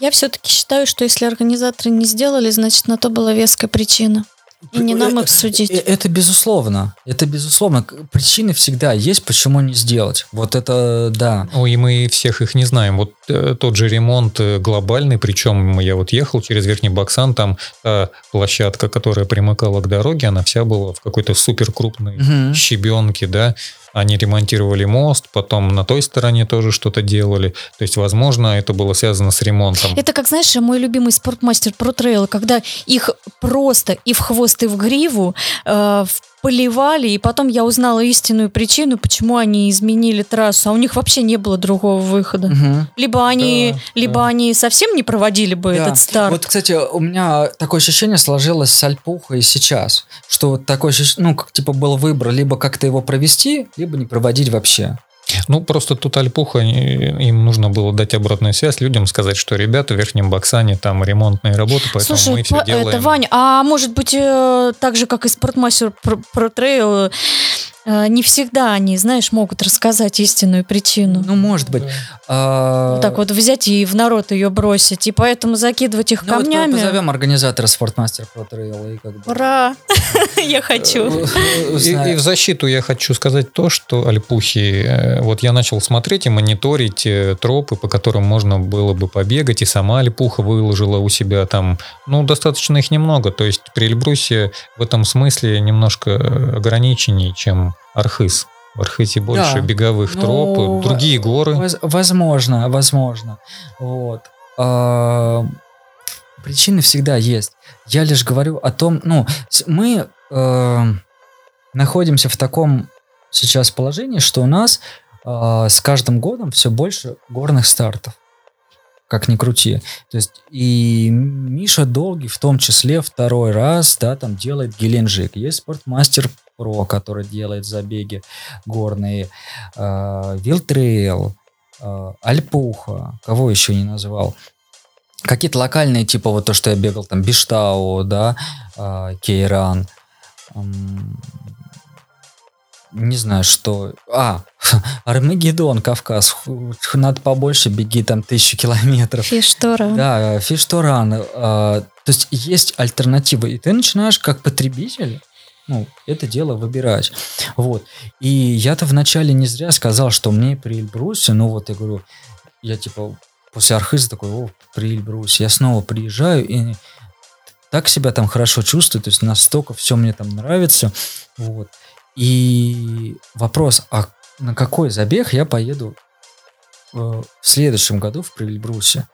Я все-таки считаю, что если организаторы не сделали, значит, на то была веская причина. И не нам Э, их судить. э, Это безусловно. Это безусловно. Причины всегда есть, почему не сделать. Вот это да. Ну, и мы всех их не знаем. Вот э, тот же ремонт э, глобальный, причем я вот ехал через Верхний Баксан, там та площадка, которая примыкала к дороге, она вся была в какой-то супер крупной Мгм. щебенке, да. Они ремонтировали мост, потом на той стороне тоже что-то делали. То есть, возможно, это было связано с ремонтом. Это как, знаешь, мой любимый спортмастер про трейл, когда их просто и в хвост, и в гриву э, поливали, и потом я узнала истинную причину, почему они изменили трассу, а у них вообще не было другого выхода. Мгм. Либо они, Да, либо да. они совсем не проводили бы Да. этот старт. Вот, кстати, у меня такое ощущение сложилось с Альпухой сейчас, что вот такое ощущение, ну, как типа был выбор, либо как-то его провести, либо не проводить вообще. Ну, просто тут Альпуха, им нужно было дать обратную связь людям, сказать, что ребята в Верхнем Баксане там ремонтные работы, поэтому Слушай, мы все па- делаем. это Ваня, а может быть, э, так же, как и спортмастер про, трейл, не всегда они, знаешь, могут рассказать истинную причину. Ну, может быть. А, Вот так вот взять и в народ ее бросить, и поэтому закидывать их ну, вот камнями. позовем организатора Спортмастер Pro Trail и как бы... Ура! Я хочу. э, И, в защиту я хочу сказать то, что Альпухи, э, вот я начал смотреть и мониторить э, тропы, по которым можно было бы побегать, и сама Альпуха выложила у себя там, ну, достаточно их немного, то есть при Эльбрусе в этом смысле немножко э, ограниченнее, чем Архыз. В Архызе больше Да. беговых Ну, троп, другие горы. Воз- возможно, возможно. Вот. А, причины всегда есть. Я лишь говорю о том, ну, мы э, находимся в таком сейчас положении, что у нас э, с каждым годом все больше горных стартов. Как ни крути. То есть и Миша Долгий в том числе второй раз, да, там делает Геленджик. Есть Спортмастер Про, который делает забеги горные. э, Wild Trail, э, Альпуха, кого еще не назвал. Какие-то локальные, типа вот то, что я бегал, там, Биштау, да, э, Кейран. Не знаю, что... А, Армагеддон, Кавказ. Надо побольше, беги там тысячу километров. Фиштора. Да, фишторан. То есть есть альтернатива, и ты начинаешь как потребитель ну, это дело выбирать. Вот. И я-то вначале не зря сказал, что мне при Эльбрусе, ну вот я говорю, я типа после Архиза такой, о, при Эльбрусе. Я снова приезжаю и так себя там хорошо чувствую, то есть настолько все мне там нравится. Вот. И вопрос, а на какой забег я поеду э, в следующем году в Прильбрусе?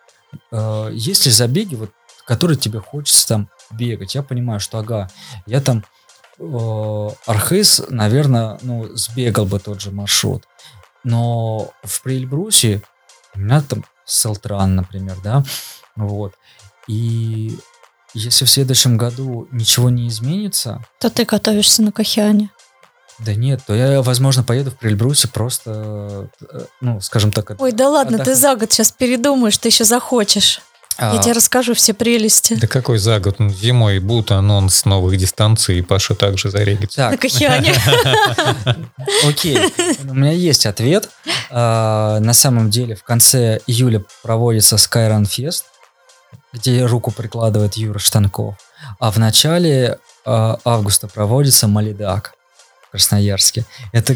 Э, есть ли забеги, вот, которые тебе хочется там бегать? Я понимаю, что ага, я там Архыз, наверное, ну, сбегал бы тот же маршрут. Но в Прильбрусе у меня там Селтран, например, да, вот. И если в следующем году ничего не изменится, То ты готовишься на Кахиане. да нет, то я, возможно, поеду в Прильбрусе просто, э, ну, скажем так... Ой, да ладно, ты отдохнуть. за год сейчас передумаешь, ты еще захочешь. А, Я тебе расскажу все прелести. Да какой за год? Ну, Зимой будет анонс новых дистанций, и Паша также зарегится. На Так, Кахиане. окей, у меня есть ответ. А, На самом деле в конце июля проводится Skyrun Fest, где руку прикладывает Юра Штанков. А в начале а, августа проводится Малидак Красноярске. Это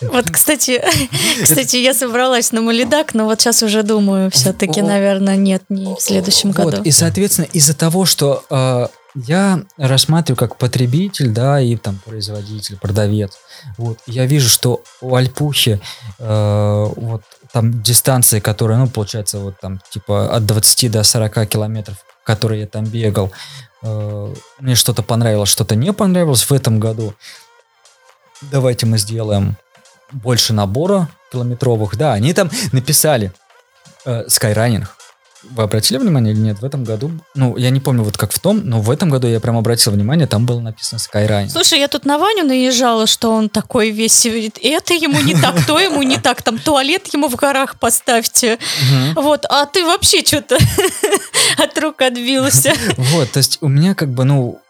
Вот, кстати, кстати, я собралась на Малидак, но вот сейчас уже думаю, все-таки, наверное, нет, не в следующем Вот, году. И, соответственно, из-за того, что э, я рассматриваю как потребитель, да, и там производитель, продавец, вот, я вижу, что у Альпухи э, вот там дистанции, которые, ну, получается, вот там, типа, от 20 до 40 километров, которые я там бегал, э, мне что-то понравилось, что-то не понравилось в этом году. Давайте мы сделаем больше набора километровых. Да, они там написали э, Skyrunning. Вы обратили внимание или нет? В этом году, ну, я не помню, вот как в том, но в этом году я прям обратил внимание, там было написано Skyrunning. Слушай, я тут на Ваню наезжала, что он такой весь сидит. Это ему не так, то ему не так. Там туалет ему в горах поставьте. Вот, а ты вообще что-то от рук отбился. Вот, то есть у меня как бы, ну,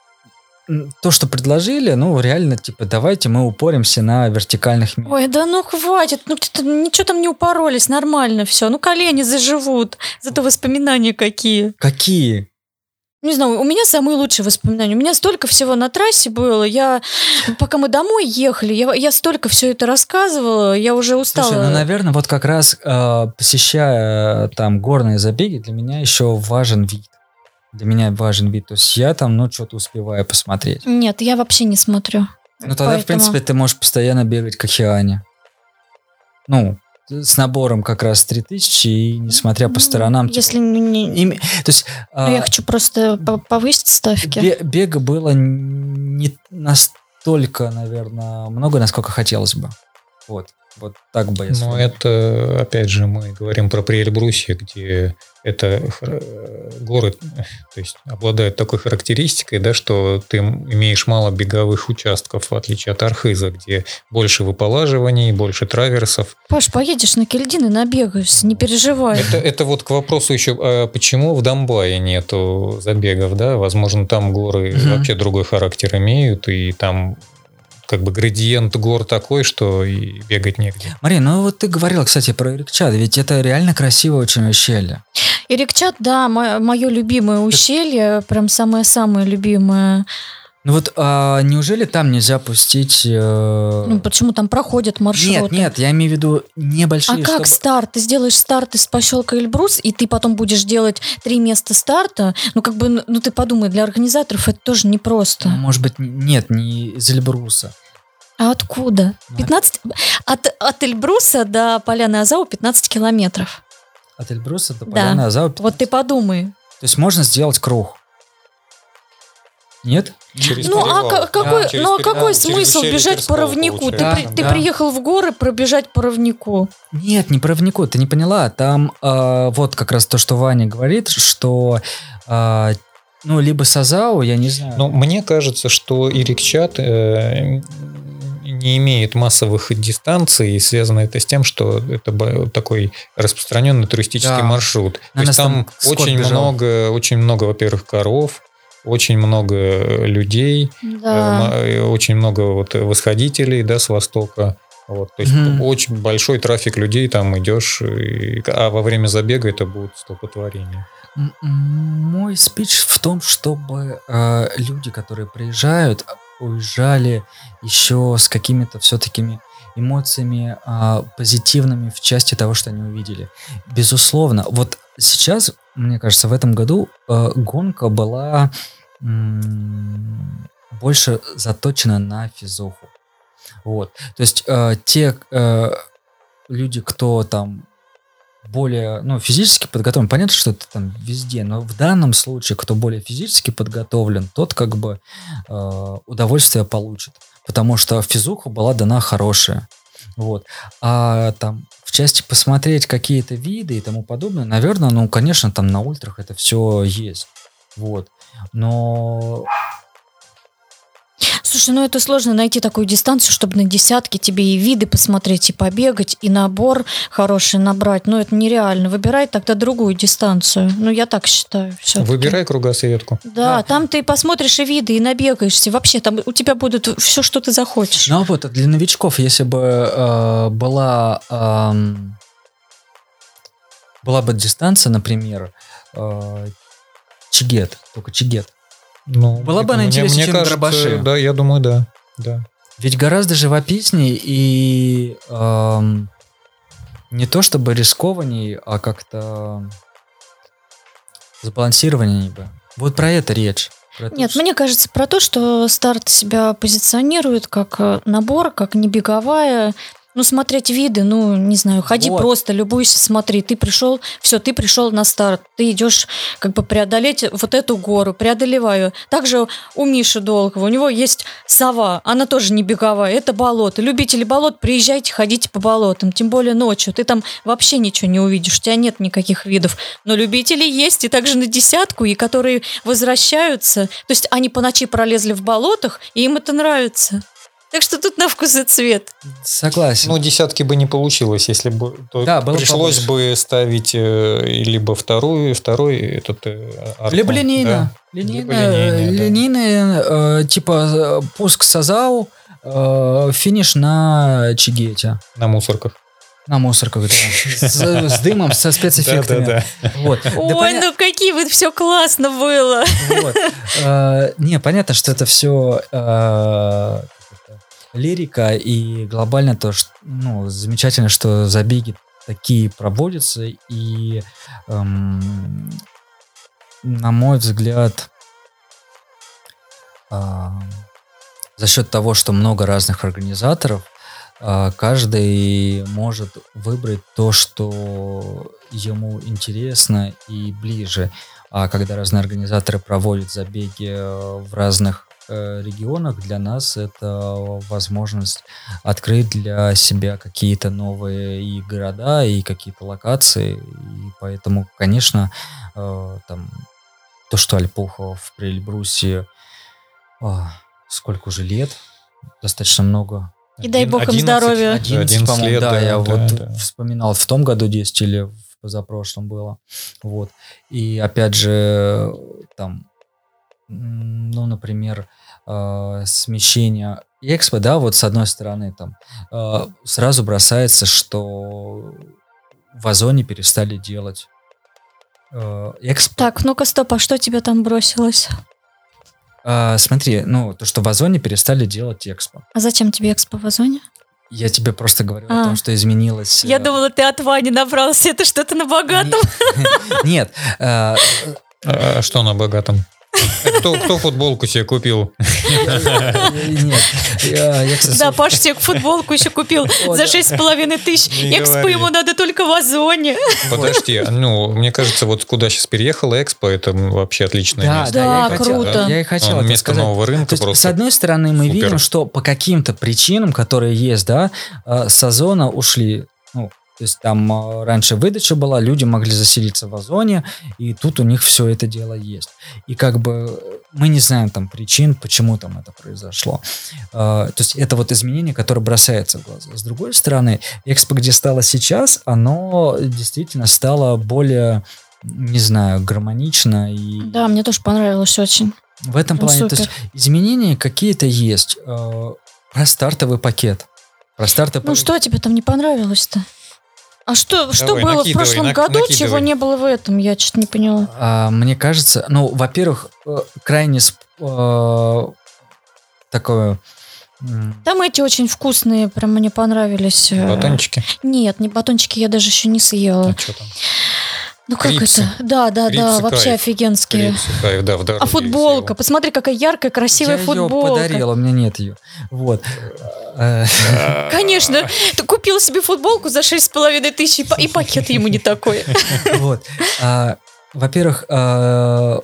то, что предложили, ну, реально, типа, давайте мы упоримся на вертикальных метрах. Ой, да ну хватит, ну ничего там не упоролись, нормально все. Ну колени заживут, зато воспоминания какие. Какие? Не знаю, у меня самые лучшие воспоминания. У меня столько всего на трассе было. Я, пока мы домой ехали, я, я столько все это рассказывала, я уже устала. Слушай, ну, наверное, вот как раз э, посещая там горные забеги, для меня еще важен вид. Для меня важен вид. То есть я там, ну, что-то успеваю посмотреть. Нет, я вообще не смотрю. Ну, тогда, в принципе, ты можешь постоянно бегать к океане. Ну, с набором как раз 3000 и несмотря по сторонам... типа, Если не... ими- то есть... Ну, а, я хочу просто по- повысить ставки. бе- бега было не настолько, наверное, много, насколько хотелось бы. Вот. Вот так бы я Но это, опять же, мы говорим про Приэльбрусье, где это э, горы, то есть обладает такой характеристикой, да, что ты имеешь мало беговых участков, в отличие от Архиза, где больше выполаживаний, больше траверсов. Паш, поедешь на Кельдин и набегаешься, не переживай. Это, это вот к вопросу еще, а почему в Донбае нету забегов, да? Возможно, там горы Мгм. вообще другой характер имеют, и там как бы градиент гор такой, что и бегать негде. Мария, ну вот ты говорила, кстати, про Иркчад, ведь это реально красивое очень ущелье. Ирикчат, да, мое любимое ущелье, прям самое-самое любимое. Ну вот а, неужели там нельзя пустить... э, Ну, почему там проходят маршруты? Нет, нет, я имею в виду небольшие... А как чтобы- старт? Ты сделаешь старт из поселка Эльбрус, и ты потом будешь делать три места старта. Ну, как бы, ну ты подумай, для организаторов это тоже непросто. Ну, Может быть, нет, не из Эльбруса. А откуда? Ну, 15... От, от Эльбруса до Поляны Азау 15 километров. От Эльбруса до Да. Поляны Азау. Вот ты подумай. То есть можно сделать круг. Нет? Через ну, а перевал. ка- какой, через ну, а какой смысл бежать по равнику? Ты, получается. при- ты Да. приехал в горы пробежать по равнику. Нет, не правнику, ты не поняла. Там э, вот как раз то, что Ваня говорит, что э, ну, либо Сазау, я не знаю. Ну, мне кажется, что Ирикчат э, не имеет массовых дистанций, и связано это с тем, что это такой распространенный туристический Да. маршрут. То На нас есть там там очень бежал. много, очень много, во-первых, коров, очень много людей, э, Да. ма- э, очень много вот восходителей, да, с востока. Вот, то есть Мгм. очень большой трафик людей, там идешь, и- а во время забега это будет столпотворение. М- м, Мой спич в том, чтобы э, люди, которые приезжают, уезжали еще с какими-то все-таки эмоциями а, позитивными в части того, что они увидели. Безусловно, вот сейчас, мне кажется, в этом году э, гонка была м, больше заточена на физуху. Вот. То есть э, те э, люди, кто там более, ну, физически подготовлен, понятно, что это там везде, но в данном случае, кто более физически подготовлен, тот как бы э, удовольствие получит, потому что физуха была дана хорошая. Вот. А там в части посмотреть какие-то виды и тому подобное, наверное, ну, конечно, там на ультрах это все есть. Вот. Но Слушай, ну это сложно найти такую дистанцию, чтобы на десятки тебе и виды посмотреть, и побегать, и набор хороший набрать. Ну это нереально. Выбирай тогда другую дистанцию. Ну я так считаю. всё-таки. Выбирай кругосветку. Да, Да. там ты посмотришь и виды, и набегаешься. Вообще там у тебя будет все, что ты захочешь. Ну, а вот для новичков, если бы э, была, ам, была бы дистанция, например, э, Чигет, только Чигет. Ну, Была бы она мне- интереснее, мне чем кажется, дробаши. Да, я думаю, да. да. Ведь гораздо живописней и ам, не то чтобы рискованней, а как-то сбалансированней бы. Вот про это речь. Про то, Нет, что- мне кажется про то, что старт себя позиционирует как э, набор, как не беговая. Ну, смотреть виды, ну, не знаю, ходи Вот. просто, любуйся, смотри. Ты пришел, все, ты пришел на старт. Ты идешь как бы преодолеть вот эту гору, преодолеваю. Также у Миши Долгого, у него есть сова, она тоже не беговая, это болото. Любители болот, приезжайте, ходите по болотам, тем более ночью. Ты там вообще ничего не увидишь, у тебя нет никаких видов. Но любители есть, и также на десятку, и которые возвращаются. То есть они по ночи пролезли в болотах, и им это нравится. Так что тут на вкус и цвет. Согласен. Ну, десятки бы не получилось, если бы то Да, пришлось побольше. бы ставить э, либо вторую, второй этот э, арку, Либо линейно. да. Линейно, Либо линейная, да. линейная, э, типа э, пуск Сазау, э, финиш на Чигете. на мусорках. На мусорках, да. С, с дымом, со спецэффектами. Да-да-да. Вот. Да Ой, поня- ну какие вот все классно было. Вот. Э, Не, понятно, что это все лирика и глобально то, что ну, замечательно, что забеги такие проводятся и эм, на мой взгляд а, за счет того, что много разных организаторов, а, каждый может выбрать то, что ему интересно и ближе. А когда разные организаторы проводят забеги э, в разных э, регионах, для нас это возможность открыть для себя какие-то новые и города, и какие-то локации. И поэтому, конечно, э, там то, что Альпуха в Прельбрусе а, сколько уже лет, достаточно много. И дай бог им 11. здоровья. 11, 11 по-моему, лет, да, да, я да, вот да. вспоминал в том году 10 или в позапрошлом было. Вот. И опять же, там, ну, например, э, смещение экспо, да, вот с одной стороны, там, э, сразу бросается, что в Озоне перестали делать э, экспо. Так, ну-ка, стоп, а что тебе там бросилось? А, смотри, ну, то, что в Озоне перестали делать экспо. А зачем тебе экспо в Озоне? Я тебе просто говорю А. о том, что изменилось. Я э, думала, ты от Вани набрался, это что-то на богатом. Нет, э, А что на богатом? Кто, кто футболку себе купил? нет, Да, Паша себе футболку еще купил за шесть с половиной тысяч. Экспо ему надо только в Озоне. Подожди, ну, мне кажется, вот куда сейчас переехала Экспо, это вообще отличное место. да, круто. я и хотел сказать. нового рынка просто с одной стороны, мы видим, что по каким-то причинам, которые есть, да, э, с Озона ушли, ну, то есть там э, раньше выдача была, люди могли заселиться в Озоне, и тут у них все это дело есть. И как бы э, мы не знаем там причин, почему там это произошло. Э, То есть это вот изменение, которое бросается в глаза. С другой стороны, Экспо, где стало сейчас, оно действительно стало более, не знаю, гармонично и Да, мне тоже понравилось очень. в этом Ну, плане, то есть изменения какие-то есть. Про стартовый пакет. Про стартовый Ну что тебе там не понравилось-то? А что, что Давай, было в прошлом году, накидывай. чего не было в этом? Я что-то не поняла. А, Мне кажется, ну, во-первых, э, крайне сп- э, такое... Там эти очень вкусные, прям мне понравились. э, батончики. Нет, не батончики я даже еще не съела. А что там? Ну как крипсы. это? Да, да, да, Крипсы вообще кайф. офигенские. Крипсы, кайф, да, в дороге А футболка, съел. посмотри, какая яркая, красивая я футболка. ее подарил, у меня нет ее. Вот. Конечно, ты купил себе футболку за 6,5 тысяч, и па- и пакет ему не такой. Вот. А, Во-первых, э,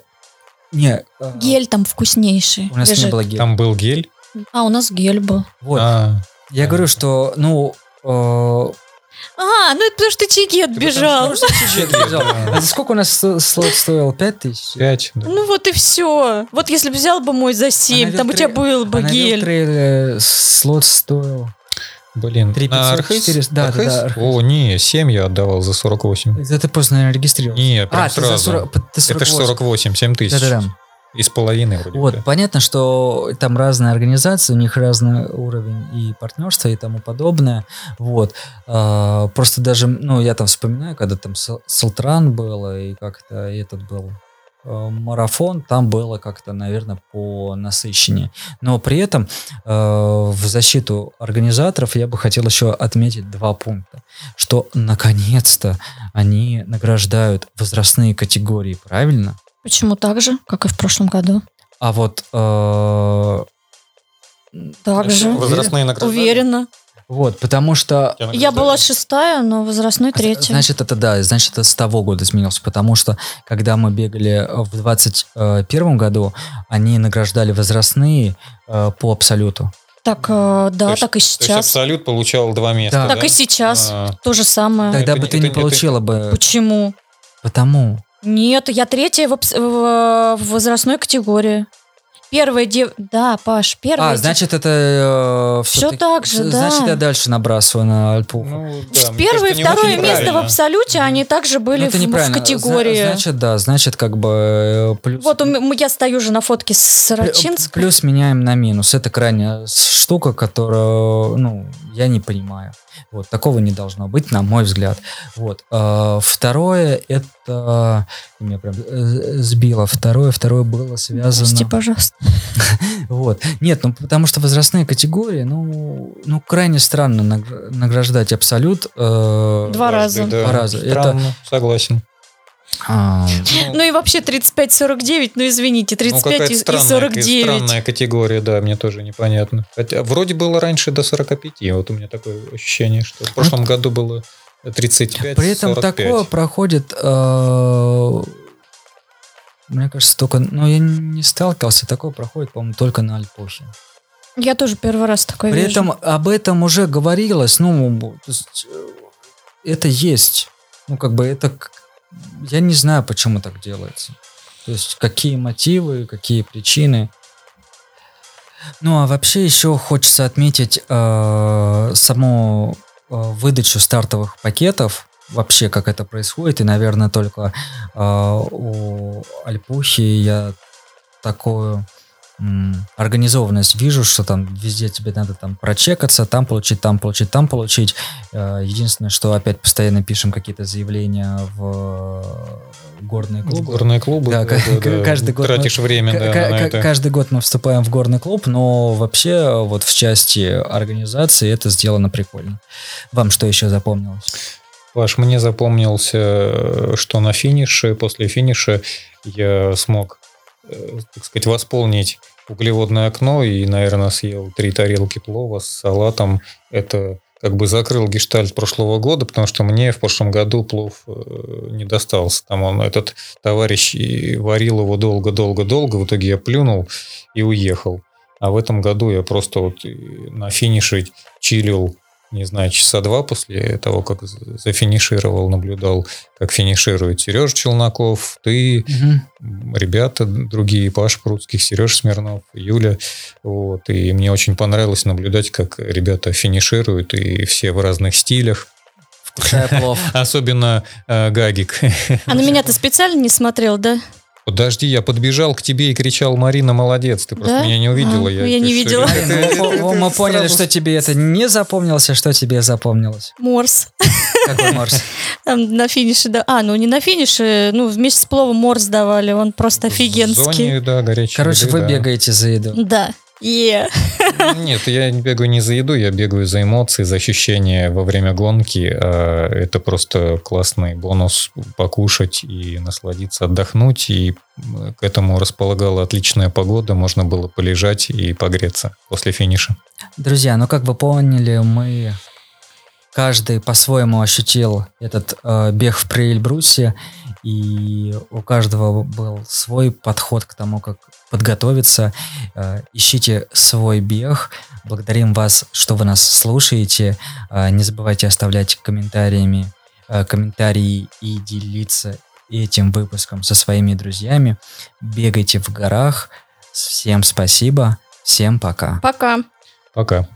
не... э, Гель там вкуснейший. У нас не было геля. Там был гель. А, у нас гель был. Вот. А, Я говорю, что, ну... э, А, ну это потому что Чигет бежал. А за сколько у нас слот стоил? Пять тысяч? пять. да. Ну вот и все. Вот если бы взял бы мой за 7, на там у тебя был бы А гель. Вилтрейле слот стоил... Блин, 3 на 500, Архыз? 400, да, да, Архыз? да, Архыз. О, не, 7 я отдавал за 48. Это ты поздно, наверное, регистрировался. Не, прям а, ты за сразу. 40, ты Это же 48. 48, 7 тысяч. Да-да-да. И с половиной вроде Вот, бы. понятно, что там разные организации, у них разный уровень и партнерства и тому подобное. Вот. А, просто даже, ну, я там вспоминаю, когда там Сал- Салтран было и как-то этот был э, марафон, там было как-то, наверное, по насыщеннее. Но при этом э, в защиту организаторов я бы хотел еще отметить два пункта. Что, наконец-то, они награждают возрастные категории, правильно? Почему так же, как и в прошлом году? А вот э, Так же. Возрастные награды. Уверена. вот, потому что Я была шестая, но возрастной третья. Значит, это да, значит, это с того года изменился, потому что когда мы бегали в 21 году, они награждали возрастные э, по абсолюту. Так, э, да, То есть- так и То есть сейчас. Абсолют получал два места, Да. да? Так и сейчас. А, То же самое. Тогда это бы ты это не не- это- получила бы. Почему? Потому. Нет, я третья в, в- в возрастной категории. Первая дев... Да, Паш, первая А, значит, это э, всё-таки- так же, да. Значит, я дальше набрасываю на Альпуху. Ну, да, Первое и второе место в абсолюте, они также были Ну, это в, в неправильно. категории. Зна- Значит, да, значит, как бы э, плюс... Вот я стою же на фотке с Сорочинской. Плюс меняем на минус. Это крайняя штука, которую, ну, я не понимаю. Вот, такого не должно быть, на мой взгляд. Вот. А, Второе, это... Меня прям э, сбило. Второе, второе было связано... Прости, пожалуйста. Вот. Нет, ну потому что возрастные категории, ну, ну крайне странно нагр- награждать абсолют. э, Два раза. Да, Два раза. Странно, согласен. а, Ну и вообще 35-49, ну извините, Ну, 35 какая-то и, и странная, 49. странная категория, да, мне тоже непонятно. Хотя вроде было раньше до 45, вот у меня такое ощущение, что в прошлом году было 35, При этом 45. такое проходит, э, мне кажется, только, ну я не сталкивался, такое проходит, по-моему, только на Альпохе. Я тоже первый раз такое При вижу. этом об этом уже говорилось, ну, то есть, э, это есть. Ну, как бы это, я не знаю, почему так делается. То есть, какие мотивы, какие причины. Ну, а вообще еще хочется отметить э, саму э, выдачу стартовых пакетов, вообще как это происходит, и, наверное, только э, у Альпухи я такую м, организованность вижу, что там везде тебе надо там прочекаться, там получить, там получить, там получить. Э, Единственное, что опять постоянно пишем какие-то заявления в э, горные клубы. горные клубы, Да, да, да, каждый год тратишь время К- да, на это. Каждый год мы вступаем в горный клуб, но вообще вот в части организации это сделано прикольно. Вам что еще запомнилось? Паш, мне запомнился, что на финише, после финиша я смог, э, так сказать, восполнить углеводное окно и, наверное, съел три тарелки плова с салатом. Это как бы закрыл гештальт прошлого года, потому что мне в прошлом году плов э, не достался. Там он, этот товарищ, и варил его долго-долго-долго, в итоге я плюнул и уехал. А в этом году я просто вот и на финише чилил, не знаю, часа два после того, как зафинишировал, наблюдал, как финиширует Сережа Челноков, ты, м, ребята другие, Паша Пруцких, Сережа Смирнов, Юля. Вот. И мне очень понравилось наблюдать, как ребята финишируют, и все в разных стилях. Особенно э, Гагик. А на меня ты специально не смотрел, да? Подожди, я подбежал к тебе и кричал, Марина, молодец, ты просто Да? меня не увидела. А, я не ты что, видела. Мы поняли, что тебе это не запомнилось, а что тебе запомнилось. Морс. Какой Морс? Там на финише, да. А, ну не на финише, ну вместе с пловом морс давали, он просто офигенский. да, горячей Короче, вы бегаете за еду. Да. Е. Нет, я бегаю не за еду, я бегаю за эмоции, за ощущения во время гонки. А Это просто классный бонус покушать и насладиться, отдохнуть. И к этому располагала отличная погода, можно было полежать и погреться после финиша. Друзья, ну как вы поняли, мы каждый по-своему ощутил этот э, бег в Преэльбрусе, и у каждого был свой подход к тому, как подготовиться. Э, ищите свой бег. Благодарим вас, что вы нас слушаете. Э, не забывайте оставлять комментариями, э, комментарии и делиться этим выпуском со своими друзьями. Бегайте в горах. Всем спасибо. Всем пока. Пока. Пока.